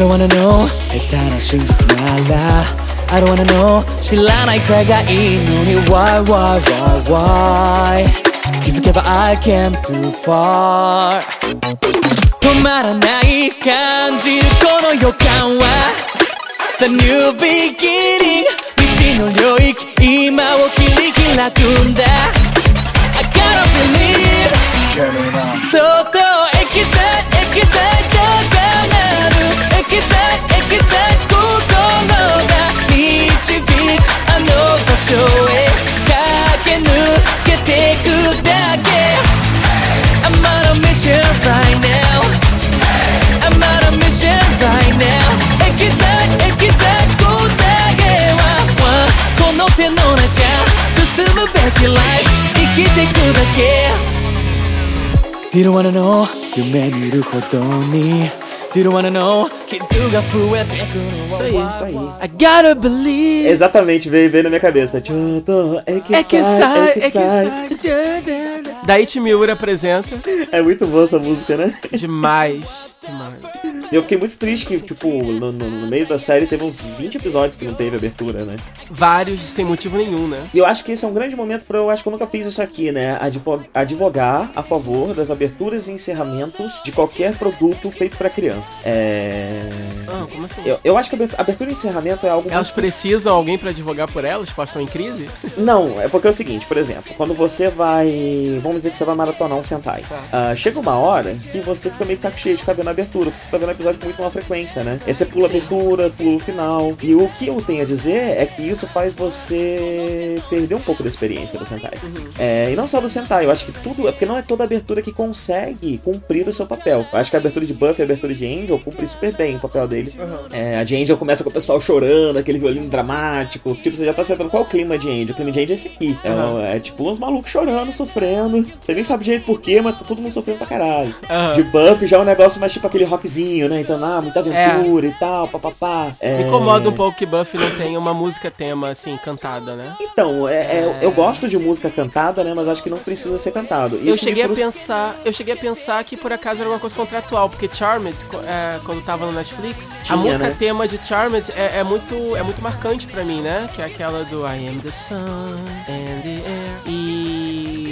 I don't wanna know 下手な真実なら I don't wanna know 知らないくらいがいいのに Why, why, why, why 気づけば I came too far 止まらない感じるこの予感は The new beginning 道の領域今を切り開くんだ I gotta believe そっと 進むべき life 生きてくだけ Didn't wanna know 夢見るほどに Didn't wanna know 傷が増えてくのIsso aí,はisso aí. I gotta believe. Exatamente, veio, veio na minha cabeça. Choto, é que É que sai, sai, é que é que sai. sai. Daí Miura apresenta. É muito boa essa música, né? Demais, demais. E eu fiquei muito triste que, tipo, no, no- meio da série teve uns 20 episódios que não teve abertura, né? Vários sem motivo nenhum, né? E eu acho que esse é um grande momento pra eu acho que eu nunca fiz isso aqui, né? Advo- advogar a favor das aberturas e encerramentos de qualquer produto feito pra crianças. É. Ah, como assim? Eu, eu acho que abertura- e encerramento é algo Elas muito precisam alguém pra advogar por elas? Elas estão em crise? Não, é porque é o seguinte, por exemplo, quando você vai. Vamos dizer que você vai maratonar um Sentai. Tá. Ah, chega uma hora que você fica meio de saco cheio de ficar vendo a abertura, porque você tá vendo o episódio com muito uma frequência, né? Aí você pula abertura, pula o final. E o que eu tenho a dizer é que isso faz você perder um pouco da experiência do Sentai. Uhum. É, e não só do Sentai, eu acho que tudo. É porque não é toda abertura que consegue cumprir o seu papel. Eu acho que a abertura de Buffy e a abertura de Angel cumprem super bem o papel deles. É, a de Angel começa com o pessoal chorando, aquele violino dramático. Tipo, você já tá acertando qual é o clima de Angel. O clima de Angel é esse aqui. É, Aham. é tipo uns malucos chorando, sofrendo. Você nem sabe direito porquê, mas tá todo mundo sofrendo pra caralho. De Buffy já é um negócio mais tipo aquele rockzinho, né? Então, ah, muita aventura e tal, papapá. É... Me incomoda um pouco que Buffy não tenha uma música tema, assim, cantada, né? Então, é, é- eu gosto de música cantada, né? Mas acho que não precisa ser cantado. Eu Isso me cheguei a frustra- pensar, eu cheguei a pensar que por acaso era uma coisa contratual, porque Charmed, é, quando tava no Netflix, Tinha, a música né? tema de Charmed é, é muito, é muito marcante pra mim, né? Que é aquela do I am the sun and the air.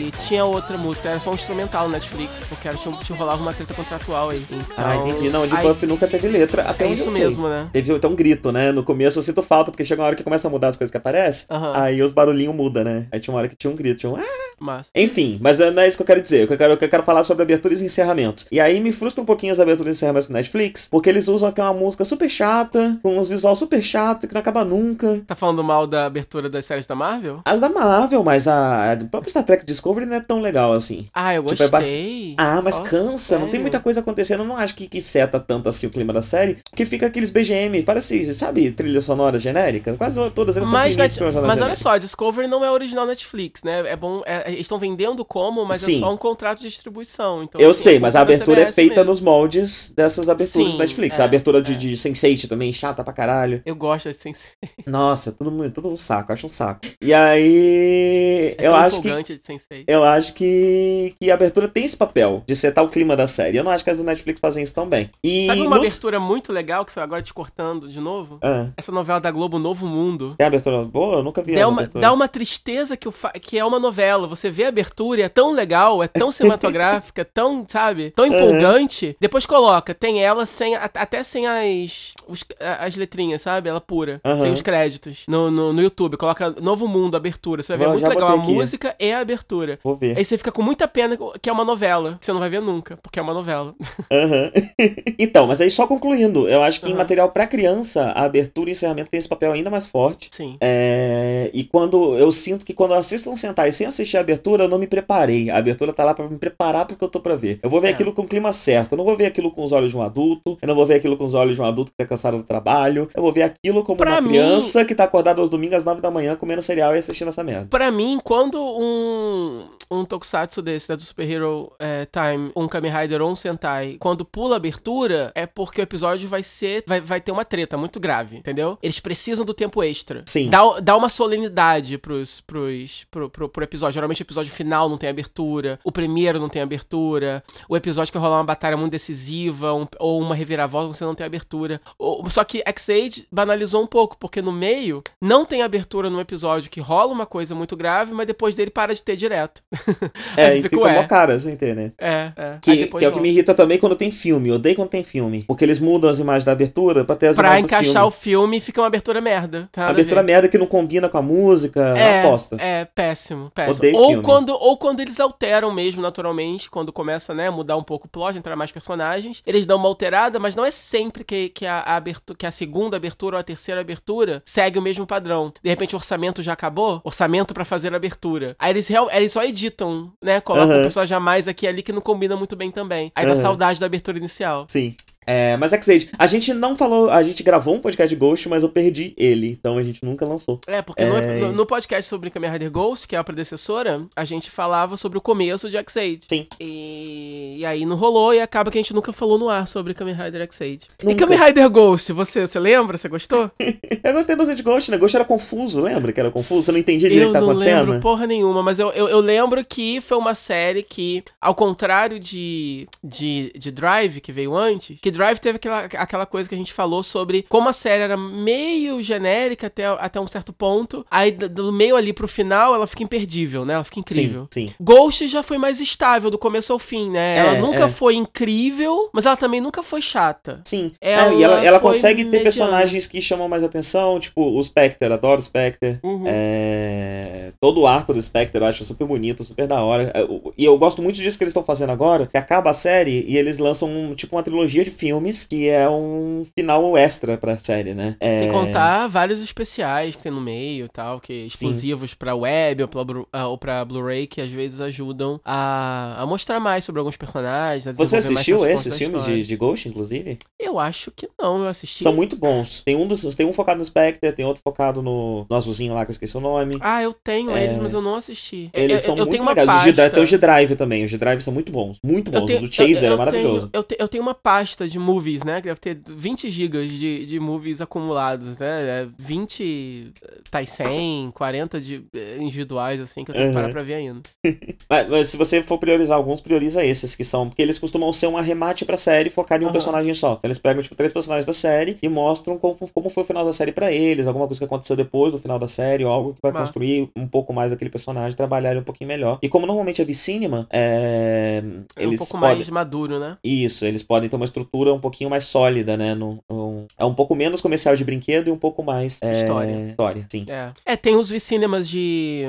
E tinha outra música, era só um instrumental no Netflix, porque era, tinha, tinha rolava uma treta contratual aí. Então, Ah, entendi. Não, de aí- Buffy nunca teve letra, até É isso sei. mesmo, né? Teve até um grito, né? No começo eu sinto falta, porque chega uma hora que começa a mudar as coisas que aparecem. Aí os barulhinhos mudam, né? Aí tinha uma hora que tinha um grito, tinha um. Mas. Enfim, mas é- não é isso que eu quero dizer. O que eu quero, eu quero falar sobre aberturas e encerramentos. E aí me frustra um pouquinho as aberturas e encerramentos do Netflix, porque eles usam aquela música super chata, com uns visual super chato, que não acaba nunca. Tá falando mal da abertura das séries da Marvel? As da Marvel, mas a, a do próprio Star Trek Discovery não é tão legal assim. Ah, eu Tipo, é ba- gostei. Ah, mas Nossa, cansa, não tem sério? muita coisa acontecendo. Eu não acho que, que seta tanto assim o clima da série, porque fica aqueles BGM, parece, sabe, trilha sonora genérica? Quase todas elas Mas, estão Net- pela janela mas olha só, Discovery não é original Netflix, né? É bom. é- eles estão vendendo como, mas Sim. é só um contrato de distribuição. Então, Eu assim, sei, é mas a da abertura é feita mesmo. nos moldes dessas aberturas Sim, do Netflix. é, a abertura de, é. de Sense8 também, chata pra caralho. Eu gosto desse sensei. Nossa, todo mundo, todo um saco, acho um saco. E aí, É eu acho que de eu acho que, que a abertura tem esse papel de setar o clima da série. Eu não acho que as do Netflix fazem isso tão bem. E Sabe uma nos- abertura muito legal que você agora te cortando de novo? Ah, Essa novela da Globo Novo Mundo. tem a abertura boa? Eu nunca vi Dá a uma, dá uma tristeza que, fa- que é uma novela. Você vê a abertura e é tão legal, é tão cinematográfica, tão, sabe, tão empolgante. Depois coloca, tem ela sem, até sem as, os- as letrinhas, sabe? Ela pura, Aham. sem os créditos. No, no, no YouTube, coloca Novo Mundo, abertura. Você vai ver Vou- muito legal a aqui. música e a abertura. Vou ver. Aí você fica com muita pena que é uma novela, que você não vai ver nunca, porque é uma novela. Aham. então, mas aí só concluindo, eu acho que em Aham. material pra criança, a abertura e encerramento tem esse papel ainda mais forte. Sim. É, e quando eu sinto que quando eu assisto um Sentai sem assistir a abertura, eu não me preparei. A abertura tá lá pra me preparar porque eu tô pra ver. Eu vou ver É. aquilo com o clima certo. Eu não vou ver aquilo com os olhos de um adulto. Eu não vou ver aquilo com os olhos de um adulto que tá cansado do trabalho. Eu vou ver aquilo como Pra uma mim- criança que tá acordada aos domingos às nove da manhã comendo cereal e assistindo essa merda. Pra mim, quando um, um tokusatsu desse, né, do Super Hero é, Time, um Kamen Rider ou um Sentai, quando pula a abertura, é porque o episódio vai ser. Vai, vai ter uma treta muito grave, entendeu? Eles precisam do tempo extra. Sim. Dá, dá uma solenidade pros, pros, pro, pro, pro episódio. Geralmente o episódio final não tem abertura, o primeiro não tem abertura, o episódio que rolar uma batalha muito decisiva um- ou uma reviravolta você não tem abertura. Ou- só que X-Age banalizou um pouco, porque no meio não tem abertura num episódio que rola uma coisa muito grave, mas depois dele para de ter direto. É, você e fica, mó cara sem ter, né? É, é. Que, que é o que me irrita também quando tem filme. Eu odeio quando tem filme. Porque eles mudam as imagens da abertura pra ter as Pra imagens do encaixar filme. o filme fica uma abertura merda. Tá abertura ver. merda que não combina com a música, É, aposta. é, péssimo, péssimo. Odeio Ou filme. quando, ou quando eles alteram mesmo, naturalmente, quando começa, né, a mudar um pouco o plot, entrar mais personagens, eles dão uma alterada, mas não é sempre que, que, a, a abertura, que a segunda abertura ou a terceira abertura segue o mesmo padrão. De repente o orçamento já acabou, orçamento pra fazer a abertura. Aí eles, real, eles só editam, né, colocam Aham. um personagem a mais aqui e ali que não combina muito bem também. Aí dá saudade da abertura inicial. Sim. É, mas X-Age, a gente não falou, a gente gravou um podcast de Ghost, mas eu perdi ele, então a gente nunca lançou. É, porque no- É. No, no podcast sobre Kamen Rider Ghost, que é a predecessora, a gente falava sobre o começo de X-Age. Sim. E, e aí não rolou e acaba que a gente nunca falou no ar sobre Kamen Rider X-Age. E Nunca. Kamen Rider Ghost, você, você lembra? Você gostou? Eu gostei bastante de Ghost, né? Ghost era confuso, lembra que era confuso? Você não entendia direito eu o que tá não acontecendo? lembro porra nenhuma, mas eu, eu, eu lembro que foi uma série que, ao contrário de, de, de Drive, que veio antes, que Drive teve aquela, aquela coisa que a gente falou sobre como a série era meio genérica até, até um certo ponto, aí do- meio ali pro final ela fica imperdível, né? Ela fica incrível. Sim, sim. Ghost já foi mais estável do começo ao fim, né? ela É, nunca é. foi incrível, mas ela também nunca foi chata. Sim. Ela É, e ela, ela consegue ter mediana. personagens que chamam mais atenção, tipo o Spectre, adoro o Spectre. Uhum. É, Todo o arco do Spectre eu acho super bonito, super da hora. É, E eu gosto muito disso que eles estão fazendo agora, que acaba a série e eles lançam um, tipo uma trilogia de filmes, que é um final extra pra série, né? É, Sem contar vários especiais que tem no meio e tal, que exclusivos pra web ou pra, Blu- ah, ou pra Blu-ray, que às vezes ajudam a, a mostrar mais sobre alguns personagens. Você assistiu esses filmes de, de Ghost, inclusive? Eu acho que não, eu assisti. São muito bons. Tem um, dos, tem um focado no Spectre, tem outro focado no, no azulzinho lá, que eu esqueci o nome. Ah, eu tenho É. eles, mas eu não assisti. Eles eu, são eu muito legais. Pasta. tem os de Drive também. Os de Drive são muito bons. Muito bons. Tenho, o do Chaser eu- eu é maravilhoso. Tenho, eu, te- eu tenho uma pasta de movies, né? Que deve ter 20 gigas de, de movies acumulados, né? É 20 Taisen, 40 de, eh, individuais, assim, que eu tenho que parar Uhum. pra ver ainda. Mas, mas se você for priorizar alguns, prioriza esses que são. Porque eles costumam ser um arremate pra série focado em um Aham. personagem só. Então, eles pegam, tipo, três personagens da série e mostram como, como foi o final da série pra eles, alguma coisa que aconteceu depois do final da série, ou algo que vai Massa. construir um pouco mais aquele personagem, trabalhar um pouquinho melhor. E como normalmente é V-Cinema, é, É um eles pouco podem. mais maduro, né? Isso, eles podem ter uma estrutura um pouquinho mais sólida, né? No, no- é um pouco menos comercial de brinquedo e um pouco mais. é, História. História, sim. É. É, tem os V-Cinemas de.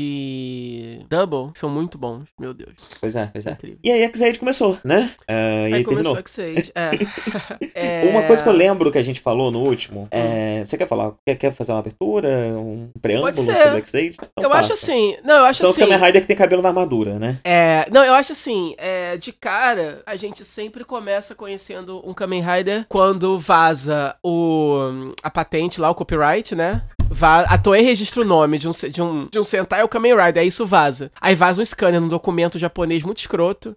de. Double, que são muito bons, meu Deus. Pois é, pois é. Incrível. E aí X-Aid começou, né? É, e aí, Aí começou terminou. X-Age. É. É, Uma coisa que eu lembro que a gente falou no último, é... Hum. Você quer falar? Quer, quer fazer uma abertura? Um preâmbulo Pode ser. sobre X-Aid? Então Eu acho faça. assim. Não, eu acho São assim. os Kamen Rider que tem cabelo na armadura, né? É, não, eu acho assim, é, de cara, a gente sempre começa conhecendo um Kamen Rider quando vaza o, a patente lá, o copyright, né? Va a Toei registra o nome de um, de um, de um Sentai ou Kamen Rider, aí isso vaza. Aí vaza um scanner num documento japonês muito escroto,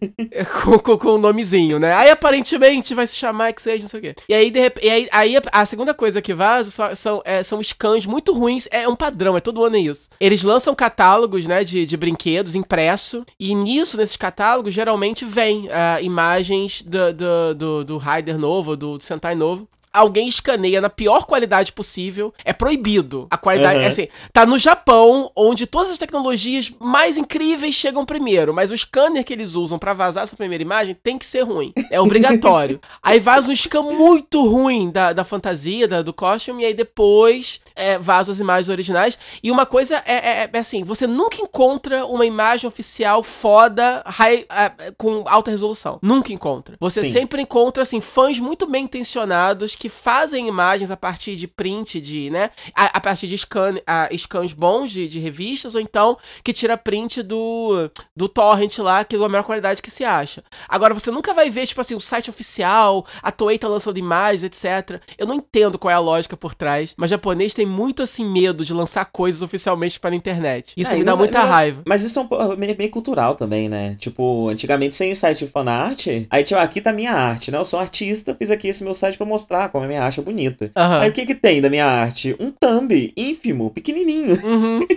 com, com, com um nomezinho, né? Aí aparentemente vai se chamar X-Age, não sei o quê. E aí, de e aí, aí a, a segunda coisa que vaza só- são, é, são scans muito ruins, é um padrão, é todo ano é isso. Eles lançam catálogos, né, de, de brinquedos impresso, e nisso, nesses catálogos, geralmente vem ah, imagens do, do, do, do Rider novo, do, do Sentai novo. Alguém escaneia na pior qualidade possível. É proibido. A qualidade. Uhum. É assim, tá no Japão, onde todas as tecnologias mais incríveis chegam primeiro. Mas o scanner que eles usam pra vazar essa primeira imagem tem que ser ruim. É obrigatório. aí vaza um scan muito ruim da, da fantasia, da- do costume, e aí depois é, vaza as imagens originais. E uma coisa é, é- é assim: você nunca encontra uma imagem oficial foda, high, é, com alta resolução. Nunca encontra. Você Sim. sempre encontra, assim, fãs muito bem intencionados que fazem imagens a partir de print, de, né? A, a partir de scan, a, scans bons de, de revistas, ou então que tira print do, do torrent lá, que é a melhor qualidade que se acha. Agora, você nunca vai ver, tipo assim, o site oficial, a Toei tá lançando imagens, etc. Eu não entendo qual é a lógica por trás, mas japonês tem muito, assim, medo de lançar coisas oficialmente para a internet. Isso É, me dá não- muita não- raiva. Mas isso é um pouco meio, meio cultural também, né? Tipo, antigamente sem site de fanart, aí tipo, aqui tá minha arte, né? Eu sou um artista, fiz aqui esse meu site pra mostrar como a minha arte é bonita. Aham. Aí o que que tem da minha arte? Um thumb ínfimo, pequenininho. Uhum.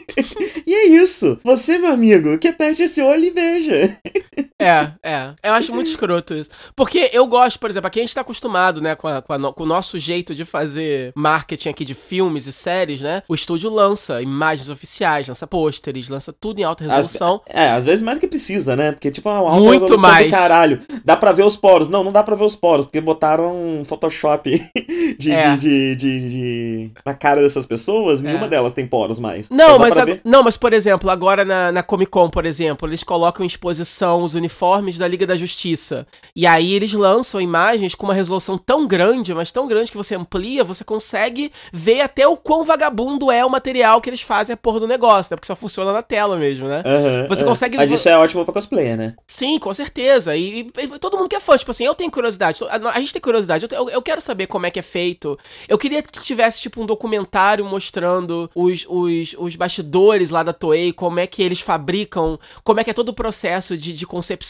E é isso. Você, meu amigo, que aperte esse olho e veja. É, é. Eu acho muito escroto isso. Porque eu gosto, por exemplo, aqui a gente tá acostumado, né, com, a- com a no- com o nosso jeito de fazer marketing aqui de filmes e séries, né? O estúdio lança imagens oficiais, lança pôsteres, lança tudo em alta resolução. É, às vezes mais do que precisa, né? Porque, tipo, uma Muito resolução do mais. caralho. Dá pra ver os poros. Não, não dá pra ver os poros, porque botaram um Photoshop de, É. de, de, de- na cara dessas pessoas, nenhuma É. delas tem poros mais. Não, Então mas, ver- não, mas por exemplo, agora na, na Comic Con, por exemplo, eles colocam em exposição os uniformes da Liga da Justiça. E aí eles lançam imagens com uma resolução tão grande, mas tão grande que você amplia, você consegue ver até o quão vagabundo é o material que eles fazem a porra do negócio, né? Porque só funciona na tela mesmo, né? Aham, Você aham. consegue Mas isso é ótimo pra cosplayer, né? Sim, com certeza. E, e- e todo mundo que é fã, tipo assim, eu tenho curiosidade. A, a gente tem curiosidade. Eu, eu- eu quero saber como é que é feito. Eu queria que tivesse, tipo, um documentário mostrando os, os, os bastidores lá da Toei, como é que eles fabricam, como é que é todo o processo de, de concepção,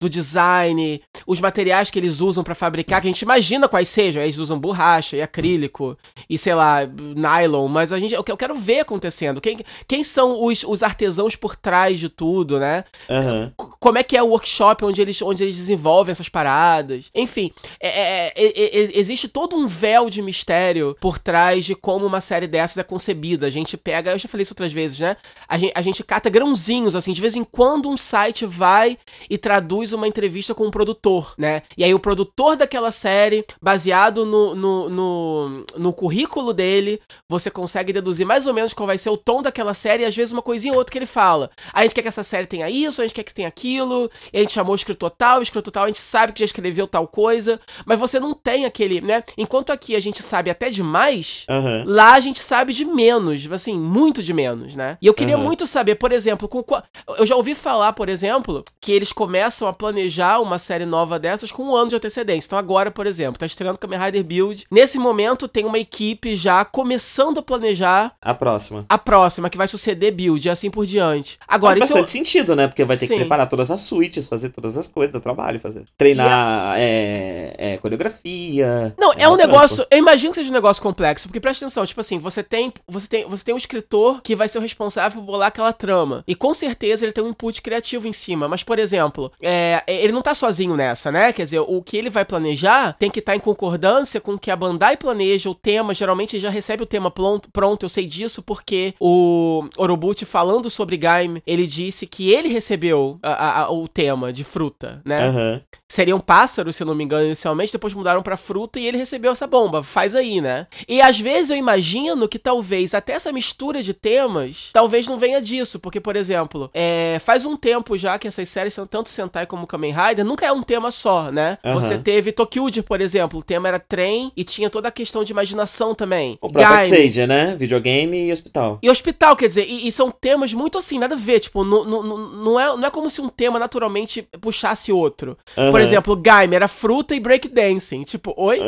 do design, os materiais que eles usam pra fabricar, que a gente imagina quais sejam. Eles usam borracha e acrílico e, sei lá, nylon, mas a gente, eu, que- eu quero ver acontecendo. Quem, quem são os, os artesãos por trás de tudo, né? C- como é que é o workshop onde eles, onde eles desenvolvem essas paradas. Enfim, é- é- é- existe todo um véu de mistério por trás de como uma série dessas é concebida. A gente pega, eu já falei isso outras vezes, né? A gente, a gente cata grãozinhos, assim, de vez em quando um site vai e traduz uma entrevista com um produtor, né? E aí o produtor daquela série, baseado no, no, no, no currículo dele, você consegue deduzir mais ou menos qual vai ser o tom daquela série e às vezes uma coisinha ou outra que ele fala. A gente quer que essa série tenha isso, a gente quer que tenha aquilo, e a gente chamou o escritor tal, o escritor tal, a gente sabe que já escreveu tal coisa, mas você não tem aquele, né? Enquanto aqui a gente sabe até demais, Aham. Lá a gente sabe de menos, assim, muito de menos, né? E eu queria Aham. muito saber, por exemplo, com qua- eu já ouvi falar, por exemplo, que eles começam a planejar uma série nova dessas com um ano de antecedência. Então agora, por exemplo, tá estreando Kamen Rider Build. Nesse momento tem uma equipe já começando a planejar A próxima. a próxima, que vai suceder Build e assim por diante. Agora, Faz isso eu... bastante sentido, né? Porque vai ter Sim. que preparar todas as suítes, fazer todas as coisas do trabalho, fazer. Treinar é, é, coreografia. Não, é, um trampo. negócio. Eu imagino que seja um negócio complexo, porque presta atenção, tipo assim, você tem, você tem, você tem um escritor que vai ser o responsável por bolar aquela trama. E com certeza ele tem um input criativo em cima. Mas, por exemplo, é, ele não tá sozinho nessa, né? Quer dizer, o que ele vai planejar tem que estar em concordância com o que a Bandai planeja, o tema. Geralmente ele já recebe o tema pronto, pronto, eu sei disso, porque o Orobuchi, falando sobre Gaime, ele disse que ele recebeu a- a- o tema de fruta, né? Aham. seriam pássaros, se eu não me engano, inicialmente, depois mudaram pra fruta e ele recebeu essa bomba. Faz aí, né? E às vezes eu imagino que talvez até essa mistura de temas, talvez não venha disso, porque, por exemplo, é, faz um tempo já que essas séries são tanto Sentai como Kamen Rider, nunca é um tema só, né? Você teve Tokyuji, por exemplo, o tema era trem e tinha toda a questão de imaginação também. O próprio. Sage, né? Videogame e hospital. E hospital, quer dizer, e, e são temas muito assim, nada a ver, tipo, não, é, não é como se um tema naturalmente puxasse outro. Por exemplo, Gaime era fruta e breakdancing. Tipo, oi?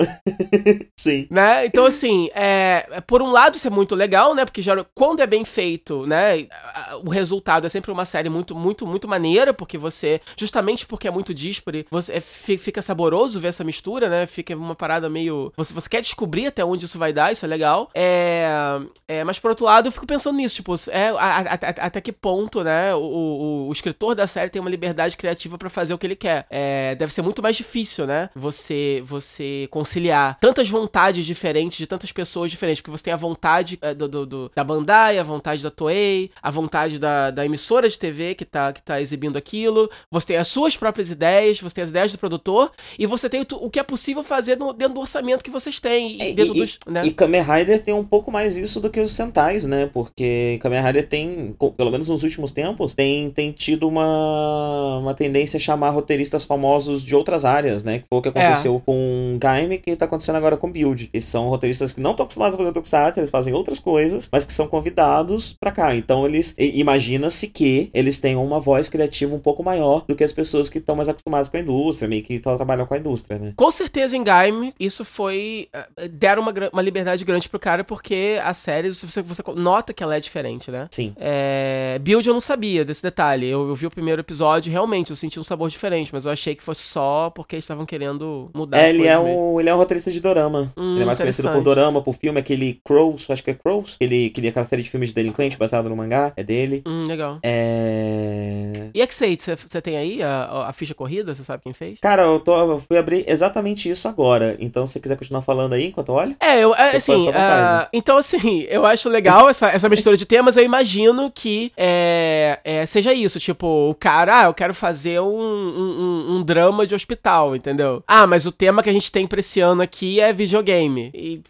Sim. né? Então, assim, é, por um lado isso é muito legal, né? Porque já, quando é bem feito, né? O resultado é sempre uma série muito, muito, muito maneira, porque você, justamente porque é muito díspare, você é, fi- fica saboroso ver essa mistura, né? Fica uma parada meio. Você, você quer descobrir até onde isso vai dar, isso é legal. É, é, mas por outro lado, eu fico pensando nisso, tipo, é, a- a- a- até que ponto, né? O, o- o escritor da série tem uma liberdade criativa pra fazer o que ele quer. É, deve ser muito mais difícil, né? Você, você conciliar tantas vontades diferentes de tantas pessoas diferentes, porque você tem a vontade é, do, do- do- da Bandai, a vontade da Toei, a vontade da, da emissora de TV que tá, que tá exibindo aquilo, daquilo, você tem as suas próprias ideias, você tem as ideias do produtor, e você tem o, o que é possível fazer no, dentro do orçamento que vocês têm. E, É, dentro e, dos. Né? e Kamen Rider tem um pouco mais isso do que os Sentais, né? Porque Kamen Rider tem, pelo menos nos últimos tempos, tem, tem tido uma, uma tendência a chamar roteiristas famosos de outras áreas, né? Que foi o que É. aconteceu com Gaime, que tá acontecendo agora com Build. Que são roteiristas que não estão acostumados a fazer Tokusatsu, eles fazem outras coisas, mas que são convidados pra cá. Então eles, imagina-se que eles tenham uma voz criativa um pouco maior do que as pessoas que estão mais acostumadas com a indústria, meio que estão trabalhando com a indústria, né? Com certeza em Gaime, isso foi. eh, deram uma, uma liberdade grande pro cara, porque a série, você, você nota que ela é diferente, né? Sim. É, Build eu não sabia desse detalhe. Eu, eu vi o primeiro episódio, realmente, eu senti um sabor diferente, mas eu achei que fosse só porque eles estavam querendo mudar É, ele é, um, ele é um roteirista de dorama. Hum, ele é mais conhecido por dorama, por filme, aquele Crows, acho que é Crows. Ele queria aquela série de filmes de delinquente baseado no mangá, é dele. Hum, legal. É. E X8, você tem aí a, a ficha corrida? Você sabe quem fez? Cara, eu, tô, eu fui abrir exatamente isso agora. Então, se você quiser continuar falando aí enquanto eu olho. É, eu, é, Você assim, ah, então assim, eu acho legal essa, essa mistura de temas, eu imagino que é, é, seja isso, tipo, o cara, ah, eu quero fazer um, um, um- drama de hospital, entendeu? Ah, mas o tema que a gente tem pra esse ano aqui é videogame, e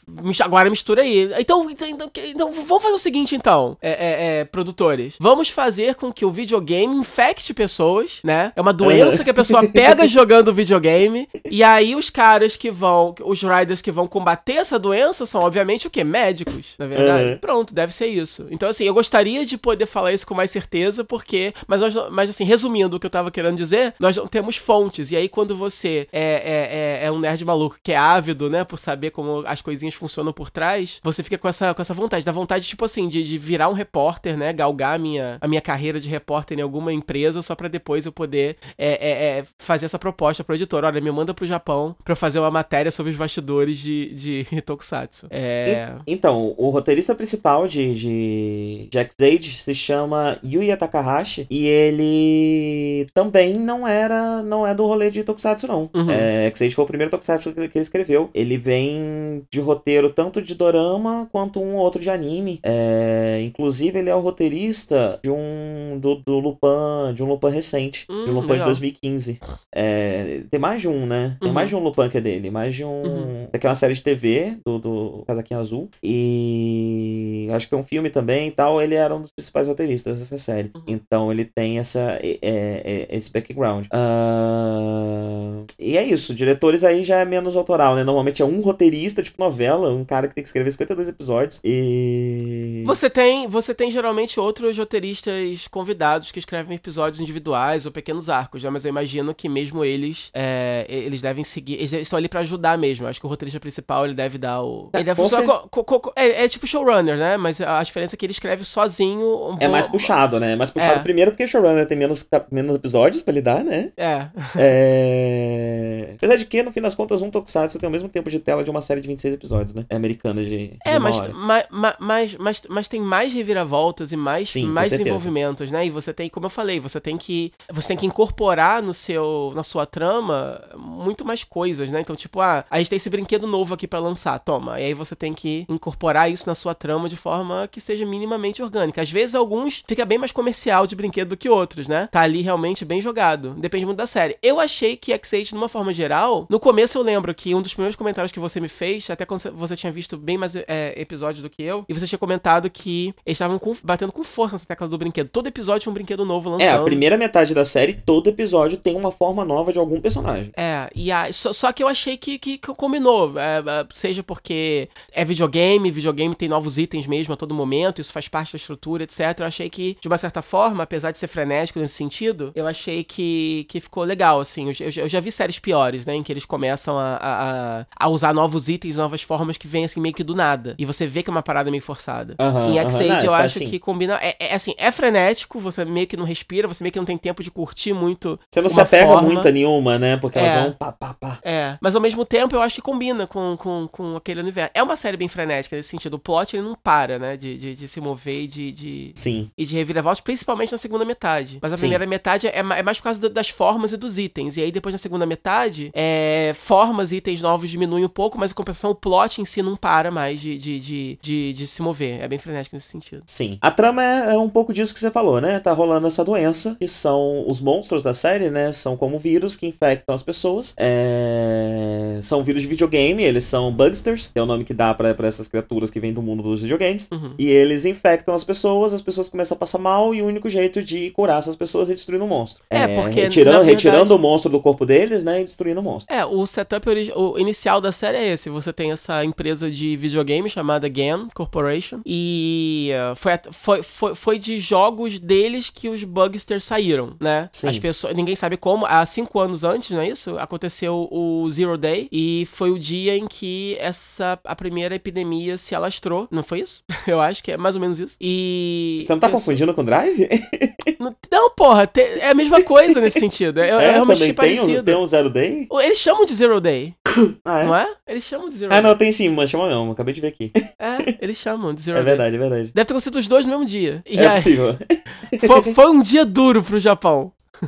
agora mistura aí. Então, então, então, então, vamos fazer o seguinte então, é, é, é, produtores, vamos fazer com que o videogame infecte pessoas, né? É uma doença que a pessoa pega jogando videogame, e aí os caras que vão, os riders que vão combater essa doença são, obviamente, o quê? Médicos, na verdade. Pronto, deve ser isso. Então, assim, eu gostaria de poder falar isso com mais certeza, porque. Mas, nós, mas assim, resumindo o que eu tava querendo dizer, nós não temos fontes. E aí, quando você é, é, é, é um nerd maluco que é ávido, né, por saber como as coisinhas funcionam por trás, você fica com essa, com essa vontade. Da vontade, tipo assim, de, de virar um repórter, né? Galgar a minha, a minha carreira de repórter em alguma empresa só pra depois eu poder é, é, é, fazer essa proposta pro editor. Olha, me manda pro Japão pra fazer uma matéria sobre os bastidores de, de Tokusatsu. É. Então, o roteirista principal de, de Jack's Age se chama Yuya Takahashi e ele também não era não é do rolê de Tokusatsu não. Uhum. É, Jack's Age foi o primeiro Tokusatsu que, que ele escreveu. Ele vem de roteiro tanto de dorama quanto um outro de anime. É, inclusive ele é o roteirista de um do, do Lupin, de um Lupin recente, de Hum, um Lupin de legal. 2015. É, tem mais de um, né? Tem Uhum. mais de um Lupin que é dele, mais de um. Uhum. É uma série de TV do, do Casaquinho Azul. E acho que tem um filme também e tal. Ele era um dos principais roteiristas dessa série. Uhum. Então ele tem essa, é, é, esse background. Ah, e é isso. Diretores aí já é menos autoral, né? Normalmente é um roteirista, tipo novela, um cara que tem que escrever 52 episódios. E. Você tem, você tem geralmente outros roteiristas convidados que escrevem episódios individuais ou pequenos arcos, né? Mas eu imagino que mesmo eles, é, eles devem seguir, eles estão ali pra ajudar mesmo. Acho que o roteirista principal ele deve dar o, ele deve com funcionar cer- co- co- co- é, é tipo showrunner, né? Mas a diferença é que ele escreve sozinho. um É mais puxado, né? É mais puxado É. primeiro porque Showrunner tem menos, menos episódios pra lidar, né? É. É... Apesar de que, no fim das contas, um Tokusatsu tem o mesmo tempo de tela de uma série de 26 episódios, né? É americana de. É, mas, mas, mas, mas, mas tem mais reviravoltas e mais, Sim, mais desenvolvimentos, né? E você tem, como eu falei, você tem que você tem que incorporar no seu na sua trama muito mais coisas, né? Então, tipo, ah, a gente tem esse brinquedo novo aqui pra lançar, toma. E aí você tem que incorporar isso na sua trama de forma que seja minimamente orgânica. Às vezes alguns fica bem mais comercial de brinquedo do que outros, né? Tá ali realmente bem jogado. Depende muito da série. Eu achei que X8, numa forma geral, no começo eu lembro que um dos primeiros comentários que você me fez, até quando você- tinha visto bem mais é, episódios do que eu, e você tinha comentado que eles estavam batendo com força nessa tecla do brinquedo. Todo episódio tinha um brinquedo novo lançando. É, a primeira metade da série, todo episódio tem uma forma nova de algum personagem. É, e a, só, só que eu achei que, que, que combinou. é, é, seja porque é videogame, videogame tem novos itens mesmo a todo momento, isso faz parte da estrutura, etc. Eu achei que, de uma certa forma, apesar de ser frenético nesse sentido, eu achei que, que ficou legal, assim. Eu, eu já- eu já vi séries piores, né, em que eles começam a, a, a- usar novos itens, novas formas que vêm, assim, meio que do nada. E você vê que é uma parada meio forçada. Aham, em. X8 Não, eu faz acho sim. que combina. É, é, assim, é frenético, você meio que não respira, você meio que não tem tempo de curtir muito Você não se apega forma. muito a nenhuma, né? Porque elas É. vão pá, pá, pá. É, mas ao mesmo tempo eu acho que combina com, com, com aquele universo. É uma série bem frenética nesse sentido. O plot ele não para, né? De, de, de se mover e de, de, Sim. e de reviravoltas, principalmente na segunda metade. Mas a Sim. primeira metade é, é mais por causa das formas e dos itens. E aí depois na segunda metade, é, formas e itens novos diminuem um pouco, mas em compensação o plot em si não para mais de, de, de, de, de se mover. É bem frenético nesse sentido. Sim. A trama é, é um pouco disso que você falou, né? Tá rolando essa doença, que são são os monstros da série, né? São como vírus que infectam as pessoas. É... São vírus de videogame, eles são bugsters, que é o nome que dá pra, pra essas criaturas que vêm do mundo dos videogames. Uhum. E eles infectam as pessoas, as pessoas começam a passar mal, e o único jeito de curar essas pessoas é destruindo o monstro. É, porque, Retirando, verdade- retirando o monstro do corpo deles, né? E destruindo o monstro. É, o setup origi- o inicial da série é esse. Você tem essa empresa de videogame chamada GAN Corporation. E uh, foi, foi, foi, foi de jogos deles que os Bugsters saíram, né? Sim. As pessoas. Ninguém sabe como. Há cinco anos antes, não é isso? Aconteceu o Zero Day. E foi o dia em que essa a primeira epidemia se alastrou. Não foi isso? Eu acho que é mais ou menos isso. E. Você não tá confundindo com Drive? Não, não, porra, te- é a mesma coisa nesse sentido. É, é realmente também tem um, parecido. tem um Zero Day? Eles chamam de Zero Day, Ah, é? não é? Eles chamam de Zero Ah, Day. não, tem sim, mas chama não, acabei de ver aqui. É, eles chamam de Zero É Day. verdade, é verdade. Deve ter acontecido os dois no mesmo dia. E É aí, possível. foi, foi um dia duro pro Japão.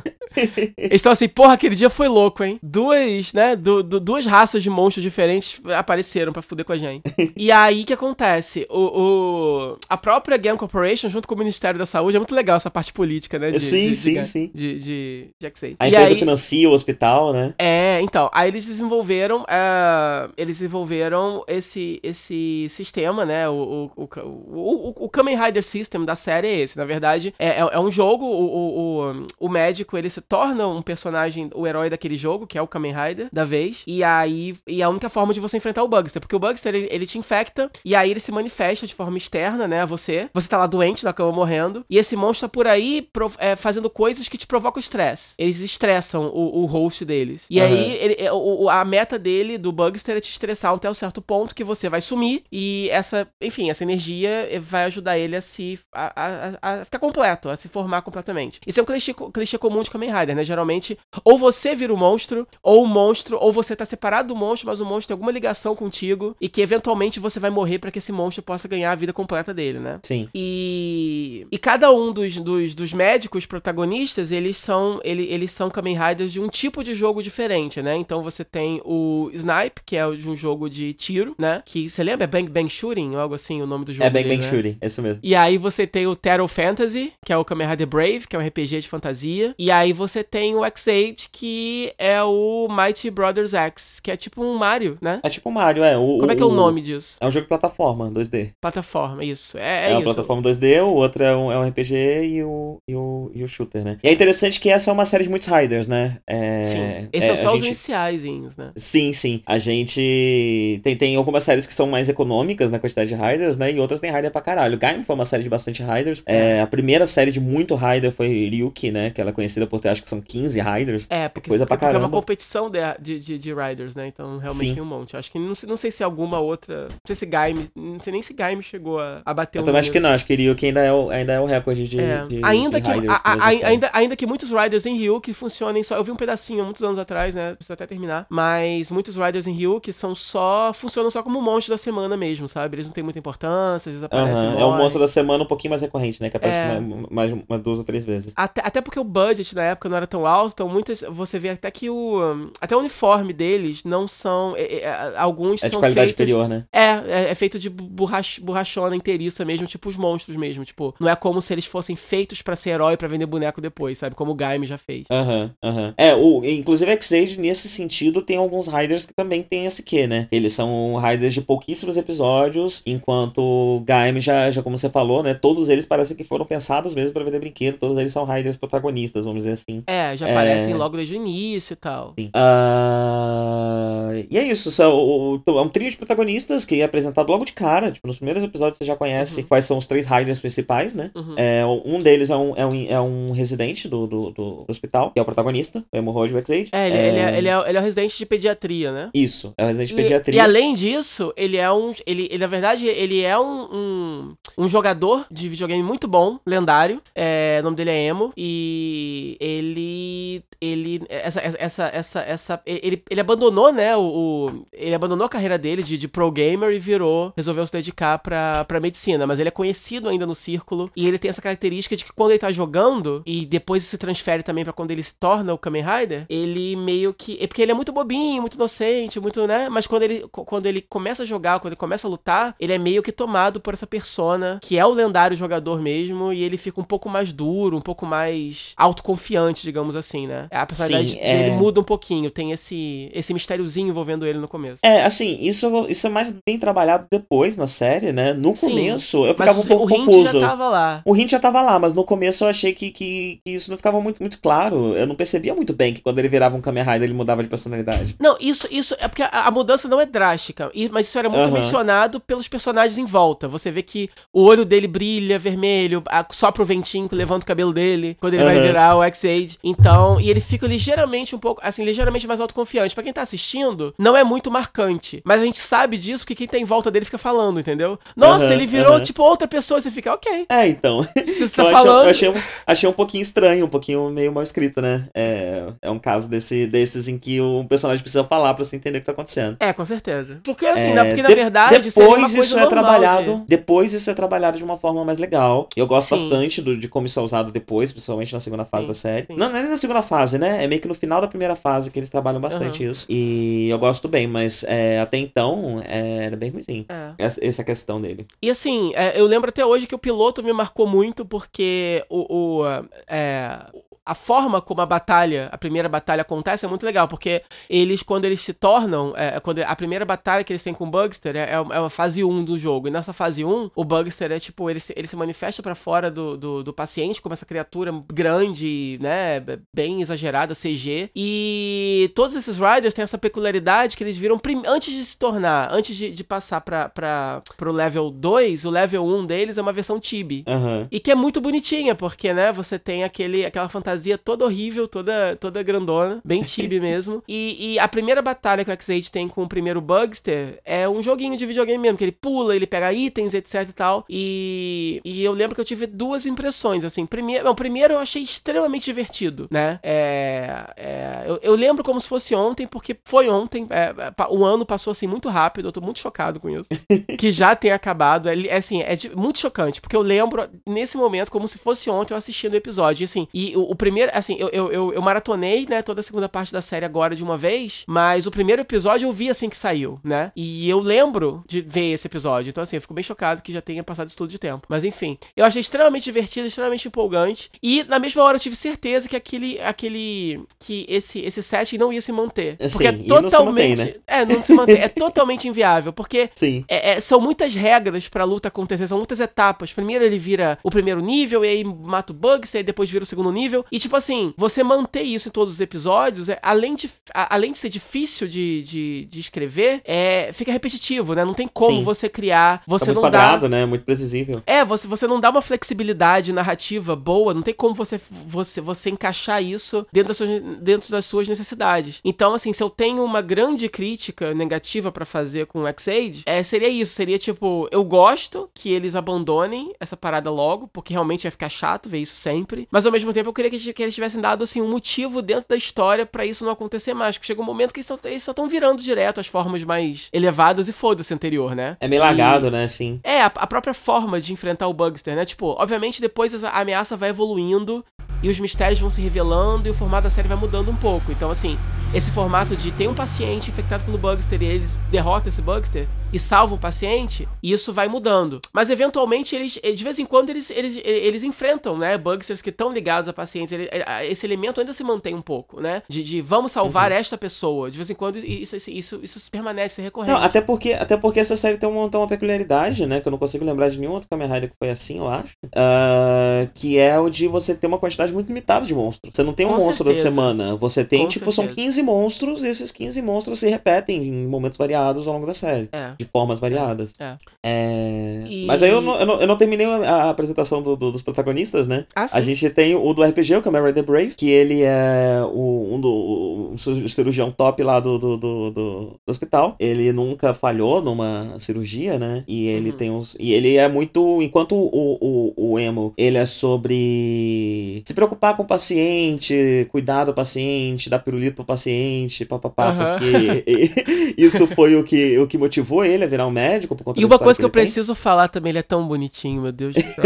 Eles estão assim, porra, aquele dia foi louco, hein? Duas, né? du- du- duas raças de monstros diferentes apareceram pra fuder com a gente. E aí, o que acontece? O, o- a própria Game Corporation, junto com o Ministério da Saúde, é muito legal essa parte política, né? De, Sim, de, sim, de, sim. De, de, de X8. A E empresa aí- financia o hospital, né? É, então, aí eles desenvolveram, é, eles desenvolveram esse, esse sistema, né, o, o, o, o, o Kamen Rider System da série é esse, na verdade, é, é, é um jogo, o, o, o, o médico, ele se torna um personagem, o herói daquele jogo, que é o Kamen Rider, da vez, e aí, e a única forma de você enfrentar o Bugster, porque o Bugster, ele, ele te infecta, e aí ele se manifesta de forma externa, né, a você, você tá lá doente, na cama morrendo, e esse monstro tá por aí é, fazendo coisas que te provocam estresse. Eles estressam o, o host deles. E Aham. aí, ele- é, o- a meta dele, do Bugster, é te estressar até um certo ponto que você vai sumir e essa, enfim, essa energia eh, vai ajudar ele a se. a, a- a ficar completo, a se formar completamente. Isso é um clichê, clichê comum de Kamen Rider, né? Geralmente, ou você vira o monstro, ou o monstro, ou você tá separado do monstro, mas o monstro tem alguma ligação contigo e que eventualmente você vai morrer pra que esse monstro possa ganhar a vida completa dele, né? Sim. E, e cada um dos, dos, dos médicos protagonistas, eles são, ele, eles são Kamen Riders de um tipo de jogo diferente, né? Então você tem o Snipe, que é de um jogo de tiro, né? Que você lembra? É Bang Bang Shooting ou algo assim, o nome do jogo É Bang dele, Bang né? Shooting, é isso mesmo. E aí você tem o Terror Fantasy, que é o Kamen Rider Brave, que é um RPG de fantasia. E aí você tem o X8, que é o Mighty Brothers X, que é tipo um Mario, né? É tipo Mario, é. O, Como é que é o nome disso? É um jogo de plataforma, 2D. Plataforma, isso. É, É, é uma isso. plataforma 2D, o outro é um, é um RPG e o, e, o, e o shooter, né? E é interessante que essa é uma série de muitos Riders, né? É, Sim. Esses é, são só os gente- iniciaizinhos, né? Sim, sim. A gente tem, tem algumas séries que são mais econômicas na quantidade de Riders, né? E outras tem Rider pra caralho. Gaim foi uma série de bastante Riders. É, a primeira série de muito Rider foi Ryuki, né? Que ela é conhecida por ter, acho que são 15 Riders. É, porque, Coisa pra porque é uma competição de, de, de, de Riders, né? Então realmente Sim. tem um monte. Acho que não sei, não sei se alguma outra. Não sei se Gaime. Não sei nem se Gaime chegou a, a bater Eu um também acho que não, acho que Ryuki ainda é o, ainda é o recorde de. É, de- ainda, de que, Riders a- a- mesmo, a- série. ainda, ainda que muitos Riders em Ryu que funcionem só. Eu vi um pedacinho muitos anos atrás, né? Precisa até terminar. Mas muitos Riders em Ryu que são só. funcionam só como monstro da semana mesmo, sabe? Eles não têm muita importância, eles aparecem. Aham, É o morrem. monstro da semana um pouquinho mais recorrente, né? Que aparece É. mais, mais uma duas ou três vezes. Até, até porque o budget na época não era tão alto, então muitas. Você vê até que o. Até o uniforme deles não são. é- é- é- alguns É de são qualidade feitos. inferior, né? É, é, é feito de borrach, borrachona inteiriça mesmo, tipo os monstros mesmo. Tipo, não é como se eles fossem feitos pra ser herói pra vender boneco depois, sabe? Como o Gaime já fez. Aham, aham. É, o, inclusive X-Age, nesse sentido, tem alguns Riders que também tem esse quê, né? Eles são Riders de pouquíssimos episódios, enquanto o Gaime já, já, como você falou, né? Todos eles parecem que foram pensados mesmo pra vender brinquedo, todos eles são Riders protagonistas, vamos dizer assim. É, já É. aparecem logo desde o início e tal. Sim. Ah, e é isso, são, é um trio de protagonistas que é apresentado logo de cara. Tipo, nos primeiros episódios você já conhece Uhum. quais são os três Riders principais, né? Uhum. É, um deles é um, é um, é um residente do, do, do- hospital, que é o protagonista, o Hemorrhoid X-Age. É, ele, ele é, ele, é, ele é o residente de pediatria, né? Isso, é o residente de E, pediatria. e além disso, ele é um. Ele, ele na verdade, ele é um, um, um jogador de videogame muito bom, lendário. É, o nome dele é Emo. E ele. Ele. Essa. essa, essa, essa ele, ele abandonou, né? O, o- ele abandonou a carreira dele de, de pro gamer e virou. Resolveu se dedicar pra, pra medicina. Mas ele é conhecido ainda no círculo. E ele tem essa característica de que quando ele tá jogando, e depois isso se transfere também pra quando ele se torna o Kamen Rider, ele meio que. É porque ele é muito bobinho, muito inocente, muito, né? Mas quando ele, quando ele começa a jogar, quando ele começa a lutar, ele é meio que tomado por essa persona Que é o lendário jogador mesmo, e ele fica um pouco mais duro, um pouco mais autoconfiante, digamos assim, né? A personalidade Sim, é. dele muda um pouquinho, tem esse, esse mistériozinho envolvendo ele no começo. É, assim, isso, isso é mais bem trabalhado depois na série, né? No Sim, começo eu ficava um o- pouco o hint confuso. já tava lá. O hint já tava lá, mas no começo eu achei que, que, que isso não ficava muito, muito claro. Eu não percebia muito bem que quando ele virava um Kamen Rider ele mudava de personalidade. Não, isso, isso é porque a, a mudança não é drástica, mas isso era muito Aham. mencionado pelos personagens em volta. Você vê que o olho dele brilha vermelho, sopra o ventinho que levanta o cabelo dele quando ele vai Aham. virar o X-Age. Então, e ele fica ligeiramente um pouco, assim, ligeiramente mais autoconfiante. Pra quem tá assistindo, não é muito marcante, mas a gente sabe disso porque quem tá em volta dele fica falando, entendeu? Nossa, Aham, ele virou aham. tipo outra pessoa, você fica, ok. É, então. Se você tá achei, falando. eu achei, um, achei um pouquinho estranho, um pouquinho meio mal escrito, né? É, é um caso desse, desses em que o personagem precisa falar pra você entender o que tá acontecendo. É, com certeza. Porque assim, É, né, porque na de- verdade seria uma depois isso é normal trabalhado de- depois isso é trabalhado de uma forma mais legal. Eu gosto Sim. bastante do- de como isso é usado depois principalmente na segunda fase Sim, da série. não, não é nem na segunda fase né? É meio que no final da primeira fase que eles trabalham bastante isso. E eu gosto bem mas é, até então é, era bem ruimzinho É. essa, essa questão dele. E assim, é, eu lembro até hoje que o piloto me marcou muito porque o, o, é, a forma como a batalha, a primeira batalha acontece é muito legal, porque eles, quando eles se tornam, é, quando a primeira batalha que eles têm com o Bugster é, é uma fase 1 do jogo, e nessa fase 1, o Bugster é tipo, ele se, ele se manifesta pra fora do, do, do paciente como essa criatura grande, né, bem exagerada, CG, e todos esses Riders têm essa peculiaridade que eles viram, antes de se tornar, antes de, de passar pra, pra, pro level 2, o level 1 deles é uma versão Tibi. Aham. E que é muito bonitinha, porque, né, você tem aquele, aquela fantasia toda horrível, toda, toda grandona, bem chibi mesmo. E, e a primeira batalha que o X-8 tem com o primeiro Bugster é um joguinho de videogame mesmo, que ele pula, ele pega itens, etc e tal. E, e eu lembro que eu tive duas impressões, assim. Primeiro, não, primeiro eu achei extremamente divertido, né? É, é, eu, eu lembro como se fosse ontem, porque foi ontem, é, é, o ano passou assim muito rápido, eu tô muito chocado com isso que já tem acabado. É, é, assim, é de- muito chocante, porque eu lembro nesse momento como se fosse ontem eu assistindo o episódio. E, assim, e o, o primeiro, assim, eu, eu, eu, eu maratonei, né, toda a segunda parte da série agora de uma vez, mas o primeiro episódio eu vi assim que saiu, né? E eu lembro de ver esse episódio. Então, assim, eu fico bem chocado que já tenha passado isso tudo de tempo. Mas enfim, eu achei extremamente divertido, extremamente empolgante. E na mesma hora eu tive certeza que aquele. aquele que esse, esse setting não ia se manter. É, Porque é e não se mantém, totalmente. né? É, não se mantém. é totalmente inviável. Porque é- é, são muitas regras pra luta acontecer, são muitas etapas. Primeiro ele vira o primeiro nível, e aí mata o Bugs, e aí depois vira o segundo nível. E tipo assim, você manter isso em todos os episódios, é, além, de, a- além de ser difícil de, de, de escrever, é, fica repetitivo, né? Não tem como Sim. você criar, você tá muito não dá. quadrado né muito previsível É, você, você não dá uma flexibilidade narrativa boa, não tem como você, você, você encaixar isso dentro das, suas, dentro das suas necessidades. Então, assim, se eu tenho uma grande crítica negativa pra fazer com o X-Age, é, seria isso. Seria tipo, eu gosto que eles abandonem essa parada logo, porque realmente ia ficar chato ver isso sempre. Mas ao mesmo tempo eu queria que, que eles tivessem dado, assim, um motivo dentro da história pra isso não acontecer mais. Porque chega um momento que eles só, estão virando direto as formas mais elevadas e foda-se anterior, né? é meio E- lagado né sim é, a, a própria forma de enfrentar o Bugster, né? Tipo, obviamente depois essa ameaça vai evoluindo e os mistérios vão se revelando e o formato da série vai mudando um pouco. Então, assim, esse formato de ter um paciente infectado pelo Bugster e eles derrotam esse Bugster e salvam o paciente, isso vai mudando. Mas eventualmente eles, eh, de vez em quando, eles, eles, eles enfrentam, né? Bugsters que estão ligados a pacientes. Ele- eh, esse elemento ainda se mantém um pouco, né? De, de vamos salvar esta pessoa. De vez em quando isso, isso, isso, isso permanece recorrente. Não, até porque, até porque essa série tem uma, tem uma peculiaridade, né? Que eu não consigo lembrar de nenhum outro Kamen Rider que foi assim, eu acho. Ah, que é o de você ter uma quantidade muito limitada de monstros. Você não tem um Com monstro da certeza. semana. Você tem, Com tipo, são certeza. 15 monstros e esses 15 monstros se repetem em momentos variados ao longo da série. É. De formas variadas. É. É, E- Mas aí eu não, eu não, eu não terminei a, apresentação do- do- dos protagonistas, né? Ah. A gente tem o do RPG, o Kamen Rider Brave, que ele é o, um do um ci- cirurgião top lá do, do, do, do- hospital. Ele nunca falhou numa cirurgia, né? E ele Uhum. tem uns. E ele é muito. Enquanto o, o, o Emo, ele é sobre se preocupar com o paciente, cuidar do paciente, dar pirulito pro paciente, papapá, Aham. porque isso foi o que, o que motivou ele a virar um médico por conta E uma coisa que eu ele tem. preciso falar também, ele é tão bonitinho, meu Deus do céu.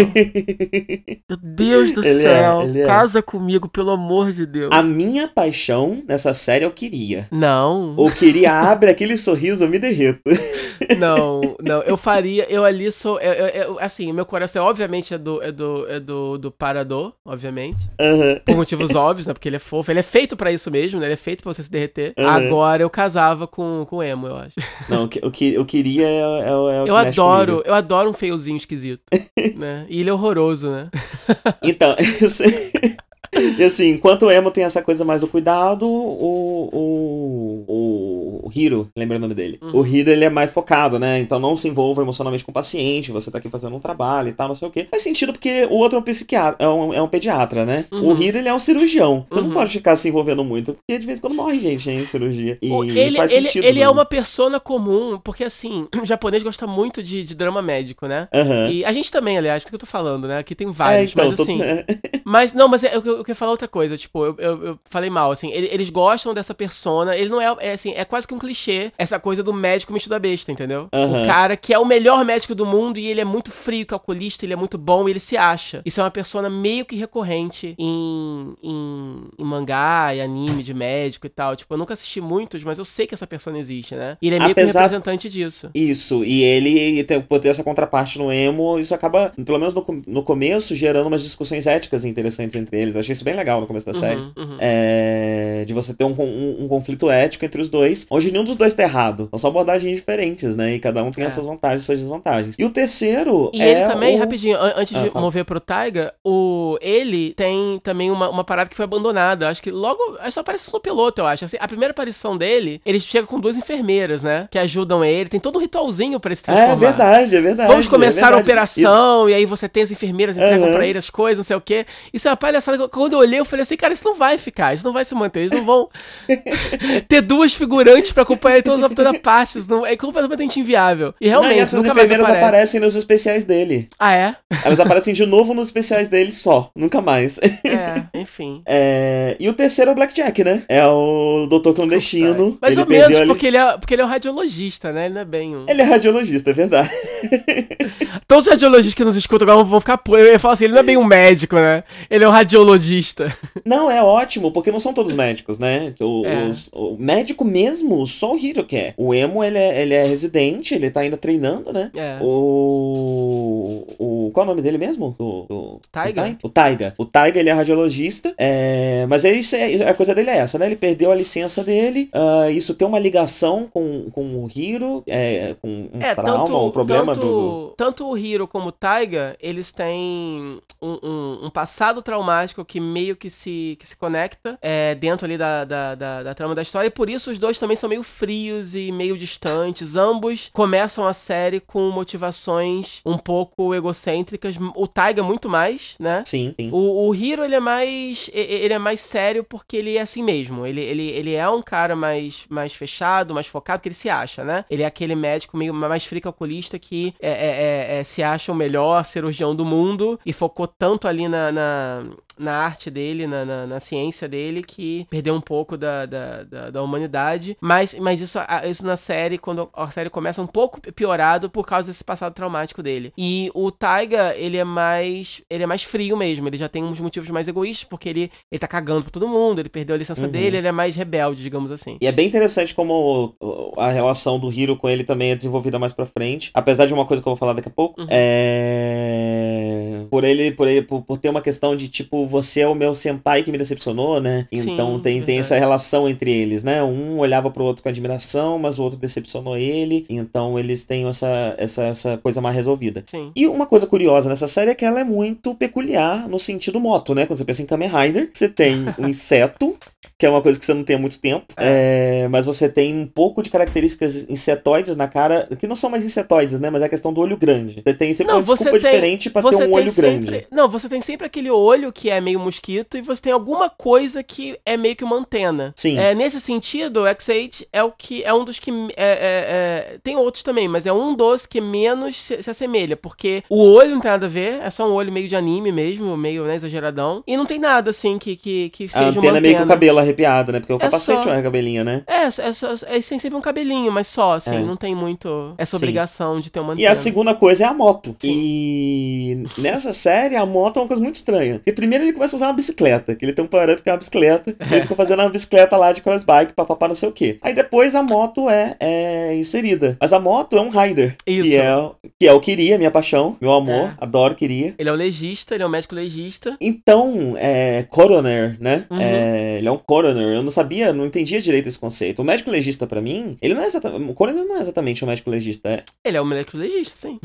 meu Deus do Ele é, céu. ele é. Casa comigo, pelo amor de Deus. A minha paixão nessa série eu queria. Não. O queria abre aquele sorriso, eu me derreto. Não, não, eu faria, eu ali sou, eu, eu, eu, assim, meu coração obviamente é do, é do, é do, do Parador, obviamente, Aham. por motivos óbvios, né, porque ele é fofo, ele é feito pra isso mesmo, né, ele é feito pra você se derreter. Uhum. Agora eu casava com, com emo, eu acho. Não, o que o que eu queria é, é, é o que Eu adoro, comigo. eu adoro um feiozinho esquisito, né, e ele é horroroso, né. Então, e assim, enquanto o Emo tem essa coisa mais do cuidado, o, o, o, o Hiro, lembra o nome dele? Uhum. O Hiro, ele é mais focado, né? Então não se envolva emocionalmente com o paciente, você tá aqui fazendo um trabalho e tal, não sei o quê. Faz sentido porque o outro é um psiquiatra, é um, é um pediatra, né? Uhum. O Hiro, ele é um cirurgião. Você Uhum. não pode ficar se envolvendo muito, porque de vez em quando morre gente em cirurgia. E ele faz ele, sentido. ele é né? uma persona comum, porque assim, o japonês gosta muito de, de drama médico, né? E a gente também, aliás, o que eu tô falando, né? Aqui tem É, vários, então, mas tô- assim. Mas, não, mas é- eu, eu, eu queria falar outra coisa, tipo, eu, eu, eu falei mal, assim, ele- eles gostam dessa persona, ele não é, é, assim, é quase que um clichê, essa coisa do médico misto da besta, entendeu? Aham. O cara que é o melhor médico do mundo e ele é muito frio, calculista, ele é muito bom e ele se acha. Isso é uma persona meio que recorrente em, em, em mangá e anime de médico e tal, tipo, eu nunca assisti muitos, mas eu sei que essa persona existe, né? E ele é meio que um Apesar- representante disso. Isso, e ele ter, por ter essa contraparte no emo, isso acaba, pelo menos no, no começo, gerando umas discussões éticas interessantes entre eles. Eu achei isso bem legal no começo da série. Uhum, uhum. É, de você ter um, um- um conflito ético entre os dois, onde nenhum dos dois tá errado. São só abordagens diferentes, né? E cada um tem É. as suas vantagens e suas desvantagens. E o terceiro E é ele também, o... rapidinho, an- antes Ah, de fala. mover pro Taiga, o, ele tem também uma, uma parada que foi abandonada. Acho que logo. Só aparece no piloto, eu acho. Assim, a primeira aparição dele, ele chega com duas enfermeiras, né? Que ajudam ele. Tem todo um ritualzinho pra ele se transformar. É verdade, é verdade. Vamos começar é a verdade. operação, e... aí você tem as enfermeiras entregam Aham. pra ele as coisas, não sei o quê. Isso é uma palhaçada. Quando eu olhei, eu falei assim, cara, isso não vai ficar, isso não vai se manter, eles não vão ter duas figurantes pra acompanhar ele toda, toda parte. Isso não, é completamente inviável. E E... Não, realmente, e essas nunca mais enfermeiras aparece. aparecem nos especiais dele. Ah, é? Elas aparecem de novo nos especiais dele só, nunca mais. É, enfim. É, E o terceiro é o Blackjack, né? É o Doutor Clandestino. Mais ele ou menos, ali- porque ele, é, porque ele é um radiologista, né? Ele não é bem um. Ele é radiologista, é verdade. Todos os radiologistas que nos escutam agora vão ficar. Eu ia falar assim, ele não é bem um médico, né? Ele é um radiologista. Não, é ótimo, porque não são todos médicos, né? É. o médico mesmo, só o Hiro quer. O Emo, ele é, ele é residente, ele tá ainda treinando, né? É. O, o. Qual é o nome dele mesmo? O, o Taiga? O Taiga. O Taiga, ele é radiologista. É, mas é é, a coisa dele é essa, né? Ele perdeu a licença dele. ah, isso tem uma ligação com, com o Hiro, é, com um É, trauma, tanto, um problema tanto, do. tanto o Hiro como o Taiga, eles têm um, um- um passado traumático que meio que se, que se conecta é, dentro ali da, da, da, da trama da história, e por isso os dois também são meio frios e meio distantes. Ambos começam a série com motivações um pouco egocêntricas. O Taiga muito mais, né? Sim, sim. O, o Hiro, ele é mais. Ele é mais sério porque ele é assim mesmo. Ele, ele, ele é um cara mais, mais fechado, mais focado, que ele se acha, né? Ele é aquele médico meio mais frio calculista que é, é- é- é- se acha o melhor cirurgião do mundo e focou tanto ali na, na, na arte dele, na, na, na ciência dele, que perdeu um pouco da, da, da, da humanidade. Mas, mas isso, isso na série, quando a série começa, um pouco piorado por causa desse passado traumático dele. E o Taiga, ele é mais. Ele é mais frio mesmo. Ele já tem uns motivos mais egoístas, porque ele, ele tá cagando pra todo mundo, ele perdeu a licença Uhum. dele, ele é mais rebelde, digamos assim. E é bem interessante como a relação do Hiro com ele também é desenvolvida mais pra frente. Apesar de uma coisa que eu vou falar daqui a pouco. Uhum. É. Por ele, por ele, por, por ter uma questão de tipo, você é o meu senpai que me decepcionou, né? Então Sim, tem, tem verdade. essa relação entre eles, né? Um olhava pro outro com admiração, mas o outro decepcionou ele. Então eles têm essa, essa, essa coisa mais resolvida. Sim. E uma coisa curiosa nessa série é que ela é muito peculiar no sentido moto, né? Quando você pensa em Kamen Rider, você tem um inseto, que é uma coisa que você não tem há muito tempo, é, mas você tem um pouco de características insetoides na cara, que não são mais insetoides, né? Mas é a questão do olho grande. Você tem sempre Não, uma desculpa tem- diferente pra ter um olho sempre. grande. Não, você tem sempre aquele olho que é meio mosquito e você tem alguma coisa que é meio que uma antena. Sim. É, nesse sentido, o X8 é o que é um dos que. é, é, é, tem outros também, mas é um dos que menos se, se assemelha. Porque o olho não tem nada a ver, é só um olho meio de anime mesmo, meio né, exageradão. E não tem nada assim que, que, que A seja uma antena é antena. meio com o cabelo arrepiado, né? Porque o É capacete só. é uma cabelinha, né? É, é, só, é, tem sempre um cabelinho, mas só, assim, É. não tem muito essa Sim. obrigação de ter uma E antena. a segunda coisa é a moto. Sim. E nessa série, a moto é uma coisa muito estranha. Porque primeiro ele começa a usar uma bicicleta, que ele tem um power-up que é uma bicicleta, e ele fica fazendo uma bicicleta lá de crossbike, papapá, não sei o quê. Aí depois a moto é, é inserida. Mas a moto é um rider. Isso. Que é, que é o Kiria, minha paixão, meu amor, É. adoro Kiria. Ele é o legista, ele é o médico legista. Então, é, coroner, né? Uhum. É, ele é um coroner. Eu não sabia, não entendia direito esse conceito. O médico legista, pra mim, ele não é exatamente. O coroner não é exatamente um médico legista, é. Ele é o médico legista, sim.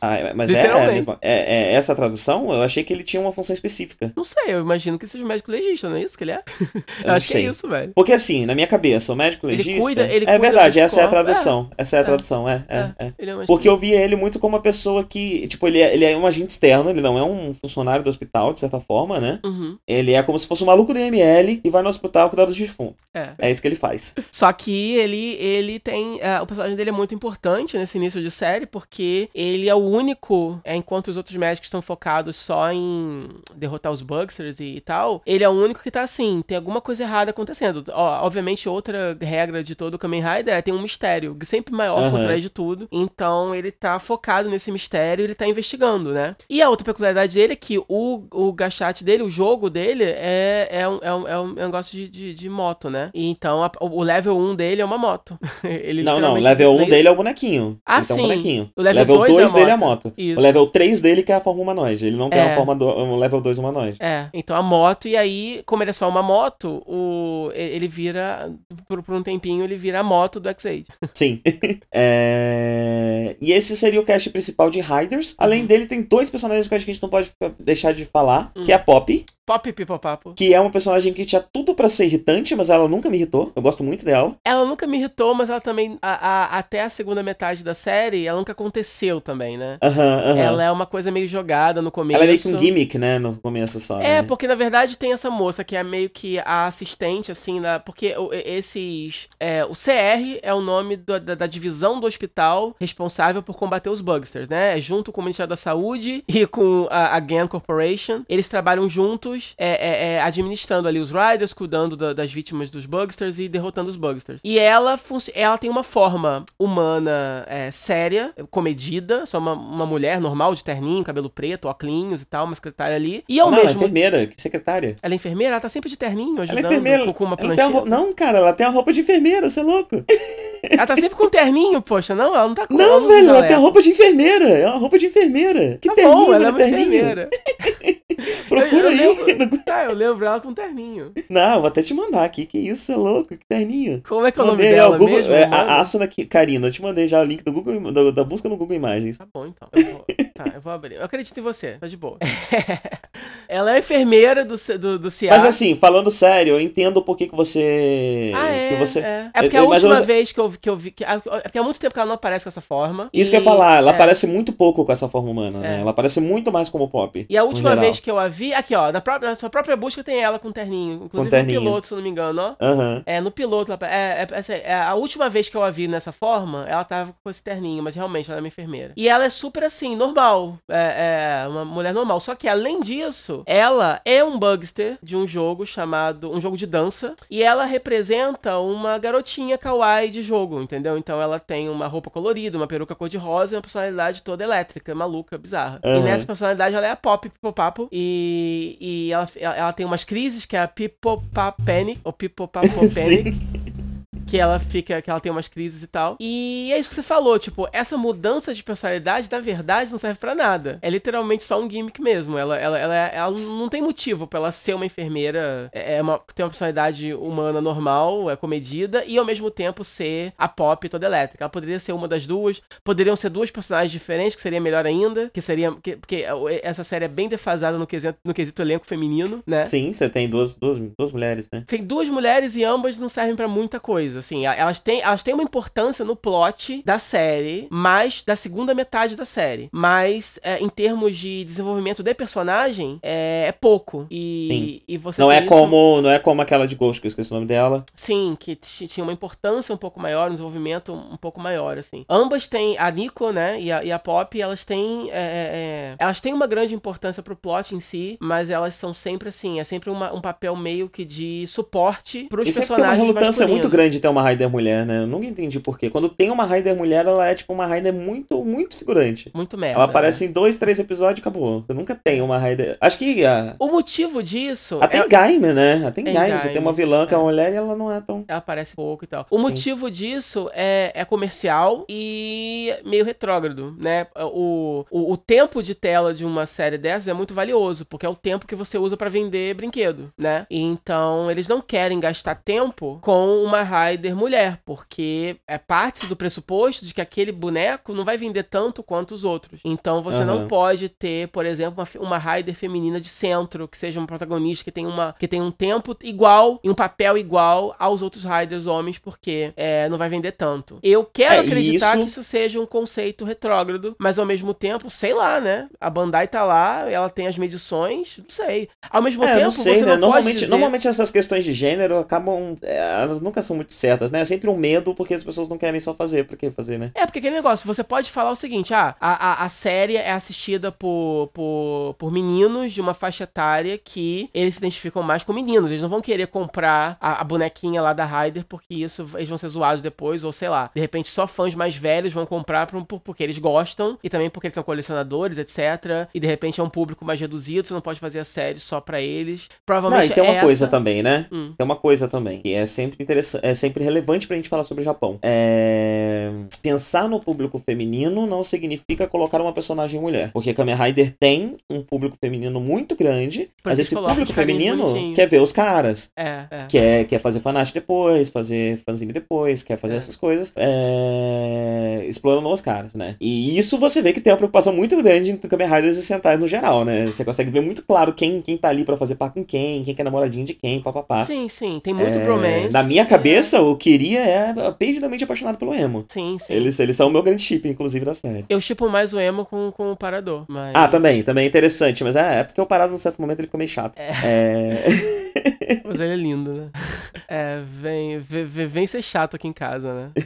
Ah, é- mas é, é, mesma- é- é essa tradução? Eu achei que ele tinha uma função específica. Não sei, eu imagino que seja o médico legista, não é isso que ele é? Eu, acho que sei. é isso, velho. Porque assim, na minha cabeça, o médico Ele legista. cuida- ele é cuida verdade, essa é a tradução. Essa é a É. tradução, é, é, É. é. Ele é Porque eu vi ele muito como uma pessoa que. Tipo, ele é, ele é um agente externo, ele não é um funcionário do hospital, de certa forma, né? Uhum, Ele é como se fosse um maluco do IML e vai no hospital cuidar dos defuntos. é. É isso que ele faz. Só que ele, ele tem. é, o personagem dele é muito importante nesse início de série, porque ele é o único, é, enquanto os outros médicos estão focados só em derrotar os Bugsters e, tal, ele é o único que tá assim, tem alguma coisa errada acontecendo. Ó, obviamente, outra regra de todo o Kamen Rider é tem um mistério, sempre maior por Aham. trás de tudo. Então ele tá focado nesse mistério ele tá investigando, né? E a outra peculiaridade dele é que o, o gachate dele, o jogo dele, é, é, um, é, um, é um negócio de, de, de moto, né? E então a- o level 1 dele é uma moto. ele Não, não, level 1 fez- dele é o bonequinho. Ah, tem sim. um bonequinho. O level 2 dois é dele é a moto. Isso. O level 3 dele que é a forma humanoide. Ele não tem É. a forma do o level 2 humanoide. É, então a moto, e aí, como ele é só uma moto, o, ele vira, por, por um tempinho, ele vira a moto do X-Aid. Sim. É, E esse seria o cast principal de Riders. Além Uhum. dele, tem dois personagens que a gente não pode deixar de falar. Hum. Que é a Poppy, Pop Pipopapo. que é uma personagem que tinha tudo pra ser irritante, mas ela nunca me irritou. Eu gosto muito dela. Ela nunca me irritou, mas ela também, a- a- até a segunda metade da série, ela nunca aconteceu também, né? Aham, aham. Ela é uma coisa meio jogada no começo. Ela é meio que um gimmick, né? No começo só. É, né? porque na verdade tem essa moça que é meio que a assistente, assim, porque esses. é, o CR é o nome do- da, da divisão do hospital responsável por combater os Bugsters, né? É junto com o Ministério da Saúde e com a, a GAN Corporation. Eles trabalham juntos, é, é, é, administrando ali os Riders, cuidando da- das vítimas dos Bugsters e derrotando os Bugsters. E ela, ela tem uma forma humana é, séria, comedida, só uma, uma mulher normal, de terninho, cabelo preto, óculos e tal, uma secretária ali. E ao não, ela é mesmo enfermeira, que secretária. ela é enfermeira? Ela tá sempre de terninho, Ela ajudando é enfermeira. com, uma Ela Não, cara, ela tem a roupa de enfermeira, você é louco? Ela tá sempre com terninho, poxa. Não, ela não tá com Não, velho, ela tem a roupa de enfermeira. É uma roupa de enfermeira. Que Tá terninho, bom, ela é uma terninho. enfermeira. Procura eu, eu aí. Lembro, tá, eu lembro ela com terninho. Não, vou até te mandar aqui. Que isso, você é louco? Que terninho. Como é que é o nome Mandei, dela o Google, mesmo? é, a Asuna Karina, eu te mandei já o link do Google, do- da busca no Google Imagens. Tá bom, então. Eu vou, tá, eu vou abrir. Eu acredito em você, tá de boa. ela é enfermeira do, do, do CIA. Mas assim, falando sério, eu entendo por que, que você. Ah, é, que você... é. É porque a Eu- mas eu- última vez que eu, que eu vi... Que, é porque há muito tempo que ela não aparece com essa forma. Isso e- que eu ia falar, ela é. aparece muito pouco com essa forma humana, né? É. Ela aparece muito mais como pop. E a última vez que eu a vi, aqui ó, na, própria, na sua própria busca tem ela com terninho. Inclusive terninho. no piloto, se não me engano, ó. Aham. É, no piloto, ela- é, é, assim, é, a última vez que eu a vi nessa forma, ela tava com esse terninho, mas realmente ela é uma enfermeira. E ela é super assim, normal. É, é uma mulher normal. Só que além disso, ela é um bugster de um jogo chamado. um jogo de dança. E ela representa uma garotinha kawaii de jogo, entendeu? Então ela tem uma roupa colorida, uma peruca cor-de-rosa e uma personalidade toda elétrica, maluca, bizarra. E Aham. nessa personalidade ela é a pop pipopapo. E, e ela, ela, tem umas crises que é a pipopapanic, ou pipopapopanic. Que ela fica, que ela tem umas crises e tal. E é isso que você falou, tipo, essa mudança de personalidade, na verdade, não serve pra nada. É literalmente só um gimmick mesmo. Ela, ela, ela, ela não tem motivo pra ela ser uma enfermeira, é é uma, ter uma personalidade humana normal, é comedida, e ao mesmo tempo ser a pop toda elétrica. Ela poderia ser uma das duas, poderiam ser duas personagens diferentes, que seria melhor ainda, que seria, que, porque essa série é bem defasada no quesito, no quesito elenco feminino, né? Sim, você tem duas, duas, duas mulheres, né? Tem duas mulheres e ambas não servem pra muita coisa, assim. Elas têm, elas têm uma importância no plot da série, mas da segunda metade da série. Mas é, em termos de desenvolvimento de personagem, é, é pouco. E, e você Não é isso- como, não é como aquela de Ghost, que eu esqueci o nome dela. Sim, que tinha uma importância um pouco maior, um desenvolvimento um pouco maior, assim. Ambas têm, a Nico, né, e a, e a Pop, elas têm, é, é, elas têm uma grande importância pro plot em si, mas elas são sempre, assim, é sempre uma- um papel meio que de suporte pros E sempre tem uma personagens relutância masculinos. muito grande de ter uma Raider mulher, né? Eu nunca entendi por quê. Quando tem uma Raider mulher, ela é tipo uma Raider muito, muito figurante. Muito merda. Ela aparece em dois, três episódios e acabou. Você nunca tem uma Raider. Acho que. A... O motivo disso. Até é... em Gaime, né? Até em Gaime. Você tem uma vilã que é é. uma mulher e ela não é tão. Ela aparece pouco e tal. O motivo disso é, é comercial e meio retrógrado, né? O, o, o tempo de tela de uma série dessas é muito valioso, porque é o tempo que você usa pra vender brinquedo, né? Então eles não querem gastar tempo com uma Raider mulher, porque é parte do pressuposto de que aquele boneco não vai vender tanto quanto os outros. Então você não Aham. pode ter, por exemplo, uma, uma Raider feminina de centro, que seja uma protagonista que tem, uma, que tem um tempo igual e um papel igual aos outros Raiders homens, porque é, não vai vender tanto. Eu quero É, acreditar isso- que isso seja um conceito retrógrado, mas ao mesmo tempo, sei lá, né? A Bandai tá lá, ela tem as medições, não sei. Ao mesmo É, tempo, não sei, você né? não Normalmente, pode dizer... normalmente essas questões de gênero acabam. é, elas nunca são muito certas, né? É sempre um medo porque as pessoas não querem só fazer. Por que fazer, né? É, porque aquele negócio, você pode falar o seguinte, ah, a, a, a série é assistida por, por, por meninos de uma faixa etária que eles se identificam mais com meninos. Eles não vão querer comprar a, a bonequinha lá da Ryder porque isso eles vão ser zoados depois, ou sei lá. De repente, só fãs mais velhos vão comprar por, por- porque eles gostam e também porque eles são colecionadores, etc. E de repente é um público mais reduzido, você não pode fazer a série só pra eles. Não, Provavelmente e tem uma essa... coisa também, né? Hum. Tem uma coisa também, que é sempre interessante, é sempre relevante pra gente falar sobre o Japão. É... Pensar no público feminino não significa colocar uma personagem mulher. Porque Kamen Rider tem um público feminino muito grande, Por mas esse público feminino bonitinhos. quer ver os caras. É, é. Quer, quer fazer fanart depois, fazer fanzine depois, quer fazer É. essas coisas, é... explorando os caras, né? E isso você vê que tem uma preocupação muito grande em Kamen Riders e Sentai no geral, né? Você consegue ver muito claro quem, quem tá ali pra fazer par com quem, quem que é namoradinho de quem, papapá. Sim, sim, tem muito É, bromance. Na minha cabeça, o Kiria é perdidamente apaixonado pelo emo. Sim, sim. Eles, eles são o meu grande chip, inclusive, da série. Eu chipo mais o emo com, com o Parador, mas... Ah, também, também é interessante, mas é, é porque o parado num certo momento ele ficou meio chato. É. Mas ele é lindo, né? É, vem, vem, vem- ser chato aqui em casa, né?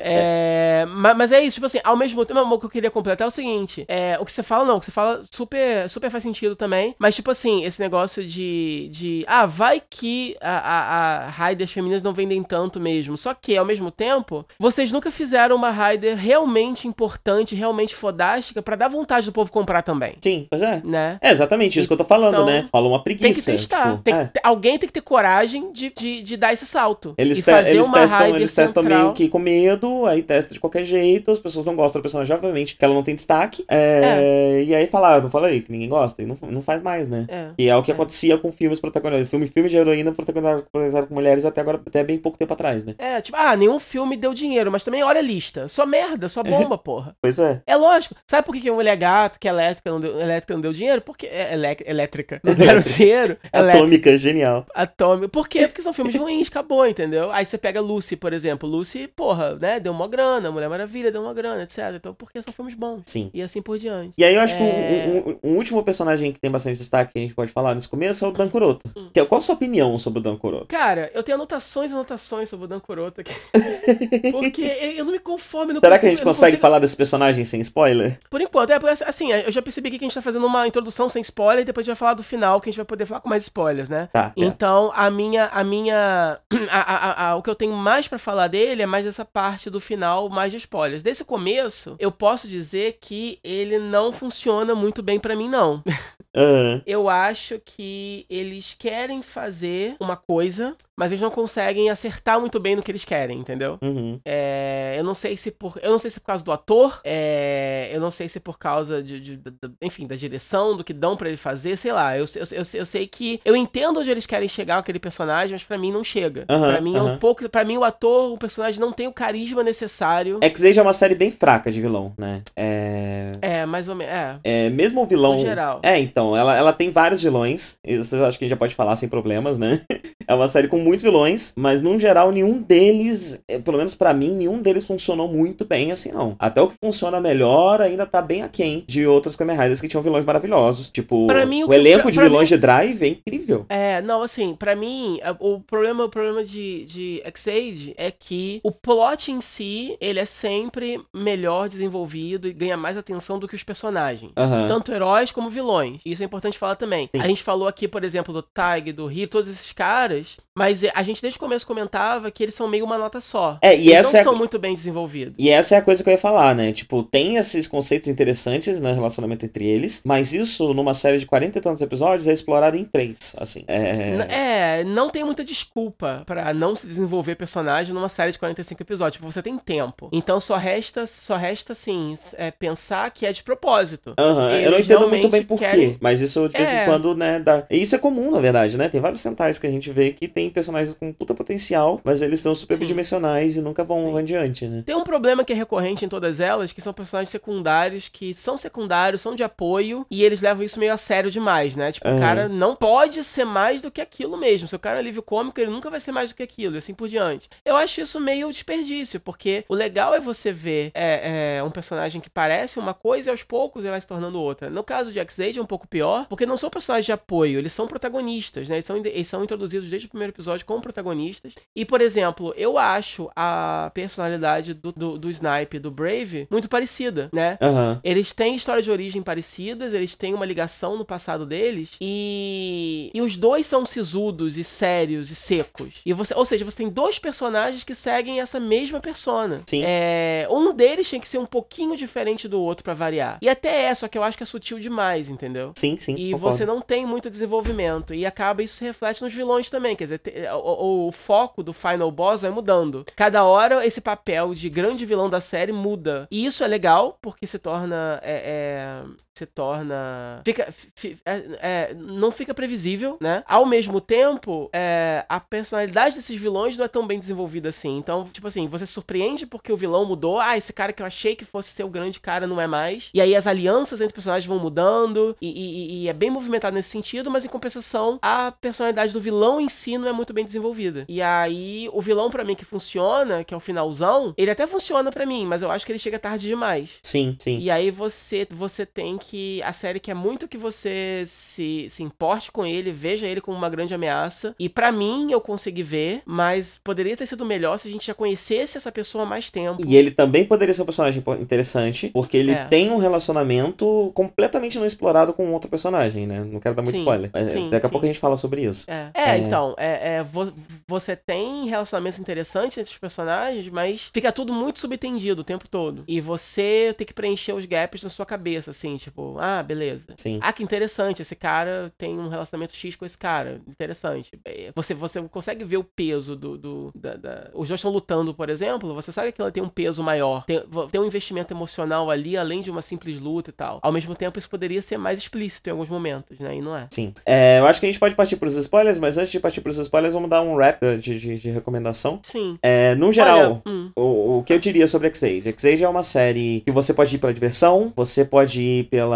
É, ma- mas, é isso, tipo assim, ao mesmo tempo, o que eu queria completar é o seguinte: é, o que você fala, não, o que você fala super, super faz sentido também. Mas, tipo assim, esse negócio de. de ah, vai que a, a, a Raiders femininas não vendem tanto mesmo. Só que, ao mesmo tempo, vocês nunca fizeram uma Raider realmente importante, realmente fodástica, pra dar vontade do povo comprar também. Sim, pois é. Né? É exatamente isso que eu tô falando, Então, né? Rola uma preguiça. Tem que testar. tipo, Tem é. alguém tem que ter coragem de, de, de dar esse salto. Eles, e te- eles testam, eles testam central. meio que com medo, aí testa de qualquer jeito, as pessoas não gostam da personagem, obviamente, que ela não tem destaque. É, E aí fala, ah, não falei que ninguém gosta, e não, não faz mais, né? É. E é o que É. acontecia com filmes protagonizados. Filme, filme de heroína protagonizado com mulheres até agora, até bem pouco tempo atrás, né? É, tipo, ah, nenhum filme deu dinheiro, mas também olha a lista. Só merda, só bomba, porra. Pois é. É lógico. Sabe por que que a mulher gato, que é elétrica, não deu, elétrica não deu dinheiro? Porque. É, elec- elétrica. Não deram dinheiro. Atômica, genial. Atômico. Por quê? Porque são filmes ruins, acabou, entendeu? Aí você pega Lucy, por exemplo. Lucy, porra, né? Deu uma grana. Mulher Maravilha deu uma grana, etc. Então, porque são filmes bons. Sim. E assim por diante. E aí eu acho que É. um, um- um último personagem que tem bastante destaque que a gente pode falar nesse começo é o Dan Kuroto. Hum. Que é- qual a sua opinião sobre o Dan Kuroto? Cara, eu tenho anotações e anotações sobre o Dan Kuroto aqui. Porque eu não me conformo. eu não Será que a consigo- gente eu consegue consigo- falar desse personagem sem spoiler? Por enquanto, é, assim, eu já percebi aqui que a gente tá fazendo uma introdução sem spoiler e depois a gente vai falar do final, que a gente vai poder falar com mais spoilers, né? Tá. é. Então, a minha. A minha. a- a- a- o que eu tenho mais pra falar dele é mais essa parte do final, mais de spoilers. Desse começo, eu posso dizer que ele não funciona muito bem pra mim, não. Aham. Eu acho que eles querem fazer uma coisa, mas eles não conseguem acertar muito bem no que eles querem, entendeu? Uhum. É, eu não sei se por, eu não sei se por causa do ator, é, eu não sei se por causa de, de- de- enfim, da direção, do que dão pra ele fazer, sei lá. Eu, eu, eu, eu sei que eu entendo onde eles querem chegar com aquele personagem, mas pra mim não chega. Aham, Pra mim é um pouco, para mim o ator, o personagem não tem o carisma necessário. X-Age é uma série bem fraca de vilão, né? É... É, mais ou menos, é. é mesmo o vilão. No geral. É, então, ela, ela tem vários vilões. Isso eu acho que a gente já pode falar sem problemas, né? É uma série com muitos vilões, mas num geral, nenhum deles, eh, pelo menos pra mim, nenhum deles funcionou muito bem assim, não. Até o que funciona melhor ainda tá bem aquém de outras Kamen Riders que tinham vilões maravilhosos. Tipo, mim, o o, elenco pra- de pra vilões de Drive é incrível. É, não, assim, pra mim, o problema, o problema de, de X-Age é que o plot em si, ele é sempre melhor desenvolvido e ganha mais atenção do que os personagens. Tanto heróis como vilões. Isso é importante falar também. Sim. A gente falou aqui, por exemplo, do Tag, do Rio, todos esses caras, caras, mas a gente desde o começo comentava que eles são meio uma nota só. É, e eles essa não é são muito bem desenvolvidos. E essa é a coisa que eu ia falar, né? Tipo, tem esses conceitos interessantes no relacionamento entre eles, mas isso, numa série de 40 e tantos episódios, é explorado em três, assim. É... É, não tem muita desculpa pra não se desenvolver personagem numa série de 45 episódios. Tipo, você tem tempo. Então só resta, só resta assim, é, pensar que é de propósito. Aham, eu não entendo muito bem por querem- quê, mas isso de vez É. em quando, né, dá... Isso é comum, na verdade, né? Tem vários centais que a gente vê que tem personagens com puta potencial, mas eles são super bidimensionais e nunca vão Sim. adiante, né? Tem um problema que é recorrente em todas elas, que são personagens secundários, que são secundários, são de apoio, e eles levam isso meio a sério demais, né? Tipo, o Aham. cara não pode ser mais do que aquilo mesmo. Se o cara é livre cômico, ele nunca vai ser mais do que aquilo, e assim por diante. Eu acho isso meio desperdício, porque o legal é você ver é, é, um personagem que parece uma coisa e aos poucos ele vai se tornando outra. No caso de X-Age é um pouco pior, porque não são personagens de apoio, eles são protagonistas, né? Eles são, eles são introduzidos desde o primeiro episódio como protagonistas. E, por exemplo, eu acho a personalidade do, do, do Snipe e do Brave muito parecida, né? Aham. Eles têm história de origem parecidas, eles têm uma ligação no passado deles e, e os dois são sisudos e sérios e secos. E você, ou seja, você tem dois personagens que seguem essa mesma persona. Sim. É, um deles tem que ser um pouquinho diferente do outro pra variar. E até é, só que eu acho que é sutil demais, entendeu? Sim, sim. E concordo. você não tem muito desenvolvimento. E acaba isso se reflete nos vilões também. Quer dizer, te- o, o foco do Final Boss vai mudando. Cada hora esse papel de grande vilão da série muda. E isso é legal, porque se torna. é, é, se torna. Fica. fi- é, é, não fica previsível, né? Ao mesmo tempo, é, a personalidade desses vilões não é tão bem desenvolvida assim. Então, tipo assim, você surpreende porque o vilão mudou. Ah, esse cara que eu achei que fosse ser o grande cara não é mais. E aí as alianças entre personagens vão mudando. E, e- e é bem movimentado nesse sentido, mas em compensação, a personalidade do vilão em si não é muito bem desenvolvida. E aí, o vilão pra mim que funciona, que é o finalzão, ele até funciona pra mim, mas eu acho que ele chega tarde demais. Sim, sim. E aí você, você tem que. A série quer muito que você se, se importe com ele, veja ele como uma grande ameaça. E pra mim eu consegui ver, mas poderia ter sido melhor se a gente já conhecesse essa pessoa há mais tempo. E ele também poderia ser um personagem interessante, porque ele É. tem um relacionamento completamente não explorado com outro personagem, né? Não quero dar muito Sim, spoiler. mas sim, daqui a sim. pouco a gente fala sobre isso. É, é, É. então, é, é, vo- você tem relacionamentos interessantes entre os personagens, mas fica tudo muito subtendido o tempo todo. E você tem que preencher os gaps na sua cabeça, assim, tipo, ah, beleza. Sim. Ah, que interessante, esse cara tem um relacionamento X com esse cara. Interessante. É, Você, você consegue ver o peso do. do da, da- Os dois estão lutando, por exemplo, você sabe que ela tem um peso maior. Tem, tem um investimento emocional ali, além de uma simples luta e tal. Ao mesmo tempo, isso poderia ser mais explícito em alguns momentos, né? E não é. Sim. É, eu acho que a gente pode partir pros spoilers, mas antes de partir pros spoilers, vamos dar um wrap de, de, de recomendação. Sim. É, no geral, Olha, hum, o, o que eu diria sobre X-Age? X-Age é uma série que você pode ir pela diversão, você pode ir pela,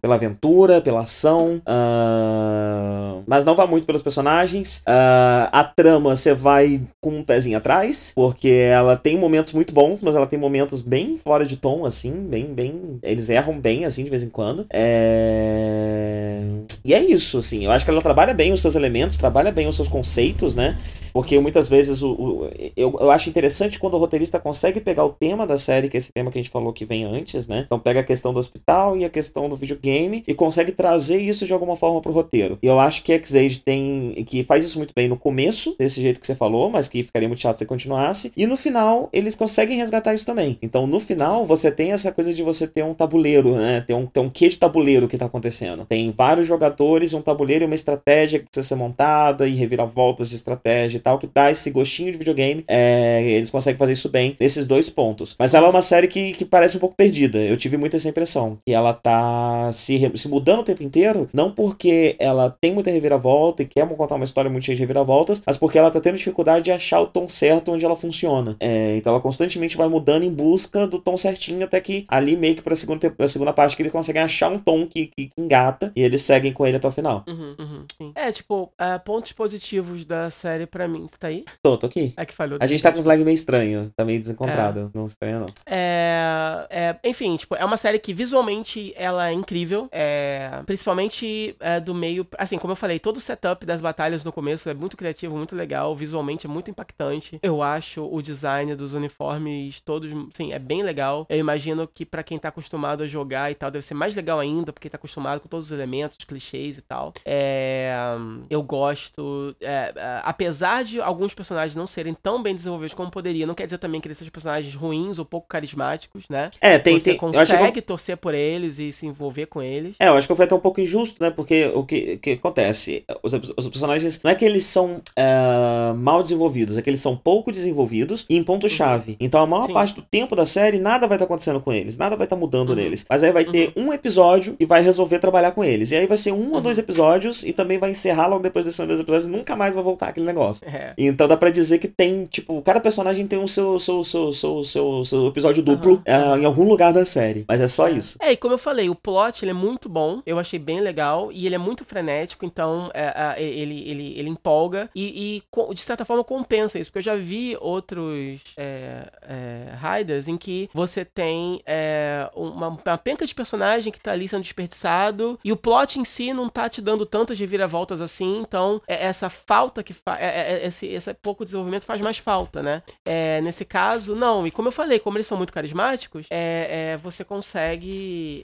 pela aventura, pela ação, ah, mas não vá muito pelos personagens. Ah, a trama você vai com um pezinho atrás, porque ela tem momentos muito bons, mas ela tem momentos bem fora de tom, assim, bem, bem. Eles erram bem, assim, de vez em quando. É... E é isso, assim. Eu acho que ela trabalha bem os seus elementos, trabalha bem os seus conceitos, né? Porque muitas vezes o, o- eu, eu acho interessante quando o roteirista consegue pegar o tema da série, que é esse tema que a gente falou que vem antes, né? Então pega a questão do hospital e a questão do videogame e consegue trazer isso de alguma forma pro roteiro. E eu acho que X-Age tem. que faz isso muito bem no começo, desse jeito que você falou, mas que ficaria muito chato se continuasse. E no final, eles conseguem resgatar isso também. Então no final, você tem essa coisa de você ter um tabuleiro, né? Ter um, ter um quê de tabuleiro que tá acontecendo. Tem vários jogadores, um tabuleiro e uma estratégia que precisa ser montada e reviravoltas de estratégia e tal, que dá esse gostinho de videogame. É, eles conseguem fazer isso bem nesses dois pontos. Mas ela é uma série que, que parece um pouco perdida. Eu tive muito essa impressão. Que ela tá se, se mudando o tempo inteiro, não porque ela tem muita reviravolta e quer contar uma história muito cheia de reviravoltas, mas porque ela tá tendo dificuldade de achar o tom certo onde ela funciona. É, então ela constantemente vai mudando em busca do tom certinho, até que ali meio que pra segunda, pra segunda parte que eles conseguem achar um tom que, que engata e eles seguem com ele até o final. Uhum, uhum. É, tipo, ah, pontos positivos da série pra mim. Você tá aí? Tô, tô aqui. É que falhou. A gente tá com uns lag meio estranho, tá meio desencontrado. Não estranha, não. É, é, enfim, tipo, é uma série que visualmente ela é incrível. É, principalmente é, do meio. Assim, como eu falei, todo o setup das batalhas no começo é muito criativo, muito legal. Visualmente é muito impactante. Eu acho o design dos uniformes todos, sim, é bem legal. Eu imagino que para quem tá acostumado a jogar e tal, deve ser mais legal ainda, porque tá acostumado com todos os elementos, os clichês e tal. É, eu gosto. É, é, apesar de alguns personagens não serem tão bem desenvolvidos como poderia, não quer dizer também que eles sejam personagens ruins ou pouco carismáticos, né? É, tem. Você tem consegue que... torcer por eles e se envolver com eles. É, eu acho que foi até um pouco injusto, né? Porque o que, que acontece? Os, os personagens. Não é que eles são uh, mal desenvolvidos, é que eles são pouco desenvolvidos e em ponto-chave. Uhum. Então a maior Sim. parte do tempo da série, nada vai estar tá acontecendo com eles, nada vai estar tá mudando uhum. neles. Mas aí vai ter uhum. um episódio e vai resolver trabalhar com eles. E aí vai ser um ou dois uhum. episódios e também vai encerrar logo depois desses dois episódios e nunca mais vai voltar aquele negócio. É. Então dá pra dizer que tem, tipo, cada personagem tem o seu, seu, seu, seu, seu, seu episódio duplo uh, em algum lugar da série. Mas é só é. isso. É, e como eu falei, o plot ele é muito bom, eu achei bem legal e ele é muito frenético, então é, é, ele, ele, ele empolga e, e, de certa forma compensa isso, porque eu já vi outros é, é, Riders em que você tem é, uma, uma penca de personagem que tá ali sendo desperdiçado e o plot em si não tá te dando tantas reviravoltas assim, então é, essa falta que faz. esse, esse pouco desenvolvimento faz mais falta, né? nesse caso, não. E como eu falei, como eles são muito carismáticos, você consegue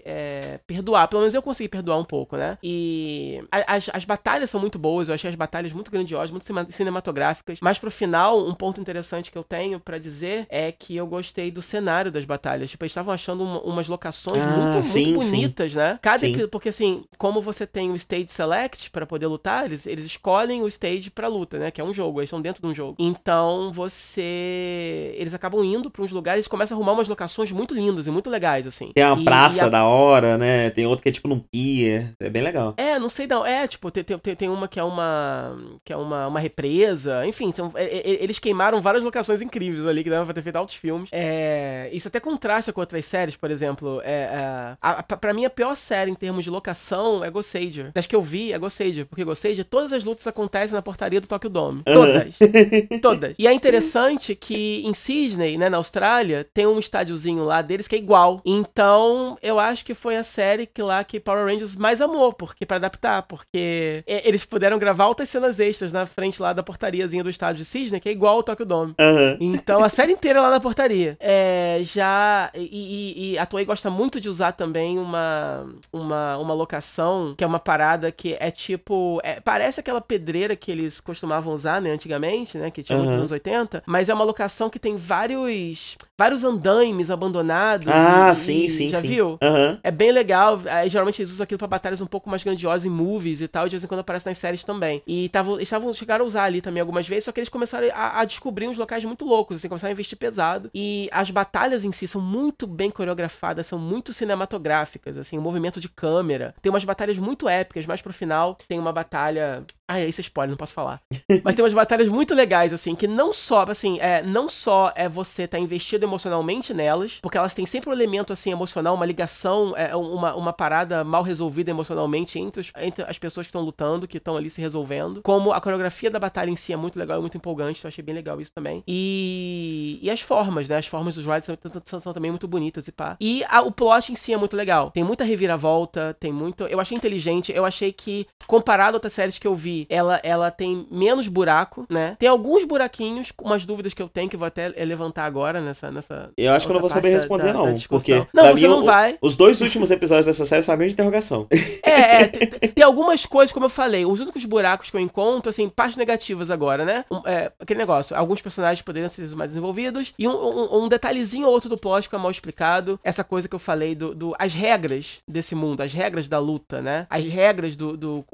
perdoar. Pelo menos eu consegui perdoar um pouco, né? E as, as batalhas são muito boas, eu achei as batalhas muito grandiosas, muito cinematográficas. Mas pro final, um ponto interessante que eu tenho para dizer é que eu gostei do cenário das batalhas. Tipo, eles estavam achando uma, umas locações ah, muito, sim, muito bonitas, sim. né? Cada sim. porque assim, como você tem o stage select para poder lutar, eles, eles escolhem o stage para luta, né? Que é um jogo, eles estão dentro de um jogo. Então você, eles acabam indo para uns lugares e começam a arrumar umas locações muito lindas e muito legais assim. Tem uma e, praça e a... da hora, né? Tem outro que é tipo num pier, é bem legal. É, não sei não, é tipo tem, tem, tem uma que é uma que é uma, uma represa, enfim, são, é, é, eles queimaram várias locações incríveis ali que dava pra ter feito altos filmes. É, isso até contrasta com outras séries, por exemplo. É, é, a, a, pra mim, a pior série em termos de locação é Ghost Sager. Das que eu vi é Ghost Sager, porque Ghost Sager, todas as lutas acontecem na portaria do Tokyo Dome. Todas. Uhum. todas. E é interessante que em Sydney, né, na Austrália, tem um estádiozinho lá deles que é igual. Então, eu acho que foi a série que lá que Power Rangers mais amou, porque para adaptar, porque eles puderam gravar altas cenas extras na frente lá da portariazinha do estádio de Sydney, que é igual ao Tokyo Dome. Uhum. Então, a série inteira lá na portaria. É, já. E, e, e, a Toei gosta muito de usar também uma, uma, uma locação que é uma parada que é tipo. É, parece aquela pedreira que eles costumavam usar, né, antigamente, né? Que tinha uhum. nos anos 80. Mas é uma locação que tem vários. Vários andaimes abandonados. Ah, e, sim, sim. Já sim. viu? Uhum. É bem legal. Aí, geralmente eles usam aquilo pra batalhas um pouco mais grandiosas em movies e tal. De vez em quando aparece nas séries também. E tavam, eles tavam, chegaram a usar ali também algumas vezes, só que eles começaram a, a descobrir uns locais muito loucos, assim, começaram a investir pesado. E as batalhas em si são muito bem coreografadas, são muito cinematográficas, assim, o movimento de câmera. Tem umas batalhas muito épicas, mas pro final tem uma batalha. Ah, isso é spoiler, não posso falar. Mas tem umas batalhas muito legais, assim, que não só, assim, é, não só é você tá investido emocionalmente nelas, porque elas têm sempre um elemento, assim, emocional, uma ligação, é, uma, uma parada mal resolvida emocionalmente entre, os, entre as pessoas que estão lutando, que estão ali se resolvendo. Como a coreografia da batalha em si é muito legal e muito empolgante, então eu achei bem legal isso também. E, e as formas, né? As formas dos rides são, são, são também muito bonitas e pá. E a, o plot em si é muito legal. Tem muita reviravolta, tem muito. Eu achei inteligente, eu achei que, comparado a outras séries que eu vi, ela, ela tem menos buraco, né? Tem alguns buraquinhos, umas dúvidas que eu tenho que eu vou até levantar agora nessa. nessa eu acho que eu não vou saber responder, da, não. Da porque. Não, você mim, não vai. Os dois últimos episódios dessa série são uma grande interrogação. É, é tem, tem, algumas coisas, como eu falei, os únicos buracos que eu encontro, assim, partes negativas agora, né? Um, é, aquele negócio, alguns personagens poderiam ser mais desenvolvidos, e um, um, um detalhezinho ou outro do plot que é mal explicado. Essa coisa que eu falei do, do. as regras desse mundo, as regras da luta, né? As regras do. do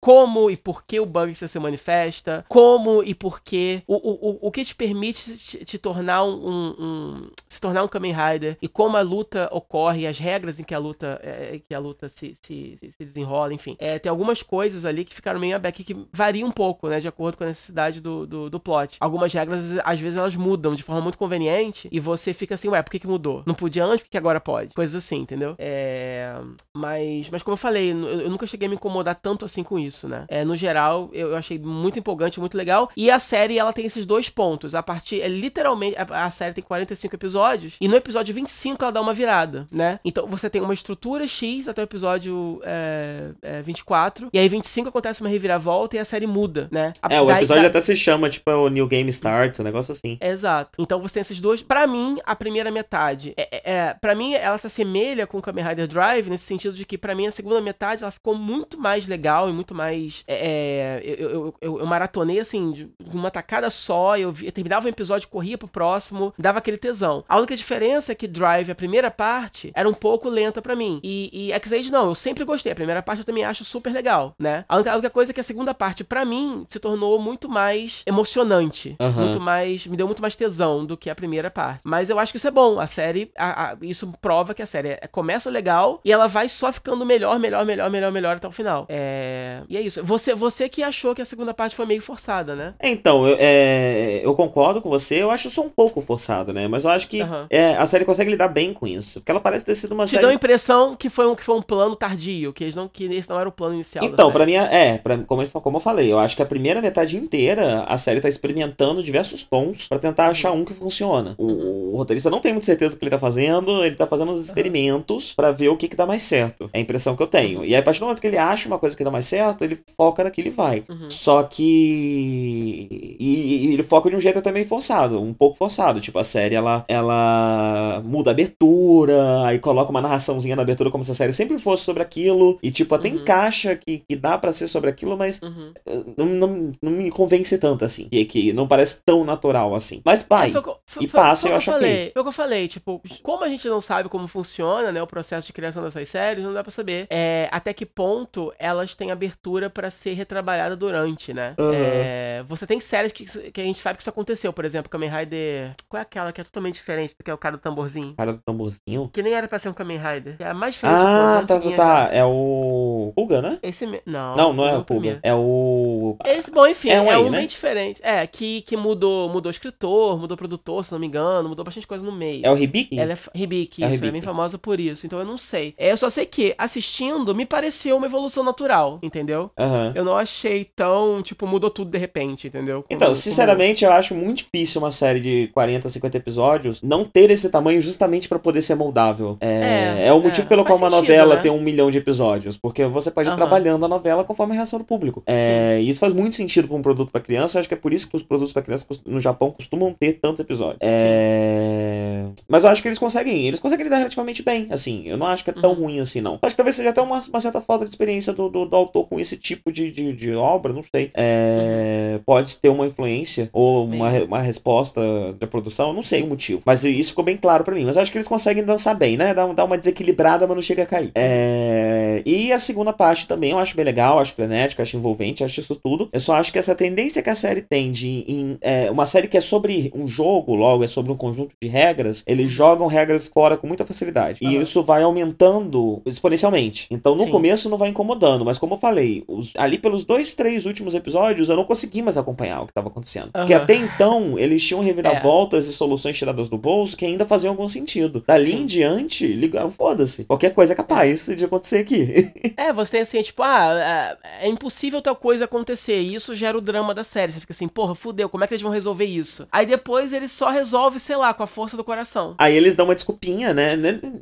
como e por que o bug se manifesta, como e por que, o, o, o que te permite te, te tornar um, um, se tornar um Kamen Rider e como a luta ocorre, as regras em que a luta é, que a luta se, se, se desenrola, enfim. É, tem algumas coisas ali que ficaram meio abertas, que variam um pouco, né, de acordo com a necessidade do, do, do, plot. Algumas regras, às vezes, elas mudam de forma muito conveniente e você fica assim, ué, por que, que mudou? Não podia antes, porque agora pode? Coisas assim, entendeu? É... Mas, mas como eu falei, eu, eu nunca cheguei a me incomodar tanto assim com isso, né? É, no geral, eu, eu achei muito empolgante, muito legal. E a série, ela tem esses dois pontos. A partir, é, literalmente, a, a série tem 45 episódios. E no, episódio 25 ela dá uma virada, né? Então você tem uma estrutura X até o episódio é, é, 24, e aí 25 acontece uma reviravolta e a série muda, né? A, é, o episódio até se chama, tipo, o New Game Starts, um negócio assim. Exato. Então você tem essas duas. Para mim, a primeira metade. É, é, é para mim, ela se assemelha com Kamen Rider Drive, nesse sentido de que, para mim, a segunda metade ela ficou muito mais legal e muito mais. É, é eu, eu, eu, eu, maratonei assim, de uma tacada só. Eu, vi, eu terminava um episódio, corria pro próximo, dava aquele tesão. A única diferença é que Drive, a primeira parte, era um pouco lenta para mim. E, e X-Age não, eu sempre gostei. A primeira parte eu também acho super legal, né? A única, a única coisa é que a segunda parte, para mim, se tornou muito mais emocionante. Uhum. Muito mais. Me deu muito mais tesão do que a primeira parte. Mas eu acho que isso é bom. A série. A, a, isso prova que a série é, começa legal e ela vai só ficando melhor, melhor, melhor, melhor, melhor até o final. É... E é isso. Você, você que achou que a segunda parte foi meio forçada, né? Então, eu, é... eu concordo com você. Eu acho só um pouco forçado, né? Mas eu acho que uhum. é, a série consegue lidar bem com isso. Porque ela parece ter sido uma Te deu a impressão que foi um, que foi um plano tardio, que, eles não, que esse não era o plano inicial. Então, para mim, é, pra, como, como eu falei, eu acho que a primeira metade inteira a série tá experimentando diversos tons para tentar achar um que funciona. O, o, roteirista não tem muita certeza do que ele tá fazendo, ele tá fazendo uns experimentos para ver o que que dá mais certo. É a impressão que eu tenho. E aí, a partir do momento que ele acha uma coisa que dá mais certo, ele foca naquilo e vai. Uhum. Só que. E, e, ele foca de um jeito até meio forçado, um pouco forçado. Tipo, a série ela, ela muda a abertura, aí coloca uma narraçãozinha na abertura como se a série sempre fosse sobre aquilo. E, tipo, até uhum. encaixa que, que dá para ser sobre aquilo, mas uhum. não, não, não, me convence tanto assim. Que, que não parece tão natural assim. Mas vai. É, foi, foi, e passa, foi, eu acho falei, ok. Foi o que eu falei, tipo, como a gente não sabe como funciona, né, o processo de criação dessas séries, não dá pra saber é, até que ponto elas têm abertura para ser retrabalhada durante, né? Uhum. É, você tem séries que, que a gente sabe que isso aconteceu, por exemplo, Kamen Rider. Qual é aquela que é totalmente diferente, que é o cara do tamborzinho? Cara do tamborzinho? Que nem era pra ser um Kamen Rider. É a mais diferente Ah, tá, tá, tá. É o. Pulga, né? Esse me... Não. Não, não é, o Pulga. É o. Esse, bom, enfim, é um, é um né? bem diferente. É, que, que mudou, mudou escritor, mudou produtor, se não me engano, mudou bastante coisa no meio. É o Hibiki? Ela é Hibiki, é isso, é bem famosa por isso. Então eu não sei. É, eu só sei que, assistindo, me pareceu uma evolução natural, entendeu? Uhum. Eu não achei tão, tipo, mudou tudo de repente, entendeu? Como, então, sinceramente, como... eu acho muito difícil uma série de 40, 50 episódios não ter esse tamanho justamente para poder ser moldável. É, é, é o motivo é, pelo qual uma sentido, novela né? tem um milhão de episódios, porque você pode ir trabalhando a novela conforme a reação do público. É, e isso faz muito sentido para um produto para criança, acho que é por isso que os produtos para criança no Japão costumam ter tantos episódios. É... Mas eu acho que eles conseguem, eles conseguem lidar relativamente bem, assim. Eu não acho que é tão uhum. ruim assim, não. Acho que talvez seja até uma, uma certa falta de experiência do, do, do, autor com esse tipo de, de, de obra, não sei. É... Uhum. Pode ter uma influência ou uma, uma resposta da produção, não sei o motivo. Mas isso ficou bem claro para mim. Mas eu acho que eles conseguem dançar bem, né? Dar, dar uma desequilibrada, mas não chega a cair. É... E a segunda parte também eu acho bem legal, acho frenética, acho envolvente, acho isso tudo. Eu só acho que essa tendência que a série tem de em, é, uma série que é sobre um jogo, logo é sobre um conjunto de regras, eles jogam regras fora com muita facilidade. Uhum. E isso vai aumentando exponencialmente. Então no Sim. começo não vai incomodando, mas como eu falei, os, ali pelos dois, três últimos episódios eu não consegui mais acompanhar o que estava acontecendo. Uhum. Porque até então eles tinham reviravoltas é. e soluções tiradas do bolso que ainda faziam algum sentido. Dali Sim. em diante, ligaram, foda-se. Qualquer coisa é capaz de acontecer aqui. é, você tem assim, tipo, ah, é, é impossível tal coisa acontecer. E isso gera o drama da série. Você fica assim, porra, fudeu, como é que eles vão resolver isso? Aí depois eles só resolvem, sei lá, com a força do coração. Aí eles dão uma desculpinha, né?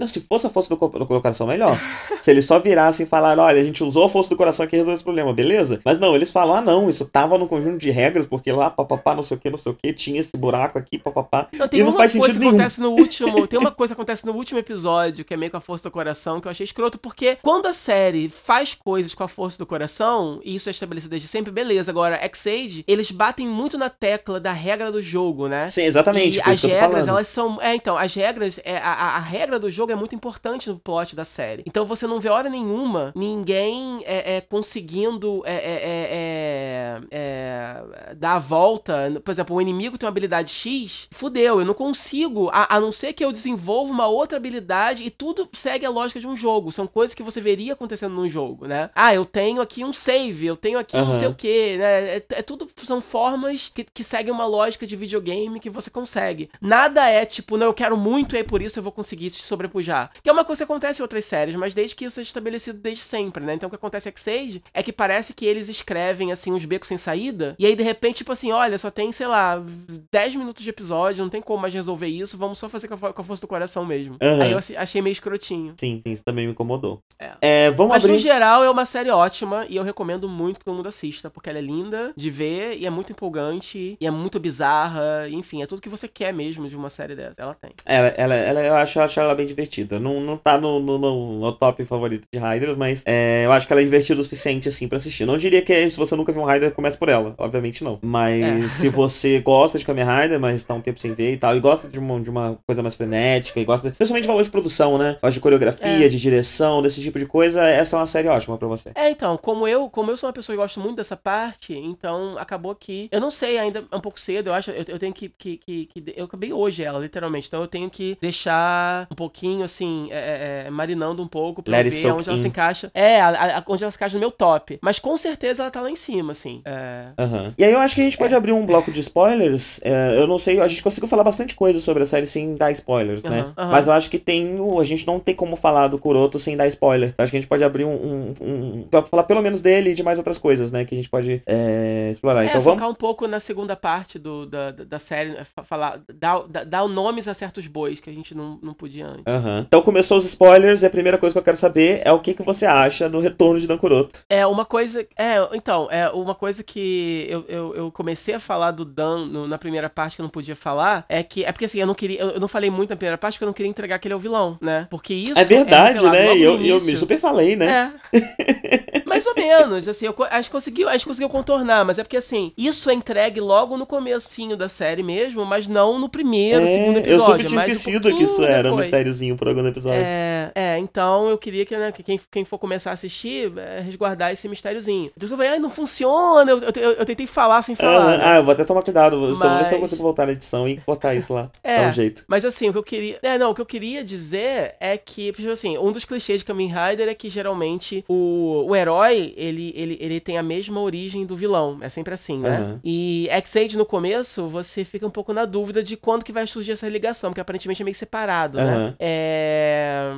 Se fosse a força do, do coração, melhor. Se eles só virassem e falaram, olha, a gente usou a força do coração aqui e resolveu esse problema, beleza? Mas não, eles falam, ah, não, isso tava no conjunto de regras, porque lá, papapá, não sei o que, não sei o que, tinha esse buraco aqui, papapá. Não, tem e não faz sentido nenhum. Acontece no último, tem uma coisa que acontece no último episódio, que é meio com a força do coração, que eu achei escroto, porque quando a série faz coisas com a força do coração, e isso é estabelecido desde sempre, beleza. Agora, X-Age, eles batem muito na tecla da regra do jogo, né? Sim, exatamente. E as regras, elas são. É, então, as regras. É, a, a, regra do jogo é muito importante no plot da série. Então você não vê hora nenhuma ninguém é, é conseguindo é, é, é, dar a volta. Por exemplo, o inimigo tem uma habilidade X, fudeu, eu não consigo. A, a não ser que eu desenvolva uma outra habilidade e tudo segue a lógica de um jogo. São coisas que você veria acontecendo num jogo, né? Ah, eu tenho aqui um save, eu tenho aqui uhum. não sei o que, né? É, é, tudo. São formas que, que seguem uma lógica de videogame que você consegue. Nada é tipo, não, eu quero muito e é por isso eu vou conseguir se sobrepujar. Que é uma coisa que acontece em outras séries, mas desde que isso é estabelecido desde sempre, né? Então o que acontece em X-Age é que parece que eles escrevem, assim, os B beco sem saída, e aí de repente, tipo assim, olha, só tem, sei lá, 10 minutos de episódio, não tem como mais resolver isso, vamos só fazer com a, com a força do coração mesmo. Aham. Aí eu assi- achei meio escrotinho. Sim, sim, isso também me incomodou. É. É, vamos Mas abrir. no geral é uma série ótima e eu recomendo muito que todo mundo assista, porque ela é linda de ver e é muito empolgante e é muito bizarra, enfim, é tudo que você quer mesmo de uma série dessa. Ela tem. Ela, ela, ela, eu acho, acho ela bem divertida. Não, não tá no, no, no- no top favorito de Raider, mas é, eu acho que ela é divertida o suficiente, assim, pra assistir. Não diria que se você nunca viu um Raider, comece por ela. Obviamente não. Mas É. se você gosta de Kamen Rider, mas tá um tempo sem ver e tal, e gosta de uma, de uma coisa mais frenética, e gosta, principalmente de valor de produção, né? Gosta de coreografia, É. de direção, desse tipo de coisa, essa é uma série ótima pra você. É, então, como eu, como eu sou uma pessoa que gosto muito dessa parte, então acabou que. Eu não sei ainda, é um pouco cedo, eu acho. Eu, eu tenho que, que, que, que- Eu acabei hoje ela, literalmente. Então eu tenho que deixar um pouquinho, assim, é, é, é, marinando um pouco pra Let ver onde ela se encaixa. É, a- a- onde ela se encaixa no meu top. Mas com certeza ela tá lá em cima, assim. É. Aham. E aí eu acho que a gente pode abrir um bloco de spoilers. É, eu não sei, a gente conseguiu falar bastante coisa sobre a série sem dar spoilers, né? Aham, aham. Mas eu acho que tem. o- A gente não tem como falar do Kuroto sem dar spoiler. Acho que a gente pode abrir um. um, um pra falar pelo menos dele e de mais outras coisas, né? Que a gente pode é, explorar. É, então vamos. focar um pouco na segunda parte do, da, da série, é, fa- falar, dar, dar, nomes a certos bois que a gente não, não podia antes. Aham. Então começou os spoilers e a primeira coisa que eu quero saber é o que, que você acha do retorno de Dan Kuroto. É, uma coisa. É, então, é uma coisa que eu, eu, eu comecei a falar do Dan no- na primeira parte que eu não podia falar é que. É porque assim, eu não queria. Eu, eu não falei muito na primeira parte porque eu não queria entregar que ele é o vilão, né? Porque isso. É verdade, revelado né? E eu, eu me super falei, né? É. Mais ou menos, assim, eu acho que conseguiu, acho que conseguiu contornar, mas é porque assim, isso é entregue logo no comecinho da série mesmo, mas não no primeiro, segundo É, eu episódio. super tinha mas um esquecido que isso era um depois. mistériozinho por algum episódio. É, é, então eu queria que, né, que quem, quem for começar a assistir, é, resguardar esse mistériozinho. Então eu falei, ai, não funciona, eu, eu, eu tentei falar sem falar. Ah, né? ah, eu vou até tomar cuidado. Vou Só vou ver se eu Mas- consigo voltar na edição e botar isso lá. É. Dá um jeito. Mas assim, o que eu queria. É, não, o que eu queria dizer é que, tipo assim, um dos clichês de Kamen Rider é que geralmente o, o herói, ele, ele, ele tem a mesma origem do vilão. É sempre assim, né? Aham. E X-Aid no começo, você fica um pouco na dúvida de quando que vai surgir essa ligação, porque aparentemente é meio separado, né? Aham. É...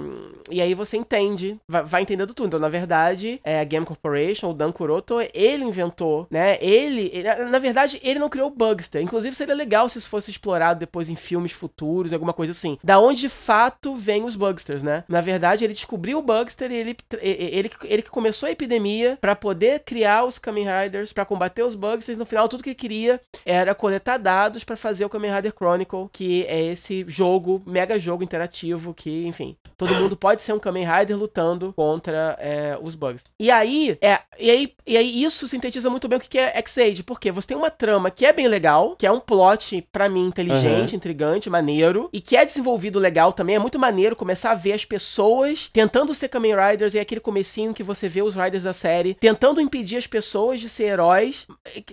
E aí você entende, vai, vai entendendo tudo. Então, na verdade, é a Game Corporation, o Dan Kuroto, ele inventou, né? Ele, ele- na verdade, ele não criou o Bugster. Inclusive, seria legal se isso fosse explorado depois em filmes futuros, alguma coisa assim. Da onde de fato vem os Bugsters, né? Na verdade, ele descobriu o Bugster e ele, ele, ele, que começou a epidemia pra poder criar os Kamen Riders, pra combater os Bugsters. No final, tudo que ele queria era coletar dados pra fazer o Kamen Rider Chronicle, que é esse jogo, mega jogo interativo que, enfim, todo mundo pode ser um Kamen Rider lutando contra é, os bugs. E aí, é, e aí, e aí isso sintetiza muito bem o que é X-Age, porque você tem uma trama que é bem legal, que é um plot, pra mim, inteligente, intrigante, maneiro, e que é desenvolvido legal também, é muito maneiro começar a ver as pessoas tentando ser Kamen Riders, e é aquele comecinho que você vê os Riders da série, tentando impedir as pessoas de ser heróis,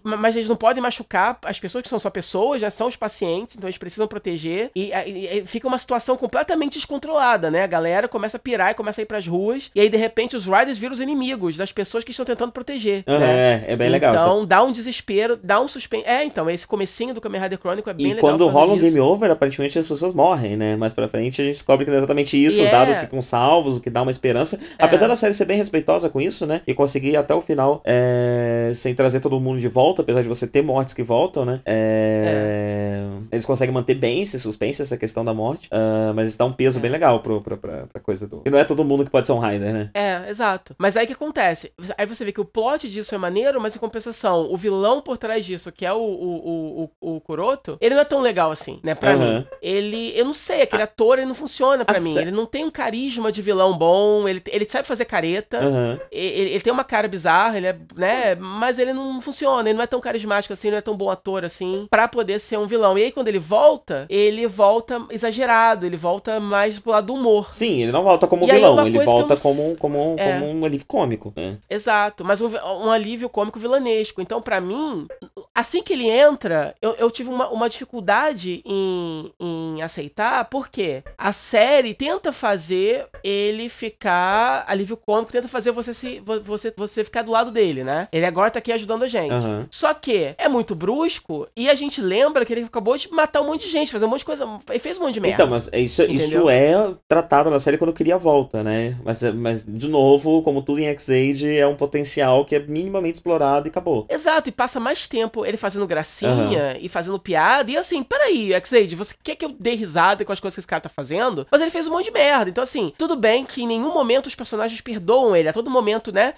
mas eles não podem machucar as pessoas que são só pessoas, já são os pacientes, então eles precisam proteger. E, e- e fica uma situação completamente descontrolada, né? A galera começa a pirar e começa a ir pras ruas. E aí, de repente, os Riders viram os inimigos das pessoas que estão tentando proteger. Aham, né? é, é bem legal. Então, dá um desespero, dá um suspense. É, então, esse comecinho do Kamen Rider Chronicle é bem E legal. quando por causa rola um game over, aparentemente as pessoas morrem, né? Mais pra frente a gente descobre que exatamente isso, os é. dados ficam salvos, o que dá uma esperança. É. Apesar da série ser bem respeitosa com isso, né? E conseguir ir até o final é, sem trazer todo mundo de volta, apesar de você ter mortes que voltam, né? É, Eles conseguem manter bem esse suspense, essa questão da morte. ah, mas isso dá um peso É. bem legal pro, pra, pra, pra coisa do. E não é todo mundo que pode ser um Rider, né? É, exato. Mas aí o que acontece? Aí você vê que o plot disso é maneiro, mas em compensação, o vilão por trás disso, que é o, o, o, o, o Kuroto, ele não é tão legal assim, né, pra Aham. mim. Ele, eu não sei, aquele ator, ele não funciona pra a mim. Ele não tem um carisma de vilão bom, ele, ele sabe fazer careta. Aham. Ele, ele tem uma cara bizarra, ele é, né? Mas ele não funciona, ele não é tão carismático assim, não é tão bom ator assim, pra poder ser um vilão. E aí, quando ele volta, ele volta exagerado, ele volta mais pro lado do humor. Sim, ele não volta como E vilão, ele eu volta como, como, É. como um alívio cômico, né? Exato, mas um, um alívio cômico vilanesco. Então, pra mim, assim que ele entra, eu, eu tive uma, uma dificuldade em, em aceitar, porque a série tenta fazer ele ficar alívio cômico, tenta fazer você se você, você ficar do lado dele, né? Ele agora tá aqui ajudando a gente. Aham. Só que é muito brusco e a gente lembra que ele acabou de matar um monte de gente, fazer um monte de coisa. Ele fez um monte de merda. Então, mas isso, isso é tratado na série quando cria a volta, né? Mas, mas, de novo, como tudo em X-Age, é um potencial que é minimamente explorado e acabou. Exato, e passa mais tempo ele fazendo gracinha e fazendo piada. E assim, peraí, X-Aid, você quer que eu dê risada com as coisas que esse cara tá fazendo? Mas ele fez um monte de merda. Então, assim, tudo bem que em nenhum momento os personagens perdoam ele. A todo momento, né?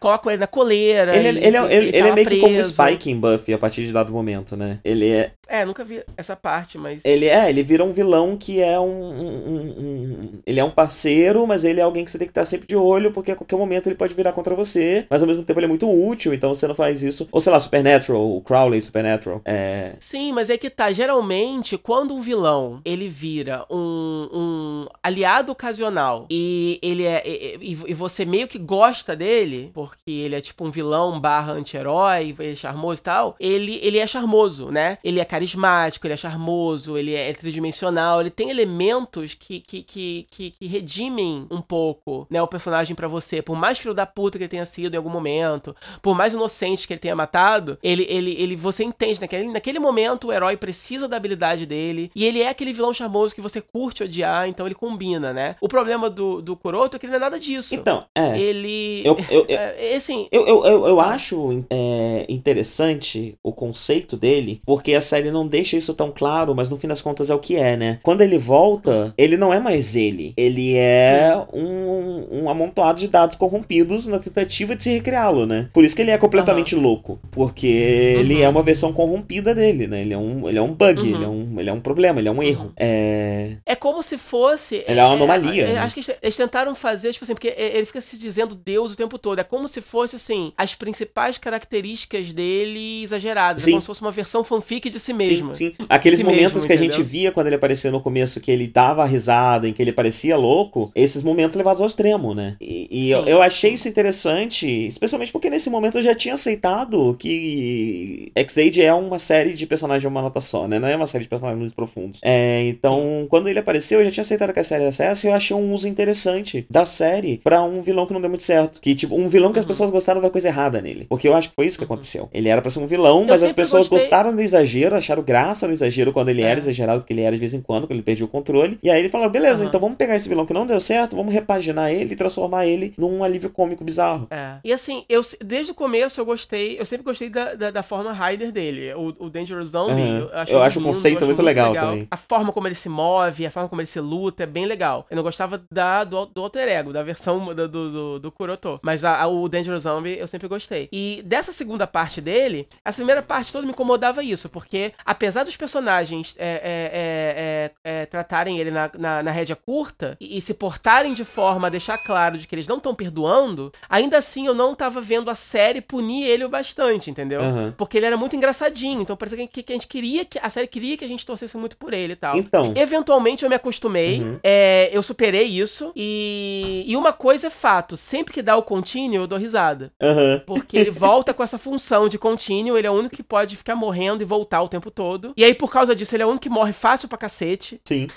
Colocam ele na coleira. Ele, e- ele, é, e- ele, e ele tá é meio que como o preso. Spike em Buffy a partir de dado momento, né? Ele é, É, nunca vi essa parte, mas. ele é, ele vira um vilão que é um, um- um- um- ele é um parceiro, mas ele é alguém que você tem que estar sempre de olho, porque a qualquer momento ele pode virar contra você, mas ao mesmo tempo ele é muito útil, então você não faz isso. Ou sei lá, Supernatural, o Crowley Supernatural. É, Sim, mas é que tá. Geralmente, quando um vilão ele vira um, um aliado ocasional e ele é. E, e- você meio que gosta dele, porque ele é tipo um vilão barra anti-herói, é charmoso e tal, ele, ele é charmoso, né? Ele é carismático, ele é charmoso, ele é tridimensional, ele tem elementos que, que, que, que, que redimem um pouco, né, o personagem pra você. Por mais filho da puta que ele tenha sido em algum momento, por mais inocente que ele tenha matado, ele, ele, ele você entende, naquele, naquele momento o herói precisa da habilidade dele, e ele é aquele vilão charmoso que você curte odiar, então ele combina, né? O problema do, do Kuroto é que ele não é nada disso. Então, é. Ele. Eu, eu, eu, é, é assim. eu, eu, eu, eu acho é, interessante o conceito dele, porque a série não deixa isso tão claro, mas no fim das contas é o que é, né? Quando ele volta, ele não é mais ele. Ele é um, um amontoado de dados corrompidos na tentativa de se recriá-lo, né? Por isso que ele é completamente louco. Porque ele Uhum. é uma versão corrompida dele, né? Ele é um, ele é um bug, Uhum. ele, é um, ele é um problema, ele é um erro. Uhum. É. É como se fosse. Ele é uma anomalia, é, né? Acho que eles- tentaram fazer, tipo assim, porque ele fica se dizendo Deus o tempo todo. É como se fosse, assim, as principais características dele exageradas. Sim. É como se fosse uma versão fanfic de si mesmo. Sim, sim. Aqueles Si momentos mesmo, que a entendeu? gente via quando ele apareceu no começo, que ele dava a risada, em que ele parecia louco, esses momentos levados ao extremo, né? E, e eu, eu achei isso interessante, especialmente porque nesse momento eu já tinha aceitado que X-Age é uma série de personagens de uma nota só, né? Não é uma série de personagens muito profundos. É, então, quando ele apareceu, eu já tinha aceitado que a série era essa e eu achei um uso interessante da série pra um vilão que não deu muito certo. Que, tipo, um vilão que as Uhum. pessoal gostaram da coisa errada nele. Porque eu acho que foi isso que aconteceu. Ele era pra ser um vilão, mas as pessoas gostei- gostaram do exagero, acharam graça no exagero quando ele É. era exagerado, porque ele era de vez em quando, quando ele perdia o controle. E aí ele falou: beleza, Aham. então vamos pegar esse vilão que não deu certo, vamos repaginar ele e transformar ele num alívio cômico bizarro. É. E assim, eu desde o começo eu gostei, eu sempre gostei da, da, da forma Rider dele. O, o Dangerous Zombie. Aham. Eu, achei Eu acho o lindo, conceito eu acho muito legal também. A forma como ele se move, a forma como ele se luta é bem legal. Eu não gostava da, do, do alter ego, da versão do, do, do, Kuroto. Mas a- a- o Dangerous Zombie eu sempre gostei. E dessa segunda parte dele, essa primeira parte toda me incomodava isso, porque apesar dos personagens é, é, é, é, é, tratarem ele na, na, na rédea curta e, e se portarem de forma a deixar claro de que eles não estão perdoando, ainda assim eu não tava vendo a série punir ele o bastante, entendeu? Aham. Porque ele era muito engraçadinho, então parecia que, que a gente queria que a série queria que a gente torcesse muito por ele e tal. Então. Eventualmente eu me acostumei, Uhum. é, eu superei isso, e, e uma coisa é fato: sempre que dá o contínuo, eu dou risada. Aham. Porque ele volta com essa função de contínuo, ele é o único que pode ficar morrendo e voltar o tempo todo. E aí, por causa disso, ele é o único que morre fácil pra cacete. Sim.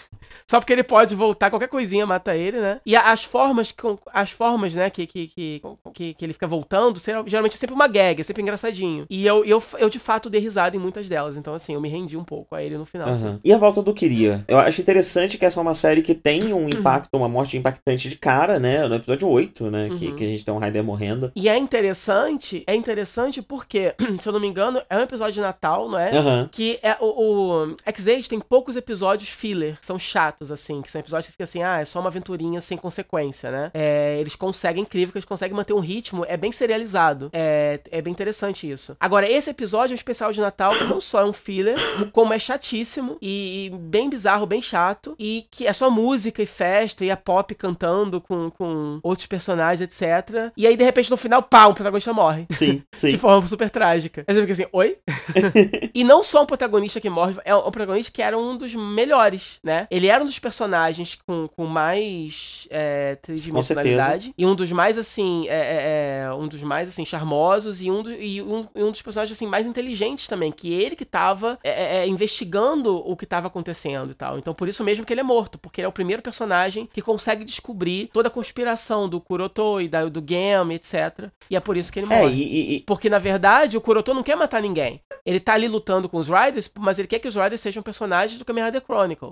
Só porque ele pode voltar, qualquer coisinha mata ele, né? E as formas, as formas, né, que, que, que, que, que ele fica voltando, será- geralmente é sempre uma gag, é sempre engraçadinho. E eu, eu, eu, de fato, dei risada em muitas delas. Então, assim, eu me rendi um pouco a ele no final. assim. E a volta do Kiria? Eu acho interessante que essa é uma série que tem um impacto, uma morte impactante de cara, né? No episódio 8, né? Que, Uhum. que a gente tem um Raider morrendo. E é interessante, é interessante porque, se eu não me engano, é um episódio de Natal, não é? Que é o, o X-Age tem poucos episódios filler, são chatos, assim, que são episódios que fica assim, ah, é só uma aventurinha sem consequência, né? É, eles conseguem, incrível, que eles conseguem manter um ritmo, é bem serializado. É, é bem interessante isso. Agora, esse episódio é um especial de Natal, que não só é um filler, como é chatíssimo e, e bem bizarro, bem chato, e que é só música e festa, e a pop cantando com, com outros personagens, etc. E aí, de repente, no final, pá, o protagonista morre. Sim, sim. De forma super trágica. Aí você fica assim, oi? e não só um protagonista que morre, é um protagonista que era um dos melhores, né? Ele era um dos personagens com, com mais é, tridimensionalidade. E um dos mais, assim, é, é, é um dos mais, assim, charmosos e um, do, e um, um, dos personagens, assim, mais inteligentes também, que ele que tava é, é, investigando o que tava acontecendo e tal. Então, por isso mesmo que ele é morto, porque ele é o primeiro personagem que consegue descobrir toda a conspiração do Kuroto e da, do Gam, etc. E é por isso que ele morre. E, e, porque, na verdade, o Kuroto não quer matar ninguém. Ele tá ali lutando com os Riders, mas ele quer que os Riders sejam personagens do Kamen Rider Chronicle.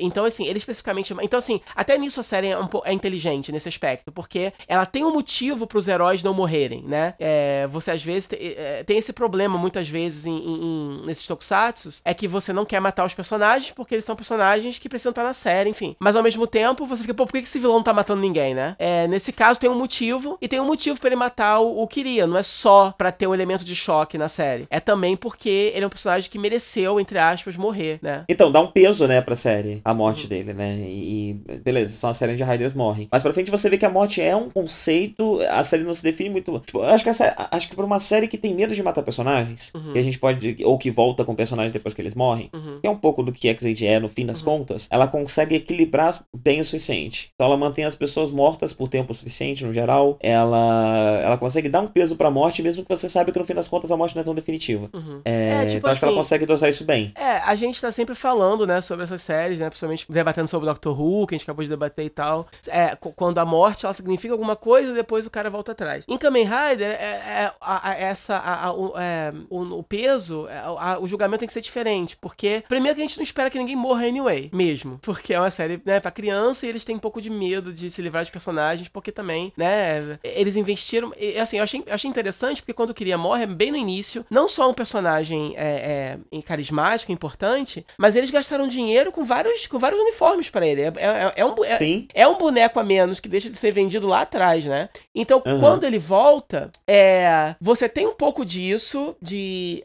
então, assim, ele especificamente... Então, assim, até nisso a série é, um, é inteligente nesse aspecto, porque ela tem um motivo para os heróis não morrerem, né? É, você às vezes te, é, tem esse problema muitas vezes em, em, nesses tokusatsu, é que você não quer matar os personagens porque eles são personagens que precisam estar na série, enfim. Mas ao mesmo tempo você fica, pô, por que esse vilão não tá matando ninguém, né? É, nesse caso tem um motivo e tem um motivo para ele matar o, o Kiria, não é só para ter um elemento de choque na série, é também porque ele é um personagem que mereceu, entre aspas, morrer, né? Então, dá um peso, né, pra série, a morte uhum. dele, né? E, beleza, são a série de Riders morrem. Mas pra frente você vê que a morte é um conceito, a série não se define muito. Tipo, eu acho que essa, acho que pra uma série que tem medo de matar personagens, uhum. que a gente pode. Ou que volta com personagens depois que eles morrem, uhum. que é um pouco do que X-Aid é no fim das uhum. contas, ela consegue equilibrar bem o suficiente. Então ela mantém as pessoas mortas por tempo suficiente, no geral. Ela, ela consegue dar um peso pra morte, mesmo que você saiba que no fim das contas a morte não é tão definitiva. Uhum. É, é, tipo então assim, acho que ela assim, consegue dosar isso bem. É, a gente tá sempre falando, né, sobre essas séries, né? Principalmente debatendo sobre o Doctor Who, que a gente acabou de debater e tal. É, quando a morte ela significa alguma coisa, depois o cara volta atrás. Em Kamen Rider, é, é a, a, essa, a, é, o, o, peso, é, o julgamento tem que ser diferente. Porque, primeiro, que a gente não espera que ninguém morra anyway, mesmo. Porque é uma série né, pra criança e eles têm um pouco de medo de se livrar de personagens, porque também, né, eles investiram. E, assim, eu achei, achei interessante porque quando o Queria morre, é bem no início, não só um personagem é, é, carismático, importante, mas eles gastaram dinheiro com vários, com vários uniformes para ele. É, é, é um, é, é, um boneco a menos que deixa de ser vendido lá atrás, né? Então, uhum. quando ele volta, é, você tem um pouco disso, de,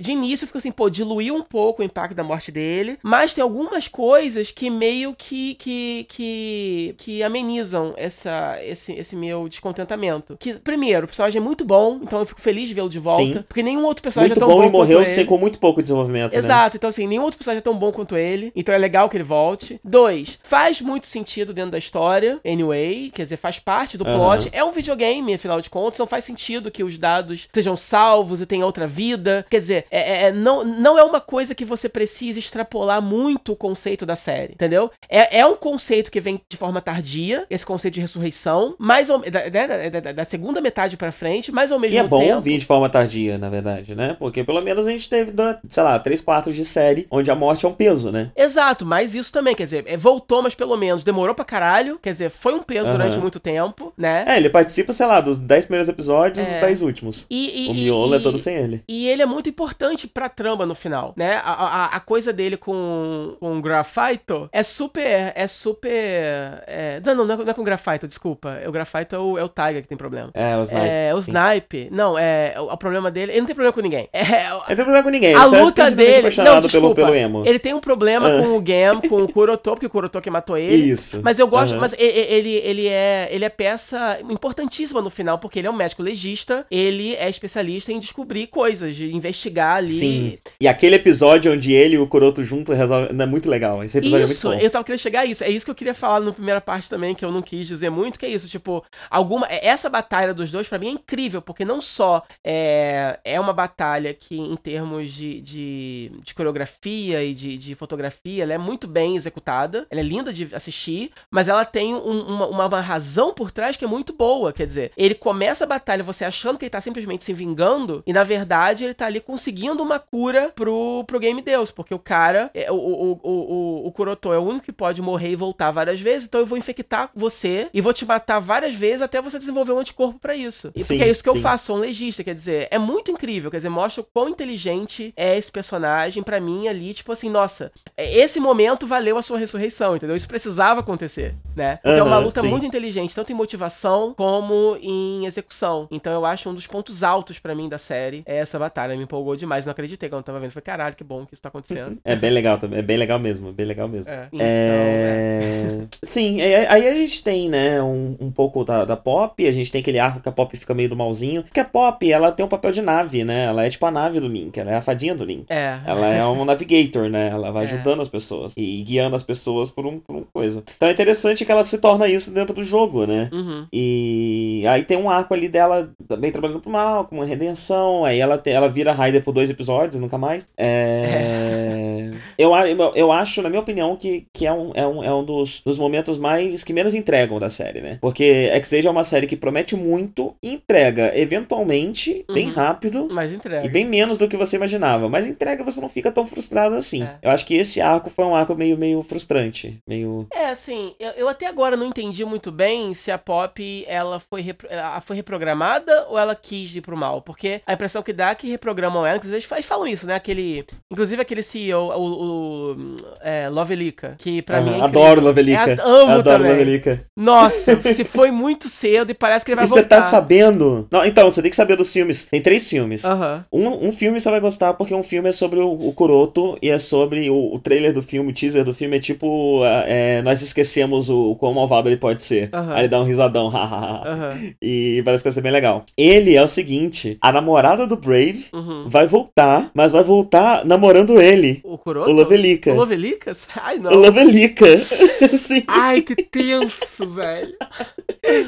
de início fica assim, pô, diluiu um pouco o impacto da morte dele, mas tem algumas coisas que meio que, que, que, que amenizam essa, esse, esse meu descontentamento. Que, primeiro, o personagem é muito bom, então eu fico feliz de vê-lo de volta, Sim. porque nenhum outro personagem muito é tão bom, bom e morreu sem, com muito pouco desenvolvimento, né? Exato, né? então assim, nenhum outro personagem é tão bom quanto ele, então é legal que ele volte. Dois, faz muito sentido dentro da história, anyway, quer dizer, faz parte do uhum. plot. É um videogame, afinal de contas, não faz sentido que os dados sejam salvos e tenham outra vida. Quer dizer, é, é, é não, não é uma coisa que você precisa extrapolar muito o conceito da série, entendeu? É, é um conceito que vem de forma tardia, esse conceito de ressurreição, mais ou, da, da, da, da segunda metade para frente, mas ao mesmo tempo. E é bom tempo... vir de forma tardia, na verdade, né? Porque pelo menos a gente teve, sei lá, três quartos de série onde a morte é um peso, né? Exato, mas isso também, quer dizer, é, voltou, mas pelo menos demorou pra caralho, quer dizer, foi um peso uhum. durante muito tempo, né? É, ele participa, sei lá, dos 10 primeiros episódios e é. dos 10 últimos. E, e, o miolo e, é todo sem ele. E ele é muito importante pra trama no final, né? A, a, a coisa dele com, com o Graphito é super. É super. É... Não, não, não é, é com o Graphito, desculpa. O Graphito é o, é o Tiger que tem problema. É, o Snipe. É, o Snipe. Não, é. O, o, problema dele. Ele não tem problema com ninguém. É, ele não tem problema com ninguém. A luta dele. Não, desculpa, pelo, pelo emo. Ele tem um problema ah. com o Gam, com o Kuroto, porque o Kuroto que matou ele. Isso. Mas eu gosto. Uhum. Mas ele, ele, é, ele é peça importantíssima no final, porque ele é um médico legista. Ele é especialista em descobrir coisas, de investigar ali. Sim. E aquele episódio onde ele e o Kuroto juntos resolvem. É muito legal. Esse episódio isso, é muito bom. Eu tava querendo chegar a isso. É isso que eu queria falar na primeira parte também, que eu não quis dizer muito, que é isso. Tipo, alguma. Essa batalha dos dois, para mim, é incrível, porque não só é, é uma batalha que, em termos de, de, de coreografia e de, de fotografia, ela é muito bem executada. Ela é linda de assistir, mas ela tem um, uma, uma razão por trás que é muito boa. Quer dizer, ele começa a batalha você achando que ele tá simplesmente se vingando, e na verdade ele tá ali conseguindo uma cura pro, pro Game Deus, porque o cara, é, o, o, o, o, o Kuroto é o único que pode morrer e voltar várias vezes, então eu vou infectar você e vou te matar várias vezes até você desenvolver um anticorpo para isso. E sim, porque é isso que sim. eu faço, sou um legista, quer dizer, é muito incrível, quer dizer, mostra o quão inteligente é esse personagem para mim ali, tipo assim, nossa, é, esse momento valeu a sua ressurreição, entendeu? Isso precisava acontecer, né? Então é uma luta sim. muito inteligente, tanto em motivação como em execução. Então eu acho um dos pontos altos para mim da série é essa batalha. Me empolgou demais, não acreditei quando eu tava vendo. Falei, caralho, que bom que isso tá acontecendo. É bem legal também, é bem legal mesmo, é bem legal mesmo. É. Então, é... Sim, aí a gente tem, né, um, um pouco da, da Pop, a gente tem aquele arco que a Pop fica meio do malzinho. Porque a Pop, ela tem um papel de nave, né? Ela é tipo a nave do Link, ela é a fadinha do Link. É. Ela é um navigator, né? Ela vai é. ajudando as pessoas e guiando as pessoas por, um, por uma coisa. Então é interessante que ela se torna isso dentro do jogo, né? Uhum. E aí tem um arco ali dela também trabalhando pro mal, com uma redenção. Aí ela, ela vira Raider por dois episódios, nunca mais. É... é. Eu, eu acho, na minha opinião, que, que é um, é um, é um dos, dos momentos mais que menos entregam da série, né? Porque X-Age é uma série que promete muito e entrega, eventualmente, uhum. bem rápido. Mas entrega. E bem menos do que você imaginava. Mas entrega você não fica tão frustrado assim. É. Eu acho que esse arco foi um arco meio, meio frustrante. Meio. É, assim, eu, eu até agora não entendi muito bem se a Pop ela foi, repro... ela foi reprogramada ou ela quis ir pro mal. Porque a impressão que dá é que reprogramam ela, que às vezes falam isso, né? Aquele. Inclusive aquele CEO, o, o é, Lovelica, que pra mim. É adoro Lovelica. É, amo adoro também. Lovelica. Nossa, se foi muito cedo e parece que ele vai e voltar. você tá sabendo. Não, então, você tem que saber dos filmes. Tem três filmes. Uhum. Um, um filme você vai gostar porque um filme é sobre o, o Kuroto e é sobre o, o trailer do filme, o teaser do filme é tipo. É, nós esquecemos o, o quão malvado ele pode ser. Uhum. Aí ele dá um risadão, hahaha. uhum. E parece que vai ser bem legal. Ele é o seguinte: a namorada do Brave uhum. vai voltar, mas vai voltar namorando ele. O Kuroto? O Lovelica. O Lovelica? Ai, não. O Lovelica. Sim. Ai, que tenso, velho.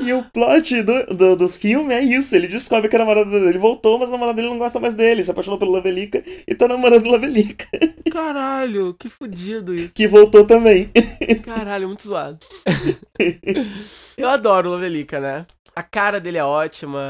E o plot do, do, do, filme é isso. Ele descobre que a namorada dele voltou, mas a namorada dele não gosta mais dele. Se apaixonou pelo Lovelica e tá namorando o Lovelica. Caralho, que isso. Que voltou também. Caralho, muito zoado. Eu adoro o Lovelica, né? A cara dele é ótima,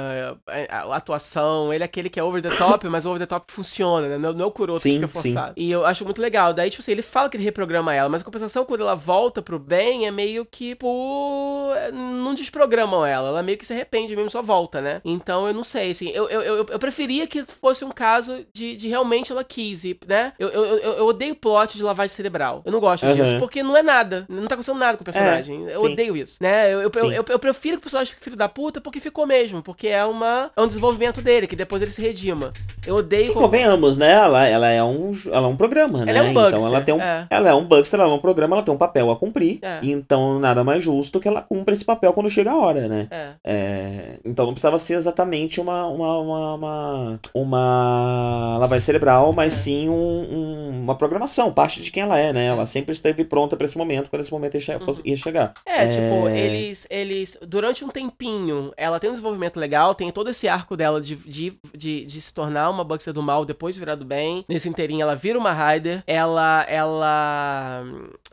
a, a, atuação, ele é aquele que é over the top, mas o over the top funciona, né? Não, não é o Kuroto sim, que fica forçado. Sim. E eu acho muito legal. Daí, tipo assim, ele fala que ele reprograma ela, mas a compensação, quando ela volta pro bem, é meio que, pô, não desprogramam ela. Ela meio que se arrepende mesmo, só volta, né? Então, eu não sei, assim, eu, eu, eu, eu preferia que fosse um caso de, de realmente ela quis, né? Eu, eu, eu, eu odeio plot de lavagem cerebral. Eu não gosto uhum. disso, porque não é nada. Não tá acontecendo nada com o personagem. É, eu sim. odeio isso, né? Eu, eu, eu, eu, eu prefiro que o personagem fique filho da puta porque ficou mesmo, porque é, uma, é um desenvolvimento dele, que depois ele se redima. Eu odeio. E convenhamos, né? Ela, ela, é um, ela é um programa, ela né? É um Bugster, então ela tem um. É. Ela é um Bugster, ela é um programa, ela tem um papel a cumprir. É. Então nada mais justo que ela cumpra esse papel quando chega a hora, né? É. é então não precisava ser exatamente uma. uma, uma, uma, uma lavagem cerebral, mas é. sim um, um, uma programação, parte de quem ela é, né? Ela é. sempre esteve pronta para esse momento, quando esse momento ia, che uhum. ia chegar. É, tipo, eles, eles. Durante um tempinho, ela tem um desenvolvimento legal, tem todo esse arco dela de, de, de, de se tornar uma Buxer do mal, depois virar do bem. Nesse inteirinho ela vira uma Rider. Ela, ela,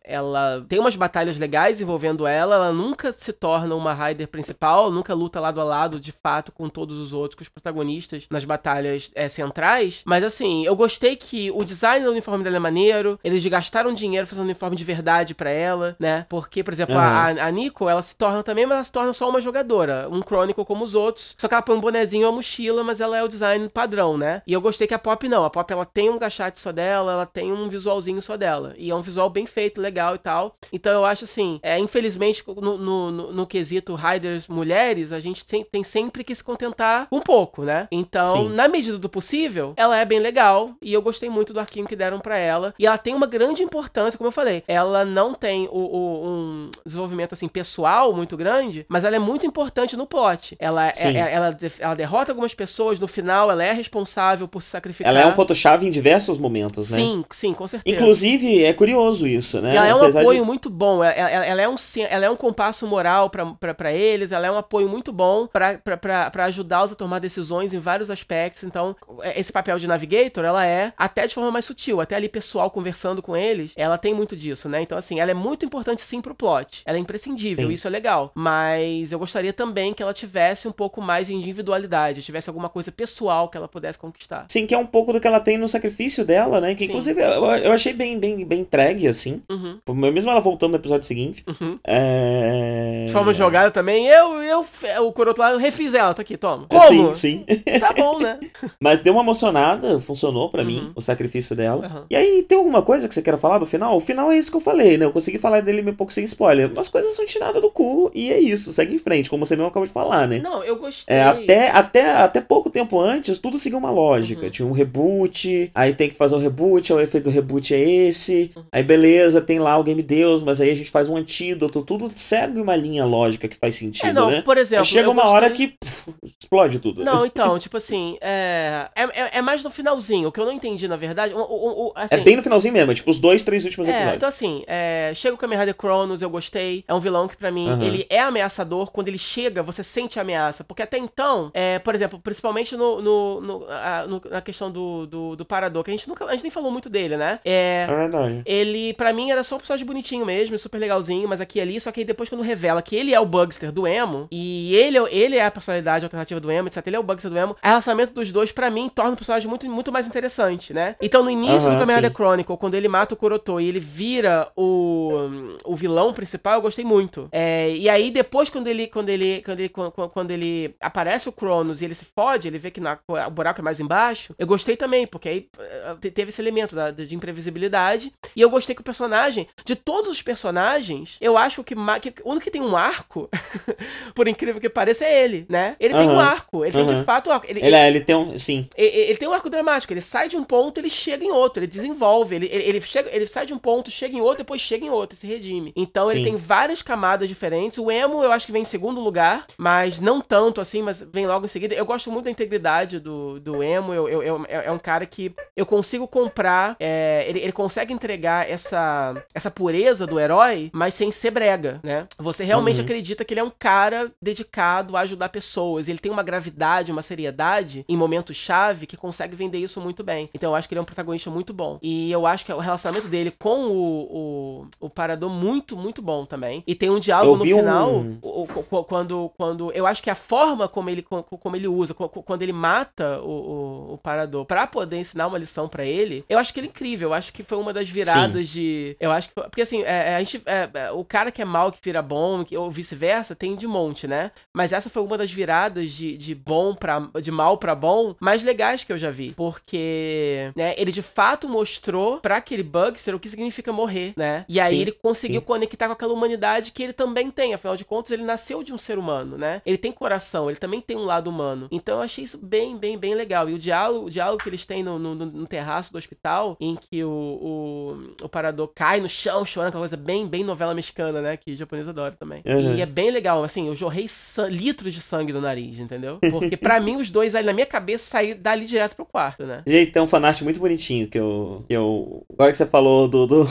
ela tem umas batalhas legais envolvendo ela. Ela nunca se torna uma Rider principal, nunca luta lado a lado, de fato, com todos os outros, com os protagonistas nas batalhas é, centrais. Mas assim, eu gostei que o design do uniforme dela é maneiro. Eles gastaram dinheiro fazendo um uniforme de verdade para ela, né? Porque, por exemplo, uhum. a, a Nico, ela se torna também, mas ela se torna só uma jogadora. Um Chronicle como os outros. Só que ela põe um bonezinho e uma mochila, mas ela é o design padrão, né? E eu gostei que a Pop não. A Pop ela tem um gachate só dela, ela tem um visualzinho só dela. E é um visual bem feito, legal e tal. Então eu acho assim, é, infelizmente, no, no, no, no quesito Riders mulheres, a gente tem, tem, sempre que se contentar um pouco, né? Então, Sim. na medida do possível, ela é bem legal. E eu gostei muito do arquinho que deram para ela. E ela tem uma grande importância, como eu falei. Ela não tem o, o, um desenvolvimento assim pessoal muito grande, mas ela é muito importante no plot. Ela, é, é, ela, ela derrota algumas pessoas, no final ela é responsável por se sacrificar. Ela é um ponto-chave em diversos momentos, né? Sim, sim, com certeza. Inclusive, é curioso isso, né? E ela é um Apesar apoio de... muito bom. Ela, ela, ela, é um, ela é um compasso moral para eles, ela é um apoio muito bom para ajudá-los a tomar decisões em vários aspectos. Então, esse papel de navigator, ela é até de forma mais sutil, até ali pessoal conversando com eles, ela tem muito disso, né? Então, assim, ela é muito importante sim pro plot. Ela é imprescindível, sim. isso é legal. Mas eu gostaria também que ela tivesse um pouco mais de individualidade, tivesse alguma coisa pessoal que ela pudesse conquistar. Sim, que é um pouco do que ela tem no sacrifício dela, né? Que Sim. inclusive eu, eu, achei bem, bem, bem entregue, assim. Uhum. Mesmo ela voltando no episódio seguinte. Uhum. É... De forma jogada também, eu, eu, o Coroto lá, eu refiz ela, tá aqui, toma. Como? Sim, sim. Tá bom, né? Mas deu uma emocionada, funcionou para uhum. mim, o sacrifício dela. E aí, tem alguma coisa que você queira falar do final? O final é isso que eu falei, né? Eu consegui falar dele um pouco sem spoiler. Umas coisas são tiradas do cu e é isso, segue em frente, como você mesmo acabou de falar, né? Não, eu gostei. É, até, até, até pouco tempo antes, tudo seguia uma lógica. Uhum. Tinha um reboot, aí tem que fazer um reboot, o efeito do reboot é esse. Uhum. Aí beleza, tem lá o Game Deus, mas aí a gente faz um antídoto. Tudo segue uma linha lógica que faz sentido, é, não, né? Por exemplo, aí chega uma gostei... hora que puf, explode tudo. Não, então, tipo assim, é... É, é, mais no finalzinho. O que eu não entendi, na verdade. O, o, o, assim... É bem no finalzinho mesmo, é tipo os dois, três últimos é, episódios. Então, assim, é... chega o Kamen Rider Cronos, eu gostei. É um vilão que para mim, uhum. ele é ameaçador quando ele chega chega, você sente a ameaça. Porque até então, é, por exemplo, principalmente no, no, no, a, no na questão do, do, do Parador, que a gente, nunca, a gente nem falou muito dele, né? É, é verdade. Ele, para mim, era só um personagem bonitinho mesmo, super legalzinho, mas aqui e ali, só que aí depois quando revela que ele é o Bugster do emo, e ele, ele é a personalidade alternativa do emo, etc, ele é o Bugster do emo, o relacionamento dos dois, para mim, torna o personagem muito, muito mais interessante, né? Então, no início uh -huh, do Rider Chronicle, quando ele mata o Kuroto e ele vira o, o vilão principal, eu gostei muito. É, e aí, depois, quando ele, quando ele, quando ele, quando, ele aparece o Cronos e ele se fode, ele vê que na, o buraco é mais embaixo, eu gostei também, porque aí eh, teve esse elemento da, de imprevisibilidade. E eu gostei que o personagem, de todos os personagens, eu acho que, que o único que tem um arco, por incrível que pareça, é ele, né? Ele tem um arco, ele tem de fato um arco. Ele, ele, é, ele tem um. Sim. Ele, ele, tem um arco dramático, ele sai de um ponto, ele chega em outro, ele desenvolve, ele, ele, ele, chega, ele sai de um ponto, chega em outro, depois chega em outro, se redime. Então sim. ele tem várias camadas diferentes. O emo eu acho que vem em segundo lugar, mas não tanto assim, mas vem logo em seguida. Eu gosto muito da integridade do, do emo, eu, eu, eu é, é um cara que eu consigo comprar, é, ele, ele consegue entregar essa, essa pureza do herói, mas sem ser brega, né? Você realmente uhum. acredita que ele é um cara dedicado a ajudar pessoas. Ele tem uma gravidade, uma seriedade em momentos chave que consegue vender isso muito bem. Então eu acho que ele é um protagonista muito bom. E eu acho que o relacionamento dele com o, o, o Parador muito, muito bom também. E tem um diálogo no final, um... o, o, quando, quando. Eu acho que a forma como ele, como ele usa, quando ele mata o, o, o Parador para poder ensinar uma lição para ele, eu acho que ele é incrível. Eu acho que foi uma das viradas Sim. de. Eu acho que. Porque assim, é, é, a gente, é, é, o cara que é mal que vira bom, ou vice-versa, tem de monte, né? Mas essa foi uma das viradas de, de bom para de mal para bom mais legais que eu já vi. Porque, né, ele de fato mostrou para aquele Bugster o que significa morrer, né? E aí sim, ele conseguiu sim. conectar com aquela humanidade que ele também tem. Afinal de contas, ele nasceu de um ser humano, né? Ele tem coração, ele também tem um lado humano. Então eu achei isso bem, bem, bem legal. E o diálogo, o diálogo que eles têm no, no, no terraço do hospital, em que o, o, o Parador cai no chão chorando, aquela coisa bem, bem novela mexicana, né? Que japonês adora também. Uhum. E é bem legal, assim, eu jorrei litros de sangue do nariz, entendeu? Porque para mim os dois ali na minha cabeça saíram dali direto pro quarto, né? Gente, tem um fanático muito bonitinho que eu. Que eu agora que você falou do, do,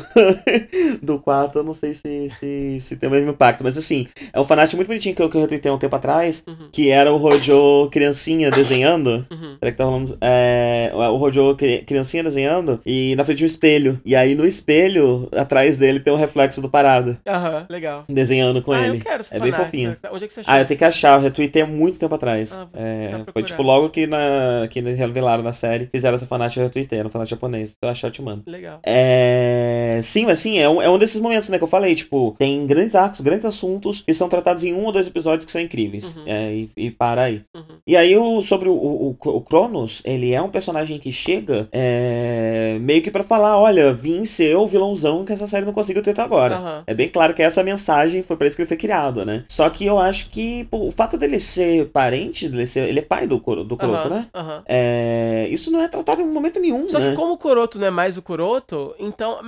do quarto, eu não sei se, se, se tem o mesmo impacto, mas assim, é um fanático muito bonitinho que eu, que eu retuitei um tempo atrás, uhum. que era o Rojo criancinha desenhando. Uhum. Que tá rolando. É, o Rojo criancinha desenhando e na frente de um espelho. E aí no espelho, atrás dele, tem um reflexo do parado. Aham, legal. Desenhando com ah, ele. Eu quero é bem fofinho. Onde é que você achou? Ah, eu tenho que achar, eu retuitei há muito tempo atrás. Ah, é, foi tipo logo que, na, que revelaram na série, fizeram essa fanática, eu retuitei, era um fanático japonês. Eu achar, eu te mando. Legal. É... Sim, mas sim, é um, é um desses momentos, né, que eu falei, tipo, tem grandes arcos, grandes assuntos que são tratados em um ou dois episódios que são incríveis. Uhum. É, e, e, para aí. Uhum. E aí, o, sobre o, o, o, Cronos, ele é um personagem que chega é, meio que para falar, olha, vim ser o vilãozão que essa série não conseguiu ter até agora. Uhum. É bem claro que essa mensagem foi para isso que ele foi criado, né? Só que eu acho que pô, o fato dele ser parente, dele ser, ele é pai do, do Kuroto, né? É, isso não é tratado em momento nenhum, Só né? que como o Kuroto não é mais o Kuroto, então...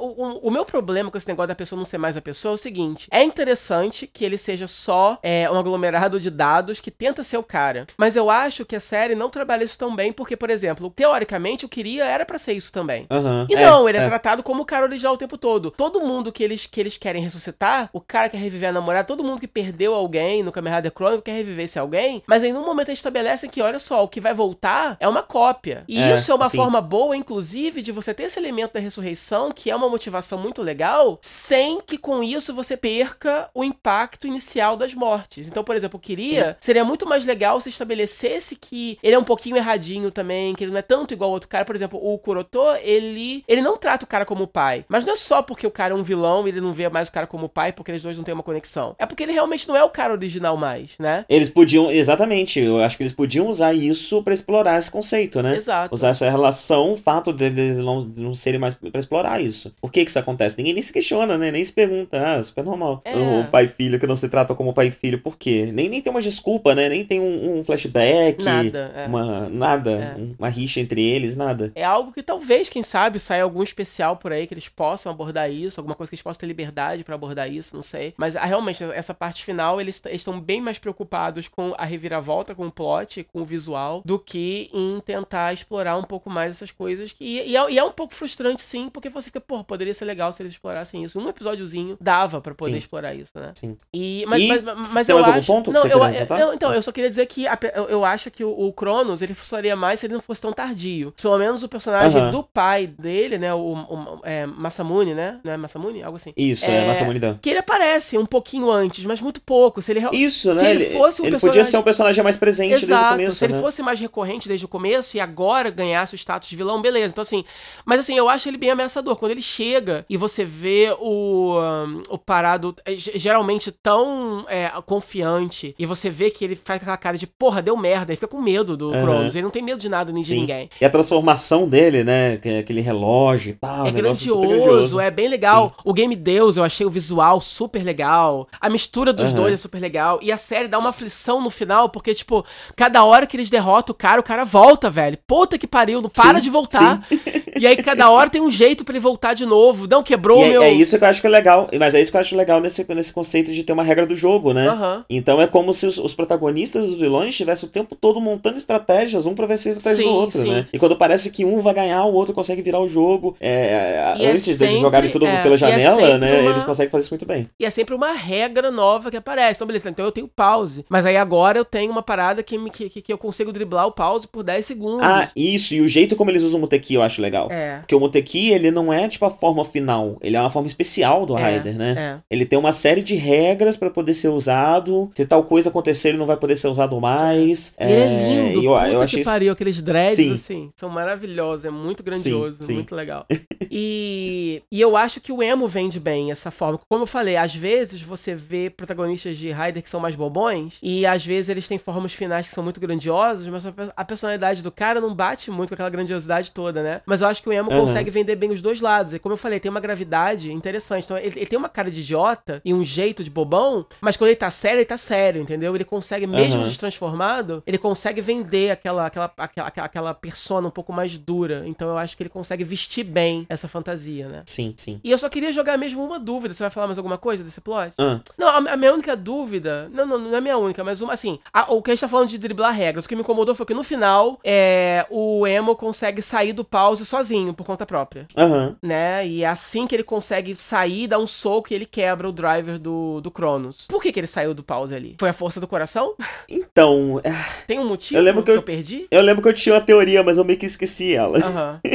O, o, meu problema com esse negócio da pessoa não ser mais a pessoa é o seguinte. É interessante que ele seja só é, um aglomerado de dados que tenta ser o cara. Mas eu acho que a série não trabalha isso tão bem, porque, por exemplo, teoricamente o queria era para ser isso também. Uhum, e não, é, ele é, é, tratado como o cara original o tempo todo. Todo mundo que eles, que eles querem ressuscitar, o cara quer reviver a namorada, todo mundo que perdeu alguém no Kamen Rider Chronicle quer reviver esse alguém, mas em um momento eles estabelecem que, olha só, o que vai voltar é uma cópia. E é, isso é uma forma boa, inclusive, de você ter esse elemento da ressurreição, que é uma motivação muito legal, sem que com isso você perca o impacto inicial das mortes. Então, por exemplo, eu queria, seria muito mais legal se estabelecesse que ele é um pouquinho erradinho também, que ele não é tanto igual ao outro cara. Por exemplo, o Kuroto, ele, ele não trata o cara como pai. Mas não é só porque o cara é um vilão e ele não vê mais o cara como pai, porque eles dois não têm uma conexão. É porque ele realmente não é o cara original mais, né? Eles podiam, exatamente, eu acho que eles podiam usar isso para explorar esse conceito, né? Exato. Usar essa relação, o fato deles não, não serem mais para explorar isso. Por que que isso acontece? Ninguém nem se questiona, né? Nem se pergunta. Ah, super normal. É. O pai e filho que não se trata como pai e filho, por quê? Nem, nem tem uma desculpa, né? Nem tem um, um flashback. Nada. É. Uma, nada. É. Uma rixa entre eles, nada. É algo que talvez, quem sabe, saia algum especial por aí que eles possam abordar isso, alguma coisa que eles possam ter liberdade para abordar isso, não sei. Mas ah, realmente, essa parte final, eles estão bem mais preocupados com a reviravolta, com o plot, com o visual, do que em tentar explorar um pouco mais essas coisas. Que, e, é, e é um pouco frustrante, sim, porque você fica, pô, poderia ser legal se eles explorassem isso. Um episódiozinho dava para poder sim. explorar isso, né? Sim. E, mas, e... mas, mas, Mas Tem eu mais algum acho... ponto que não, você eu, ressaltar? eu- então, eu só queria dizer que a eu, eu acho que o, o Cronos, ele funcionaria mais se ele não fosse tão tardio. Pelo menos o personagem Aham. do pai dele, né, o, o é, Masamune, né? Não é Masamune? Algo assim. Isso, é, É, Massa Munidão. Que ele aparece um pouquinho antes, mas muito pouco. Se ele, Isso, se né? ele fosse um ele personagem- podia ser um personagem mais presente desde o Exato. começo, Se ele né? fosse mais recorrente desde o começo e agora ganhasse o status de vilão, beleza. Então, assim. Mas assim, eu acho ele bem ameaçador. Quando ele chega e você vê o, um, o parado é, ge- geralmente tão é, confiante e você vê que ele faz aquela cara de porra, deu merda, ele fica com medo do Aham. Cronos. Ele não tem medo de nada nem de Sim. ninguém. E a transformação dele, né? é Aquele relógio e tal. É super grandioso, é bem legal. O Game Deus, eu achei o visual super legal. A mistura dos Aham. dois é super legal. E a série dá uma aflição no final, porque, tipo, cada hora que eles derrotam o cara, o cara volta, velho. Puta que pariu, não para Sim, de voltar. E aí, cada hora tem um jeito pra ele voltar de novo. Não, quebrou E o é, meu. é isso que eu acho que é legal. Mas é isso que eu acho legal nesse, nesse conceito de ter uma regra do jogo, né? Aham. Então é como se os, os protagonistas os vilões estivessem o tempo todo montando estratégias, um pra vencer a estratégia Sim, do outro, sim. né? E quando parece que um vai ganhar, o outro consegue virar o jogo. É, E é antes deles sempre- jogarem tudo é, pela é janela, sempre né? uma- Eles conseguem fazer isso muito bem. E é sempre uma regra nova que aparece. Então, beleza, então eu tenho pause. Mas aí agora eu tenho uma parada que, me- que, que, que eu consigo driblar o pause por 10 segundos. Ah, isso. E o jeito como eles usam o Muteki eu acho legal. É. Porque o Muteki, ele não é tipo a forma final, ele é uma forma especial do É, Raider, né? É. Ele tem uma série de regras pra poder ser usado. Se tal coisa acontecer, ele não vai poder ser usado mais. E ele é lindo, eu, eu que achei isso pariu, aqueles dreads, Sim. assim, são maravilhosos, é muito grandioso, sim. muito legal. E, e eu acho que o emo vende bem essa forma. Como eu falei, às vezes você vê protagonistas de Raider que são mais bobões, e às vezes eles têm formas finais que são muito grandiosas, mas a personalidade do cara não bate muito com aquela grandiosidade toda, né? Mas eu acho que o emo Aham. consegue vender bem os dois lados. E como eu falei, tem uma gravidade interessante. Então, ele, ele tem uma cara de idiota e um jeito de bobão, mas quando ele tá sério, ele tá sério, entendeu? Ele consegue, mesmo Aham. destransformado, ele consegue vender aquela, aquela, aquela, aquela, persona um pouco mais dura. Então eu acho que ele consegue vestir bem essa fantasia, né? Sim, sim. E eu só queria jogar mesmo uma dúvida. Você vai falar mais alguma coisa desse plot? Ah, Não, a, a minha única dúvida. Não, não, não é a minha única, mas uma. Assim, a- o que a gente tá falando de driblar regras. O que me incomodou foi que no final, é, o Emo consegue sair do pause sozinho, por conta própria. Aham. Né? E é assim que ele consegue sair, dar um soco e ele quebra o driver do, do Cronos. Por que, que ele saiu do pause ali? Foi a força do coração? Então, é, Tem um motivo Eu lembro que eu- perdi? eu lembro que eu tinha uma teoria, mas eu meio que esqueci ela. Aham.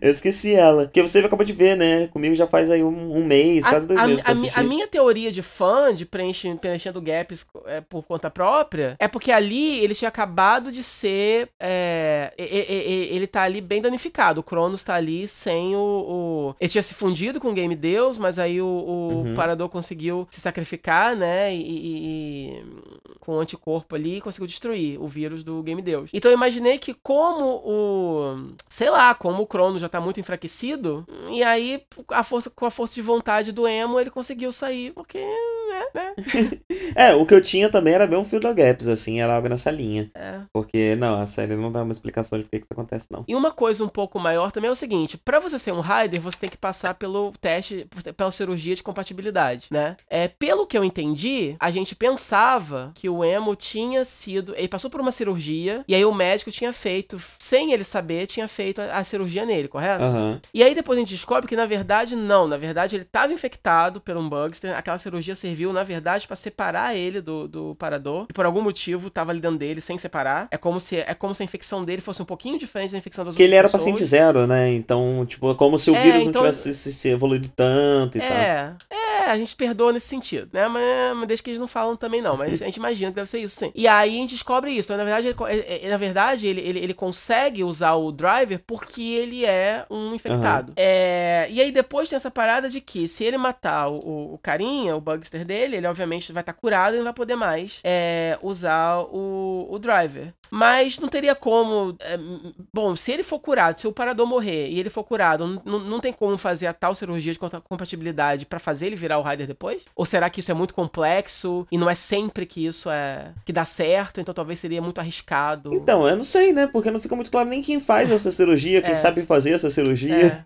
Eu esqueci ela. Porque você acabou de ver, né? Comigo já faz aí um, um mês, A, quase dois a- meses que a eu mi- a minha teoria de fã, de preenche- preenchendo gaps é, por conta própria, é porque ali ele tinha acabado de ser. é, ele tá ali bem danificado. O Cronos tá ali sem o. o- ele tinha se fundido com o Game Deus, mas aí o, o Uhum. Parador conseguiu se sacrificar, né? E, e- e- com o anticorpo ali conseguiu destruir o vírus do Game Deus. Então eu imaginei que, como o. Sei lá, como o Cronos já tá muito enfraquecido, e aí a força, com a força de vontade do Emo ele conseguiu sair, porque. né, né? É, o que eu tinha também era bem um fio da gaps, assim, era algo nessa linha. É. Porque, não, a série não dá uma explicação de por que que isso acontece, não. E uma coisa um pouco maior também é o seguinte: pra você ser um Rider, você tem que passar pelo teste, pela cirurgia de compatibilidade, né? É, pelo que eu entendi, a gente pensava que o Emo tinha sido. Ele passou por uma cirurgia, e aí o médico tinha feito, sem ele saber, tinha feito a, a cirurgia nele, correto? Aham. E aí depois a gente descobre que na verdade não, na verdade ele estava infectado por um Bugster, aquela cirurgia serviu na verdade pra separar ele do, do parador, e por algum motivo tava ali dentro dele sem separar. É como se é como se a infecção dele fosse um pouquinho diferente da infecção das Porque ele era pessoas. paciente zero, né? Então, tipo, é como se o É, vírus então- não tivesse se, se evoluído tanto e tal. É, é, a gente perdoa nesse sentido, né? Mas, mas desde que eles não falam também não, mas a gente imagina que deve ser isso sim. E aí a gente descobre isso. Então, na verdade, ele, é- é- na verdade ele, ele, ele consegue usar o driver porque ele é um infectado. É, e aí depois tem essa parada de que se ele matar o, o, carinha, o bugster dele, ele obviamente vai estar curado e não vai poder mais é, usar o, o driver. Mas não teria como. é, bom, se ele for curado, se o parador morrer e ele for curado, não, não- tem como fazer a tal cirurgia de compatibilidade pra fazer ele virar o Rider depois? Ou será que isso é muito complexo e não é sempre que isso é. que dá certo, então talvez seria muito arriscado? Então, eu não sei, né? Porque não fica muito claro nem quem faz essa cirurgia, quem É. sabe fazer essa cirurgia.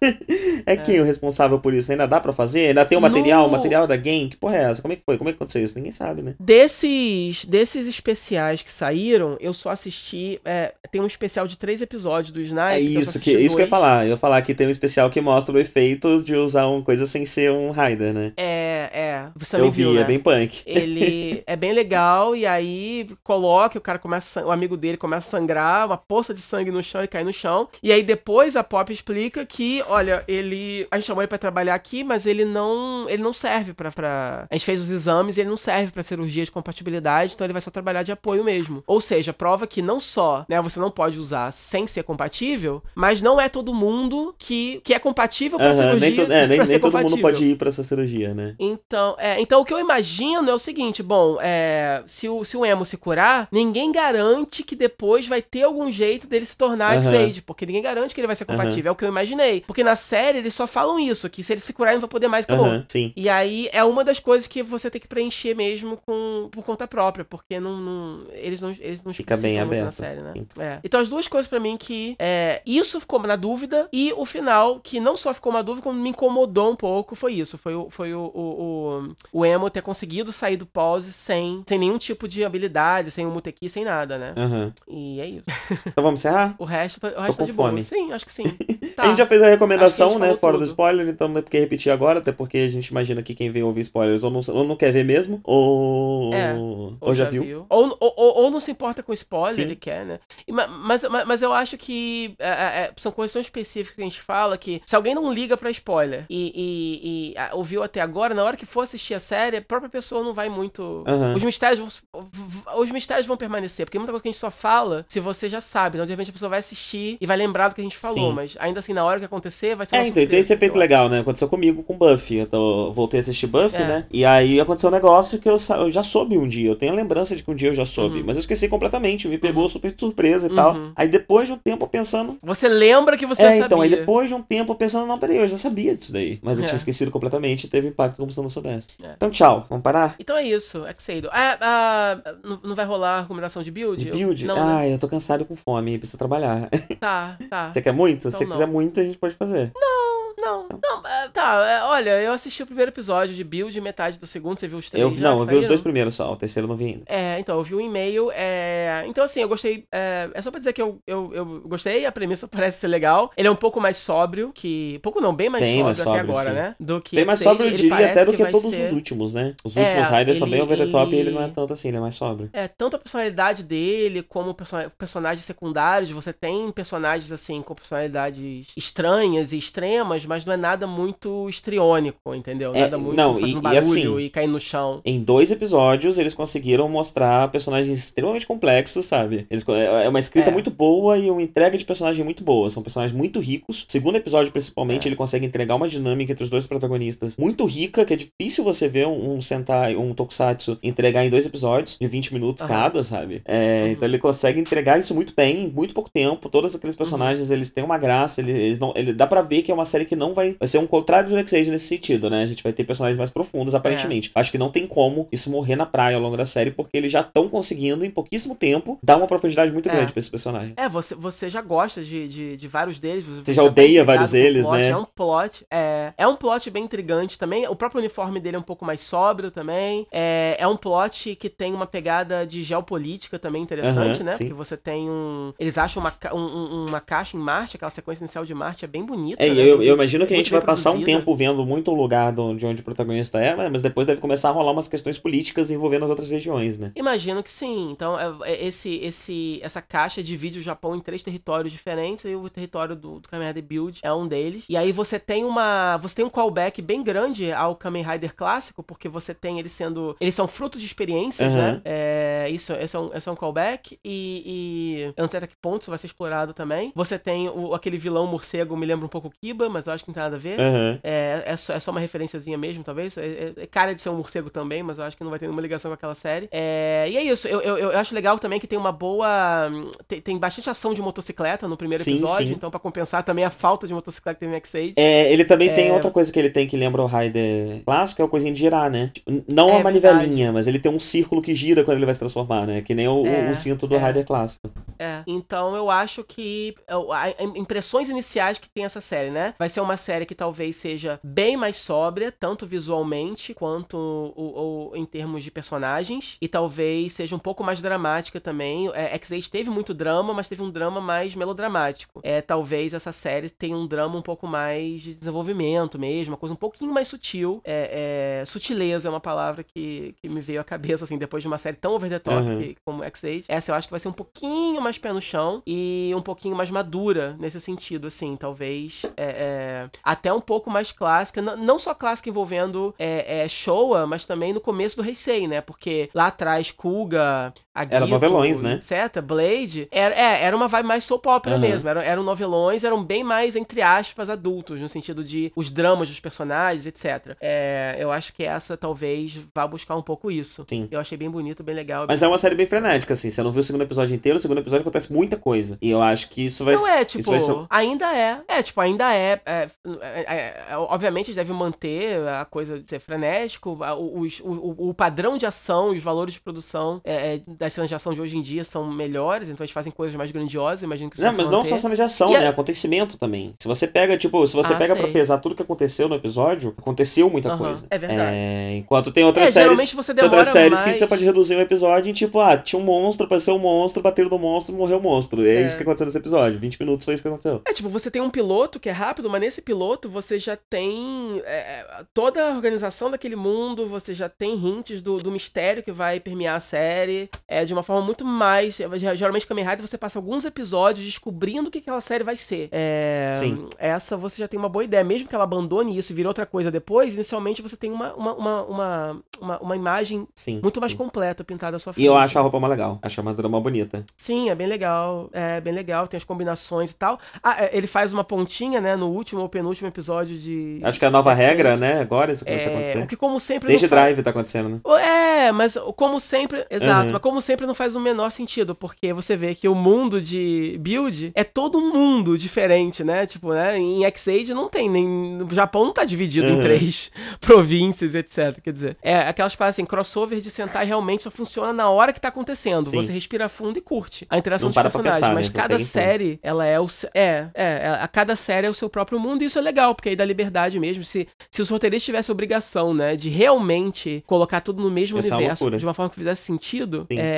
É, quem o responsável por isso? Ainda dá pra fazer? Ainda tem o No- material? O material da game? Que porra é essa? Como é que foi? Como é que aconteceu isso? Ninguém sabe, né? Desses, desses especiais que saíram, eu só assisti. é, tem um especial de três episódios do Sniper. É isso que, isso que eu ia falar. Eu ia falar que tem um especial que mostra o efeito de usar uma coisa sem ser um Raider, né? É, É, é. Você Eu também vi, viu, né? é bem punk. Ele é bem legal, e aí coloca, o cara começa, o amigo dele começa a sangrar, uma poça de sangue no chão, ele cai no chão. E aí depois a Pop explica que, olha, ele. A gente chamou ele pra trabalhar aqui, mas ele não. Ele não serve pra. pra... A gente fez os exames e ele não serve pra cirurgia de compatibilidade, então ele vai só trabalhar de apoio mesmo. Ou seja, prova que não só, né, você não pode usar sem ser compatível, mas não é todo mundo que, que é compatível pra Aham, cirurgia. nem, to- é, nem, nem todo mundo pode ir pra essa cirurgia, né? Então, é, então o que eu imagino é o seguinte, bom, é, se, o, se o emo se curar, ninguém garante que depois vai ter algum jeito dele se tornar Aham. X-Age, porque ninguém garante que ele vai ser compatível, é o que eu imaginei. Porque na série eles só falam isso, que se ele se curar ele não vai poder mais, acabou. Aham, sim. E aí é uma das coisas que você tem que preencher mesmo com, por conta própria, porque não, não- eles não eles não Fica bem muito na aberto. série, né? É. Então as duas coisas pra mim que é, isso ficou na dúvida e o final que não só ficou uma dúvida como me incomodou um pouco foi isso, foi o foi o, o, o, o emo ter conseguido sair do pause sem sem nenhum tipo de habilidade, sem um muteki, sem nada, né? Aham. E é isso. Então vamos encerrar? O resto tá- o resto tá de boa. fome. Sim, acho que sim. Tá. A gente já fez a recomendação, a né? Fora falou do tudo. spoiler, então não é porque repetir agora, até porque a gente imagina que quem vem ouvir spoilers ou não, ou não quer ver mesmo, ou, É, ou, já, viu. Ou, ou, ou- ou não se importa com spoiler, Sim. ele quer, né? Ma- mas, mas, mas eu acho que é, é, é, são coisas tão específicas que a gente fala que se alguém não liga pra spoiler e, e- e, ah, ouviu até agora, na hora que for assistir a série, a própria pessoa não vai muito. Aham. Os mistérios vão, os mistérios vão permanecer, porque muita coisa que a gente só fala se você já sabe. Então, de repente, a pessoa vai assistir e vai lembrar do que a gente falou, Sim. mas ainda assim, na hora que acontecer, vai ser uma É, então, tem esse efeito legal, né? Aconteceu comigo com Buffy. Eu tô- voltei a assistir Buffy, É. né? E aí aconteceu um negócio que eu, eu já soube um dia. Eu tenho a lembrança de que um dia eu já soube, Uhum. mas eu esqueci completamente. Me pegou Uhum. super de surpresa e Uhum. tal. Aí depois de um tempo pensando. Você lembra que você é, sabia. então, aí depois de um tempo eu pensando, não, peraí, eu já sabia disso daí. Mas eu É. tinha esquecido completamente e teve impacto como se eu não soubesse. É. Então, tchau. Vamos parar? Então é isso, Exeido. Ah, ah, não, não vai rolar recomendação de build? De build? Não, né? Ai, eu tô cansado com fome, preciso trabalhar. Tá, tá. Você quer muito? Se Então você não. quiser muito, a gente pode fazer. Não, não, é, tá, é, olha, eu assisti o primeiro episódio de build, metade do segundo, você viu os três Eu, já não, que eu vi os dois primeiros só, o terceiro eu não vi ainda. É, então, eu vi um e-mail, é... Então, assim, eu gostei, é, é só pra dizer que eu, eu, eu gostei, a premissa parece ser legal. Ele é um pouco mais sóbrio que... Pouco não, bem mais Bem sóbrio mais até sóbrio, agora, sim. né? Do que Bem mais X-Age, sóbrio, eu diria, até do que vai todos ser- os últimos, né? Os É, últimos Raiders são ele- bem over the top e ele- ele não é tanto assim, ele é mais sóbrio. É, tanto a personalidade dele como perso personagens secundários. Você tem personagens, assim, com personalidades estranhas e extremas, mas não é nada muito histriônico, entendeu? É, Nada muito não, e- fazendo e barulho assim- e caindo no chão. Em dois episódios, eles conseguiram mostrar personagens extremamente complexos, sabe? Eles, é é uma escrita É. muito boa e uma entrega de personagem muito boa. São personagens muito ricos. Segundo episódio, principalmente, É. ele consegue entregar uma dinâmica entre os dois protagonistas muito rica, que é difícil você ver um, um Sentai, um Tokusatsu entregar em dois episódios, de 20 minutos Aham. cada, sabe? É, Uhum. Então ele consegue entregar isso muito bem, em muito pouco tempo. Todos aqueles personagens, Uhum. eles têm uma graça, eles, eles não. Ele, dá pra ver que é uma série que não vai. Vai ser um contrário do X-Age nesse sentido, né? A gente vai ter personagens mais profundos, aparentemente. É. Acho que não tem como isso morrer na praia ao longo da série, porque eles já estão conseguindo, em pouquíssimo tempo, dar uma profundidade muito É. grande pra esse personagem. É, você, você já gosta de, de, de vários deles. Você já odeia tá ligado vários deles, plot, né? É um plot. É, é um plot bem intrigante também. O próprio uniforme dele é um pouco mais sóbrio também. É, é um plot que tem uma pegada de geopolítica também interessante, Aham, né? sim. Porque você tem um. Eles acham uma, um- um- uma caixa em Marte, aquela sequência inicial de Marte é bem bonita. É, né? eu, eu imagino que a gente vai passar um produzida. tempo vendo muito o lugar de onde o protagonista é, mas depois deve começar a rolar umas questões políticas envolvendo as outras regiões, né? Imagino que sim. Então, é- é- esse, esse, essa caixa divide o Japão em três territórios diferentes, e o território do, do Kamen Rider Build é um deles. E aí você tem uma. Você tem um callback bem grande ao Kamen Rider clássico, porque você tem eles sendo. Eles são frutos de experiências, Aham. né? É, isso, esse, é um, esse é um callback. E, e eu não sei até que ponto isso vai ser explorado também. Você tem o, aquele vilão morcego, me lembra um pouco o Kiba, mas eu acho que não tem nada a ver. Aham. É, é, só, é só uma referenciazinha mesmo, talvez. É, é- é cara de ser um morcego também, mas eu acho que não vai ter nenhuma ligação com aquela série. É, e é isso. Eu, eu, eu acho legal também que tem uma boa. Tem, tem bastante ação de motocicleta no primeiro Sim, episódio, sim. então pra compensar também a falta de motocicleta que tem no. É, ele também tem É. outra coisa que ele tem que lembra o Raider clássico, é o coisinha de girar, né? Tipo, não É a manivelinha, mas ele tem um círculo que gira quando ele vai se transformar, né? Que nem o, o- É, o cinto do. Raider clássico. É. Então eu acho que a, a, impressões iniciais que tem essa série, né? Vai ser uma série que talvez seja bem mais sóbria, tanto visualmente quanto o, o, em termos de personagens, e talvez seja um pouco mais dramática também. É, X-Age teve muito drama, mas teve um drama mais melodramático. É, talvez essa série tenha um drama um pouco mais de desenvolvimento mesmo, uma coisa um pouquinho mais sutil. É, é, sutileza é uma palavra que, que me veio à cabeça, assim, depois de uma série tão over the top uhum. que, como X-Age. Essa eu acho que vai ser um pouquinho mais pé no chão e um pouquinho mais madura nesse sentido, assim, talvez é, é, até um pouco mais clássica, não só clássica envolvendo é, é, Showa, mas também no começo do Heisei, né? Porque lá atrás, Kuga, Agito, era novelões, né? Etc, Blade, era, é, era uma vibe mais soap opera uhum. mesmo, eram, eram novelões, eram bem mais, entre aspas, adultos, no sentido de os dramas dos personagens, etc. É, eu acho que essa talvez vá buscar um pouco isso. Sim. Eu achei bem bonito, bem legal. Mas bem... é uma série bem frenética, assim, você não viu o segundo episódio inteiro, o segundo episódio acontece muita coisa. E eu acho que isso vai Não é, tipo, ser... ainda é. É, tipo, ainda é, é, é, é Obviamente eles devem manter a coisa de ser frenético, o, o, o padrão de ação, os valores de produção é, das cenas de hoje em dia são melhores, então eles fazem coisas mais grandiosas, imagino que isso Não, mas não só cenas de ação, né? Acontecimento também. Se você pega, tipo, se você ah, pega sei. pra pesar tudo que aconteceu no episódio, aconteceu muita coisa. É verdade. É, enquanto tem outras é, séries. Você outras séries mais... que você pode reduzir um episódio em tipo, ah, tinha um monstro, apareceu um monstro, bateram no monstro, morreu o monstro. É, é isso que aconteceu nesse episódio. 20 minutos foi isso que aconteceu. É, tipo, você tem um piloto que é rápido, mas nesse piloto você já tem é, é toda a organização daquele mundo, você já tem hints do, do mistério que vai permear a série. É de uma forma muito mais. Geralmente, Kamen Rider você passa alguns episódios descobrindo o que aquela série vai ser. É, Sim. Essa você já tem uma boa ideia. Mesmo que ela abandone isso e vire outra coisa depois, inicialmente você tem uma, uma, uma, uma, uma, uma imagem Sim. muito mais Sim. completa pintada à sua frente. E eu acho a roupa mais legal. Acho a armadura mais bonita. Sim, é bem legal. É bem legal. Tem as combinações e tal. Ah, é, ele faz uma pontinha, né, no último ou penúltimo episódio de. Acho que é a nova regra, né? Agora isso começa é, a acontecer. O que, como sempre. Desde Drive tá acontecendo, né? É, mas como sempre. Exato, uhum. mas como sempre não faz o menor sentido, porque você vê que o mundo de build é todo um mundo diferente, né? Tipo, né? Em X-Age não tem nem. No Japão não tá dividido uhum. em três províncias, etc. Quer dizer, é aquelas paradas assim, crossover de sentar realmente só funciona na hora que tá acontecendo. Sim. Você respira fundo e curte a interação não dos personagens. Pensar, mas né? cada série, ela é o. É, é, a cada série é o seu próprio mundo, e isso é legal, porque aí dá liberdade mesmo. Se, se os roteiristas tivessem a obrigação, né, de realmente colocar tudo no mesmo Essa é universo, é de uma forma que fizesse sentido, é,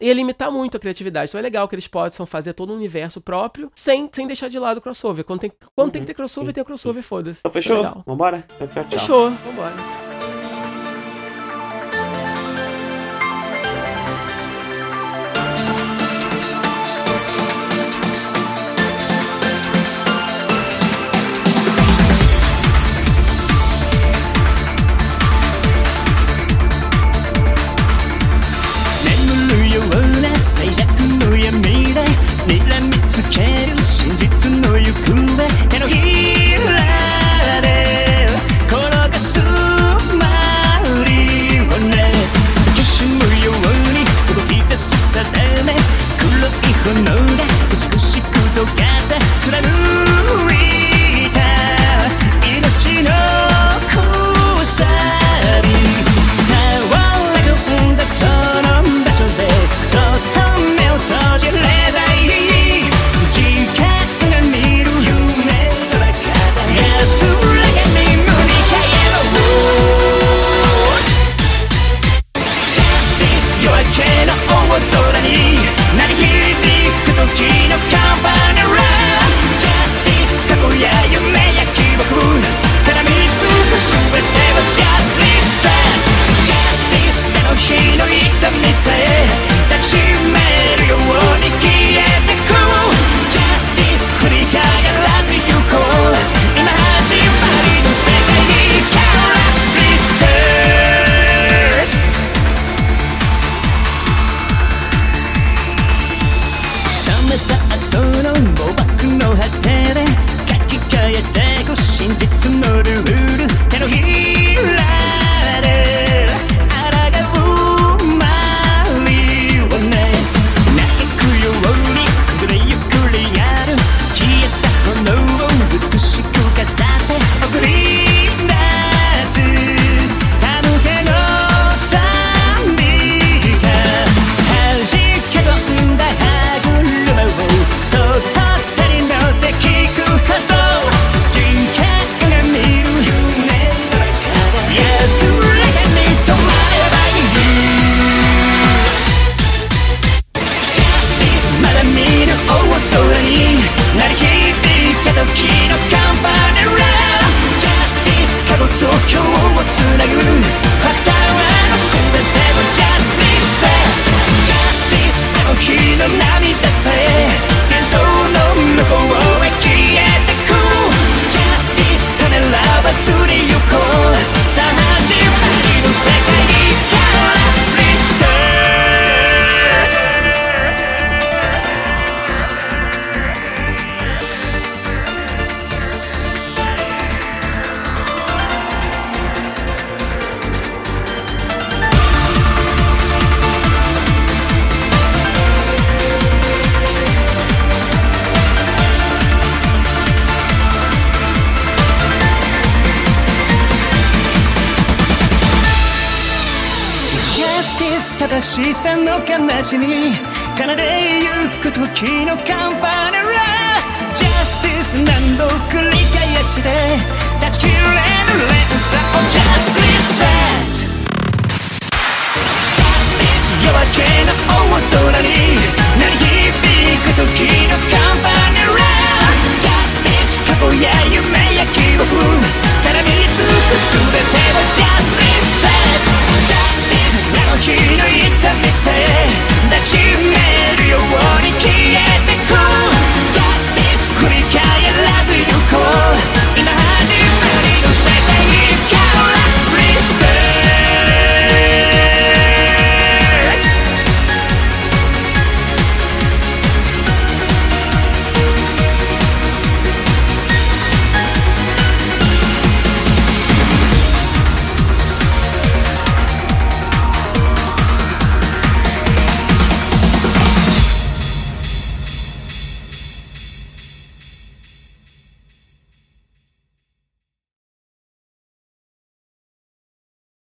ia limitar muito a criatividade. Então é legal que eles possam fazer todo um universo próprio sem, sem deixar de lado o crossover. Quando tem, quando uhum. tem que ter crossover, Sim. tem o crossover, foda-se. Então, fechou? É Vambora? Tchau, tchau. Fechou, vambora. つける真実の行方